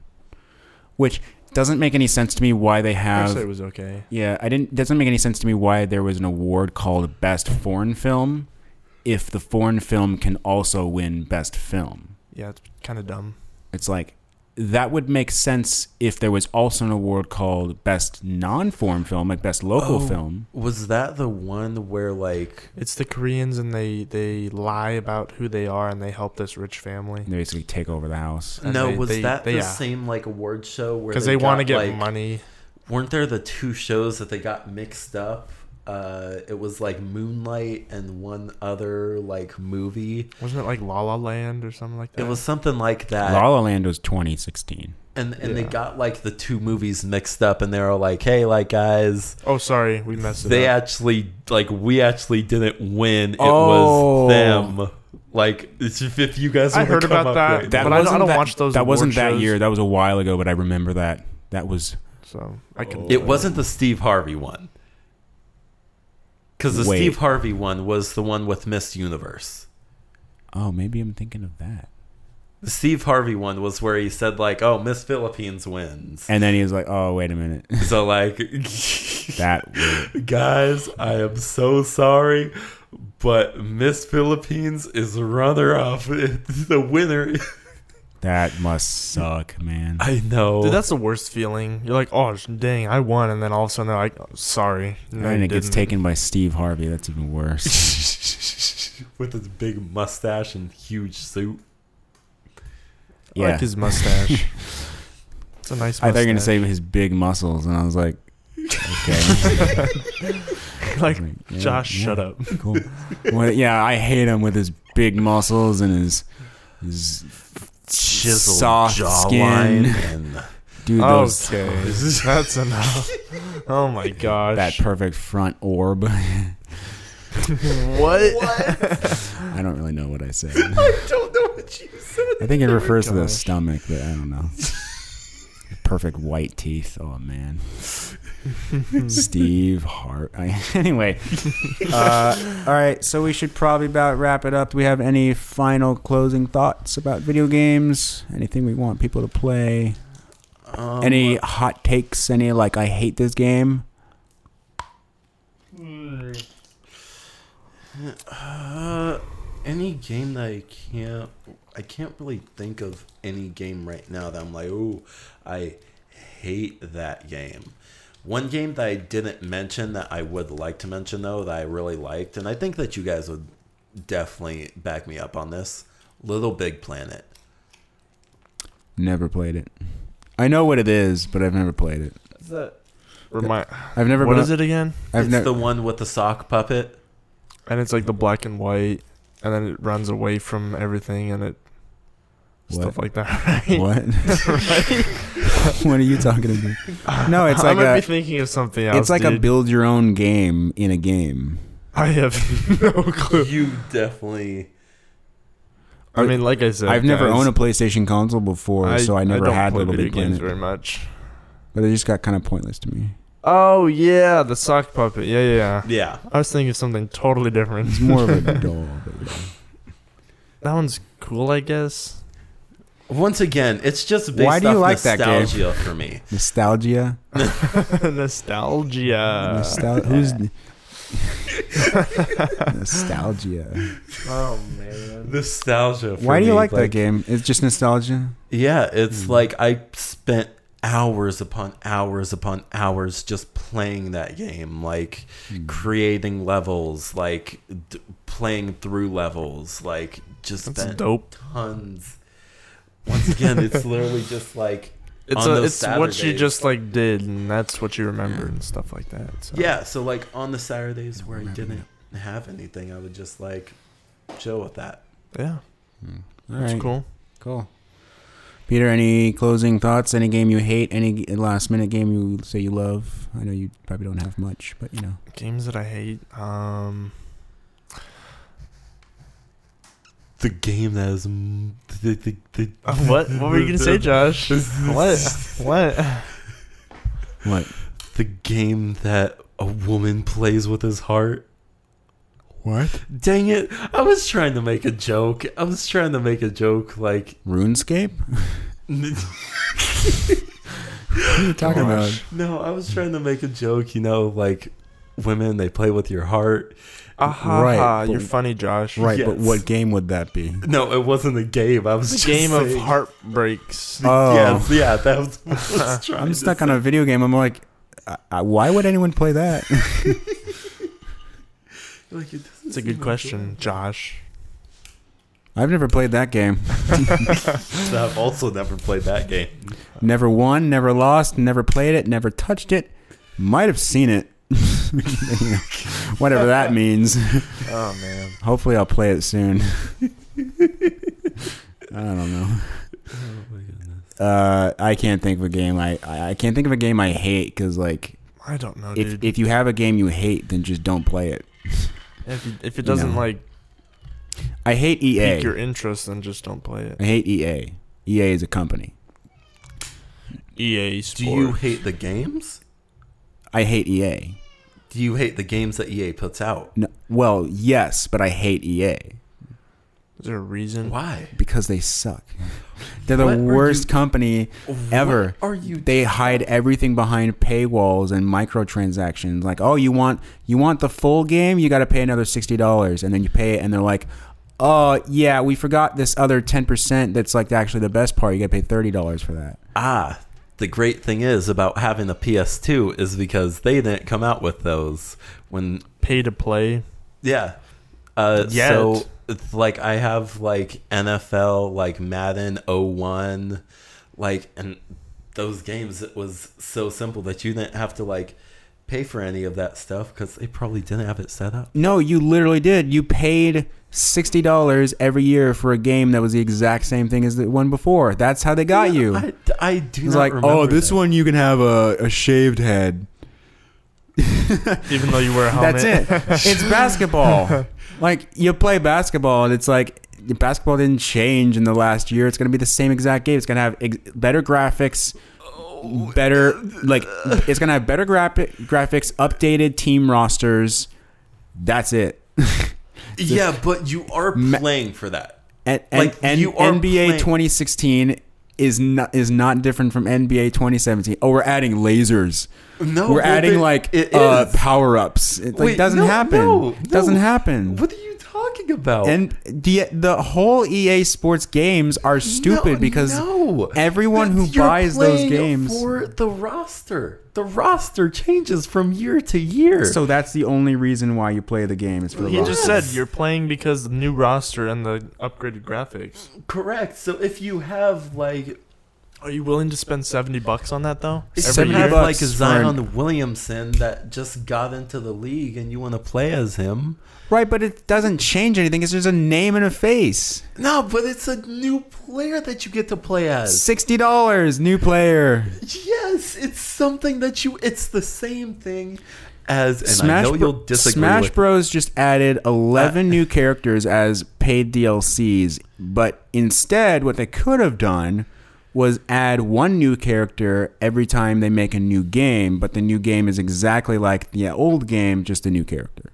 Which doesn't make any sense to me why they have. Parasite was okay. Yeah, I didn't. Doesn't make any sense to me why there was an award called Best Foreign Film if the foreign film can also win best film. Yeah, it's kind of dumb. It's like that would make sense if there was also an award called best non-foreign film, like best local Oh. film. Was that the one where like It's the Koreans and they they lie about who they are and they help this rich family They basically take over the house. And no, they- was they- that they- the yeah. same like award show where because they, want to get like, money. Weren't there the two shows that they got mixed up? Uh, it was like Moonlight and one other like movie. Wasn't it like La La Land or something like that? It was something like that. La La Land was 2016. and and they got like the two movies mixed up and they were like, "Hey, like guys, Oh, sorry, we messed it they up. actually like we actually didn't win. It Oh. was them." Like it's if if you guys I heard come about up that. right That- But I don't- I wasn't don't that- watch those That wasn't award that shows. year. That was a while ago, but I remember that. That was so I can. It wasn't the Steve Harvey one. Because the Wait. Steve Harvey one was the one with Miss Universe. Oh, maybe I'm thinking of that. The Steve Harvey one was where he said like, "Oh, Miss Philippines wins." And then he was like, "Oh, wait a minute." so like, that guys, I am so sorry, but Miss Philippines is runner up. the winner. That must suck, man. I know. Dude, that's the worst feeling. You're like, oh dang, I won, and then all of a sudden they're like, oh, sorry, no, and it gets didn't. taken by Steve Harvey. That's even worse. with his big mustache and huge suit. I yeah. like his mustache. it's a nice. I thought you were gonna mustache. say his big muscles, and I was like, okay. like Like, yeah, Josh, yeah, shut up. Cool. Well, yeah, I hate him with his big muscles and his his Chiseled soft jawline skin. and Dude, those, Okay, that's enough. Oh my gosh. that perfect front orb. what? I don't really know what I said. I don't know what you said. I think it oh refers to the stomach, but I don't know. Perfect white teeth. Oh man. Steve Hart. I, anyway, uh, all right. So we should probably about wrap it up. Do we have any final closing thoughts about video games? Anything we want people to play? Um, Any hot takes? Any like I hate this game? Uh, any game that I can't, I can't really think of any game right now that I'm like, oh, I hate that game. One game that I didn't mention that I would like to mention though that I really liked, and I think that you guys would definitely back me up on this. Little Big Planet. Never played it. I know what it is, but I've never played it. Is that? Remind. I've never. What been is it again? I've it's never. the one with the sock puppet. And it's like the black and white, and then it runs away from everything, and it stuff like that. Right? what? right? what are you talking about? No, it's like I like might a- be thinking of something else. It's like a build your own game in a game. I have no clue. You definitely. I mean, like I said, I've never owned a PlayStation console before, so I never don't had play Little video Big games Planet. very much. But they just got kind of pointless to me. Oh yeah, the sock puppet. Yeah, yeah, yeah. Yeah. I was thinking of something totally different. It's more of a doll. That one's cool, I guess. Once again, it's just based Why do you off like that game? nostalgia for me. Nostalgia. Nostalgia. Nostal- who's nostalgia? oh man. Nostalgia. For Why do you me, like, that game? It's just nostalgia. Yeah, it's Hmm. like I spent hours upon hours upon hours just playing that game, like Hmm. creating levels, like d- playing through levels, like just That's spent dope. tons. Once again, it's literally just like It's a, those it's what you just like did, and that's what you remember and stuff like that. So. yeah. So like on the Saturdays where I remember didn't have anything, I would just like chill with that. yeah, All that's right, cool. cool. Peter, any closing thoughts? Any game you hate? Any last minute game you say you love? I know you probably don't have much, but you know. Games that I hate. Um, The game that is m- the, the, the, what? What were you gonna say, Josh? what? What? What? The game that a woman plays with his heart. What? Dang it. I was trying to make a joke. I was trying to make a joke like RuneScape? What are you talking about? No, I was trying to make a joke, you know, like women they play with your heart Aha, Right, but- you're funny, Josh. Right, but what game would that be? No, it wasn't a game. I was just a game of heartbreaks. Oh. Yes, yeah, that was. What I was trying I'm to stuck say. on a video game. I'm like, I, I, why would anyone play that? Like, it It's a good like question, Josh. I've never played that game. it. I've also never played that game. Never won, never lost, never played it, never touched it. Might have seen it. You know, Whatever that means. Oh man. Hopefully, I'll play it soon. I don't know. Uh, I can't think of a game. I, I I can't think of a game I hate because like I don't know, if dude. if you have a game you hate, then just don't play it. if, you- if it doesn't know. like I hate EA. pique your interest, then just don't play it. I hate EA. EA is a company. EA Sports. Do you hate the games? I hate EA. Do you hate the games that EA puts out? No, well, yes, but I hate EA Is there a reason? Why? because they suck. They're the What are worst you- company ever. What are you? They hide everything behind paywalls and microtransactions. Like, oh, you want you want the full game? You got to pay another sixty dollars, and then you pay it, and they're like, oh yeah, we forgot this other ten percent. That's like actually the best part. You got to pay thirty dollars for that. ah, the great thing is about having a PS2 is because they didn't come out with those when Pay to play. Yeah. Uh, Yet. so it's like I have like NFL, like Madden 01, like and those games it was so simple that you didn't have to like pay for any of that stuff because they probably didn't have it set up. No, you literally did. You paid sixty dollars every year for a game that was the exact same thing as the one before. That's how they got you. I, I do It's not like, remember oh, this that. one you can have a, a shaved head. Even though you wear a helmet. That's it. It's basketball. like you play basketball, and it's like basketball didn't change in the last year. It's gonna be the same exact game. It's gonna have ex- better graphics, better like it's gonna have better graphic graphics, updated team rosters. That's it. Yeah, but you are playing for that. And, and, Like, and you are NBA playing- 2016 is not is not different from NBA 2017. Oh, we're adding lasers. No, we're adding it- like uh, power ups. It like Wait, doesn't no, happen. no, doesn't happen. What are you talking about? And the the whole EA Sports games are stupid No, because no. everyone who You're buys those games. for the roster. The roster changes from year to year. so that's the only reason why you play the game is for the He roster. just said you're playing because the new roster and the upgraded graphics. correct. So if you have like Are you willing to spend seventy bucks on that though? Every 70 year? bucks like a for Zion Williamson that just got into the league and you want to play as him. right, but it doesn't change anything. It's just a name and a face. No, but it's a new player that you get to play as. Sixty dollars, new player. Yes, it's something that you. It's the same thing as. And I Smash, know Bro- you'll disagree Smash with. Bros. just added 11 uh, new characters as paid DLCs, but instead, what they could have done was add one new character every time they make a new game, but the new game is exactly like the old game, just a new character.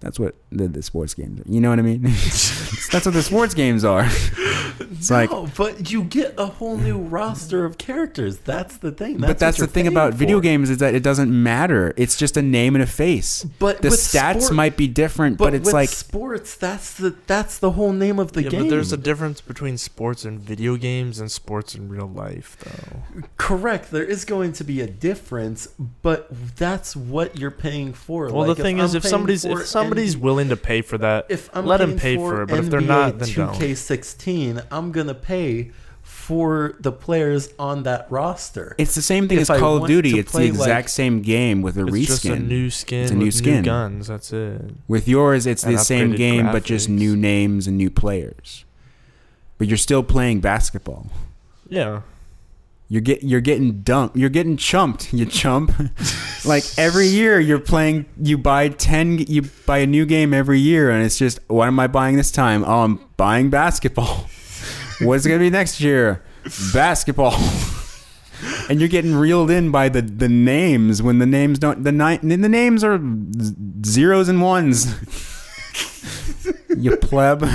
That's what the, the sports games are. You know what I mean? That's what the sports games are. It's like, no, but you get a whole new roster of characters. That's the thing. That's but that's the thing about paying video games is that it doesn't matter. It's just a name and a face. But the stats sport- might be different, But, but, it's with like sports. That's the that's the whole name of the yeah, game. but there's a difference between sports and video games and sports in real life, though. correct. There is going to be a difference, but that's what you're paying for. Well, Like, the thing I'm is, if somebody's if somebody's N- willing to pay for that, if I'm let 'em paying pay for it, but if they're not, then don't. 2K16, I'm gonna pay for the players on that roster. It's the same thing If as I Call of Duty. It's the exact like- same game with a it's reskin. just a new skin. It's a new with skin. New guns. That's it. with yours, it's the same upgraded game but just new names and new players. But you're still playing basketball. Yeah. You're get you're getting dunked. You're getting chumped. You chump. like every year, you're playing. You buy ten. You buy a new game every year, and it's just what am I buying this time? Oh, I'm buying basketball. What's it gonna be next year? Basketball. and you're getting reeled in by the the names when the names don't the ni- the names are zeros and ones. you pleb.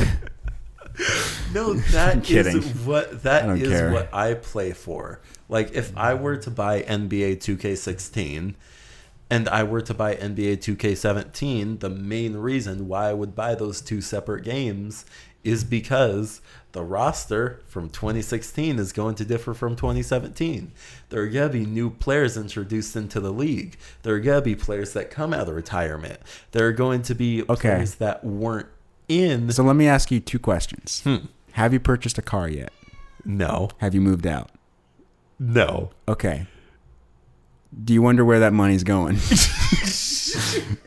No, that is what I that don't care. what I play for. Like if I were to buy NBA 2K16 and I were to buy NBA 2K17, the main reason why I would buy those two separate games is because the roster from 2016 is going to differ from 2017. There are going to be new players introduced into the league. There are going to be players that come out of retirement. There are going to be Okay. players that weren't in. So let me ask you two questions. Hmm. Have you purchased a car yet? No. Have you moved out? No. Okay. Do you wonder where that money's going?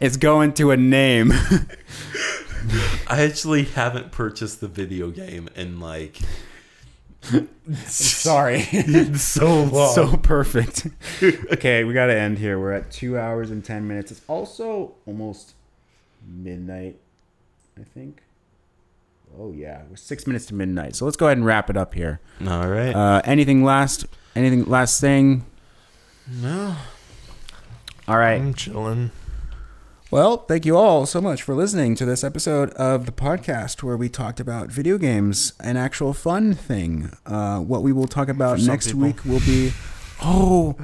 it's going to a name. I actually haven't purchased the video game in like Sorry. so long. so perfect. okay, we got to end here. We're at two hours and 10 minutes. It's also almost midnight, I think. Oh, yeah. We're six minutes to midnight. So let's go ahead and wrap it up here. All right. Uh, anything last? Anything last thing? No, All right. I'm chilling. Well, thank you all so much for listening to this episode of the podcast where we talked about video games, an actual fun thing. Uh, what we will talk about next people. week will be oh,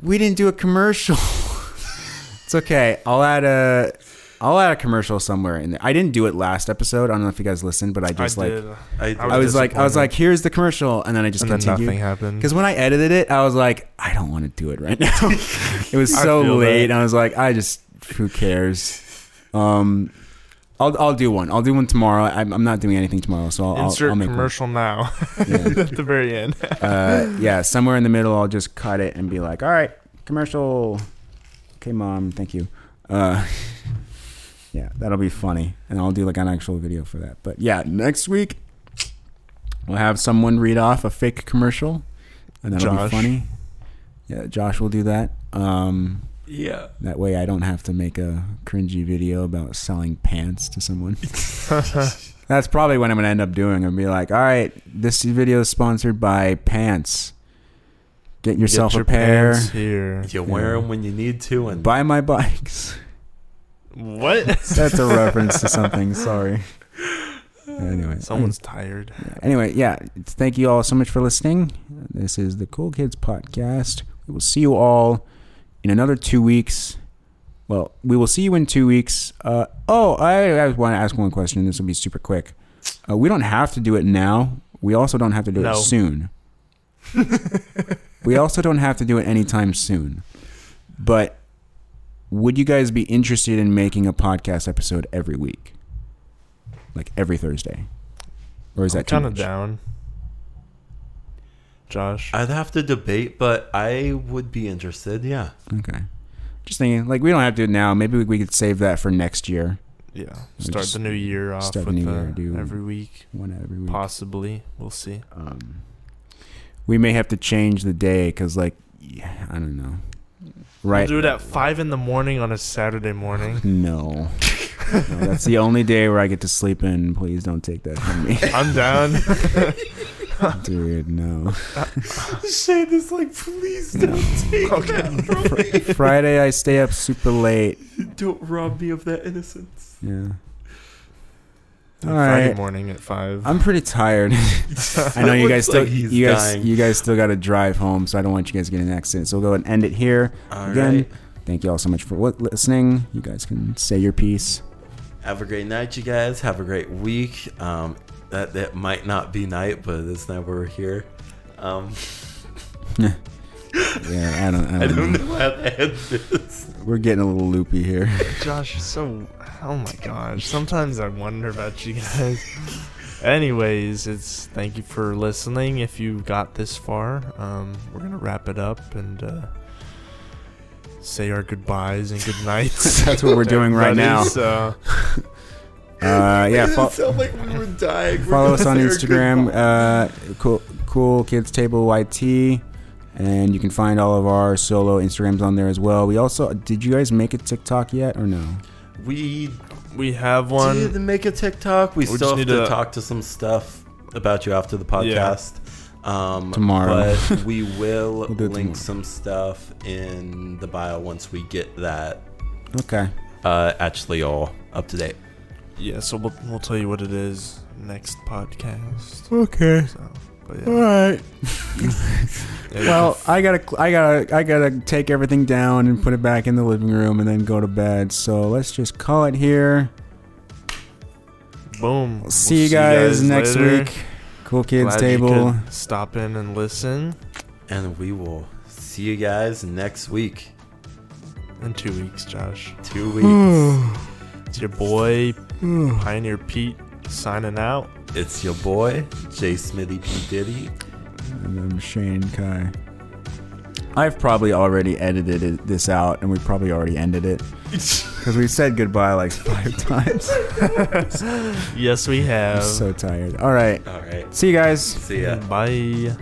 we didn't do a commercial. it's okay. I'll add a. I'll add a commercial somewhere in there. I didn't do it last episode. I don't know if you guys listened, but I just I like did. I, I I was like I was like here's the commercial, and then I just and then continued. nothing happened. Because when I edited it, I was like, I don't want to do it right now. it was so feel late. And I was like, I just, who cares? Um, I'll I'll do one. I'll do one tomorrow. I'm, I'm not doing anything tomorrow, so I'll, I'll, Insert I'll make commercial now. Yeah. at the very end. Uh, yeah, somewhere in the middle, I'll just cut it and be like, all right, commercial. Okay, mom, thank you. Uh, yeah, that'll be funny, and I'll do like an actual video for that. But yeah, next week we'll have someone read off a fake commercial, and that'll Josh. be funny. Yeah, Josh will do that. Um, yeah. that way, I don't have to make a cringy video about selling pants to someone. That's probably what I'm gonna end up doing. I'll be like, all right, this video is sponsored by pants. Get yourself Get your a pair. pants here. You wear them when you need to, and Buy my bikes. What? That's a reference to something. Sorry. Anyway, Someone's tired. Anyway, yeah. Thank you all so much for listening. This is the Cool Kids podcast. We will see you all in another two weeks. Well, we will see you in two weeks. Uh, oh, I, I want to ask one question. This will be super quick. Uh, we don't have to do it now. We also don't have to do No. it soon. we also don't have to do it anytime soon. But would you guys be interested in making a podcast episode every week? Like every Thursday? Or is I'm that too kind of much? down. Josh. I'd have to debate, but I would be interested. Yeah. Okay. Just thinking, like, we don't have to do it now. Maybe we, we could save that for next year. yeah. Start the new year off start the with new uh, year, do- every week. One every week. Possibly. We'll see. Um, we may have to change the day because, like, yeah, I don't know. Right? We'll do it at five in the morning on a Saturday morning. No. no. That's the only day where I get to sleep in. Please don't take that from me. I'm down. Dude, no. Shane is like, please don't take Okay. that from me. Friday, I stay up super late. Don't rob me of that innocence. Yeah. All Friday right. morning at five. I'm pretty tired. I know you guys still like he's you guys dying. you guys still got to drive home, so I don't want you guys getting in an accident. So we'll go ahead and end it here. All Again, right. Thank you all so much for listening. You guys can say your piece. Have a great night, you guys. Have a great week. Um, that that might not be night, but it's not where we're here. Um, Yeah, I don't. I I don't, don't know. know how to end this. We're getting a little loopy here. Josh, so. Oh my gosh. Sometimes I wonder about you guys. Anyways, it's thank you for listening. If you got this far, um, we're gonna wrap it up and uh, say our goodbyes and good nights. That's what we're doing right now. So Uh, yeah, it fo- sound like we were dying. We're follow us on Instagram. Uh, cool, cool kids table YT, and you can find all of our solo Instagrams on there as well. We also did you guys make a TikTok yet or no? We we have one. did one. make a TikTok. We, We still just have need to to- talk to some stuff about you after the podcast. Um, Tomorrow. but we will We'll link tomorrow. some stuff in the bio once we get that Okay. uh, actually all up to date. Yeah, so we'll we'll tell you what it is next podcast. Okay. So But yeah. right. Well, I gotta, I gotta, I gotta take everything down and put it back in the living room and then go to bed. So let's just call it here. boom. We'll see you guys, next later. week. Cool Kids Glad Table. You could stop in and listen And we will see you guys next week. in two weeks, Josh. Two weeks. It's your boy Pioneer Pete signing out. It's your boy, J. Smithy P. Diddy. And then Shane Kai. I've probably already edited it, this out, and we probably already ended it because we said goodbye like five times. Yes, we have. I'm have. so tired. All right, All right. see you guys. See ya. Bye.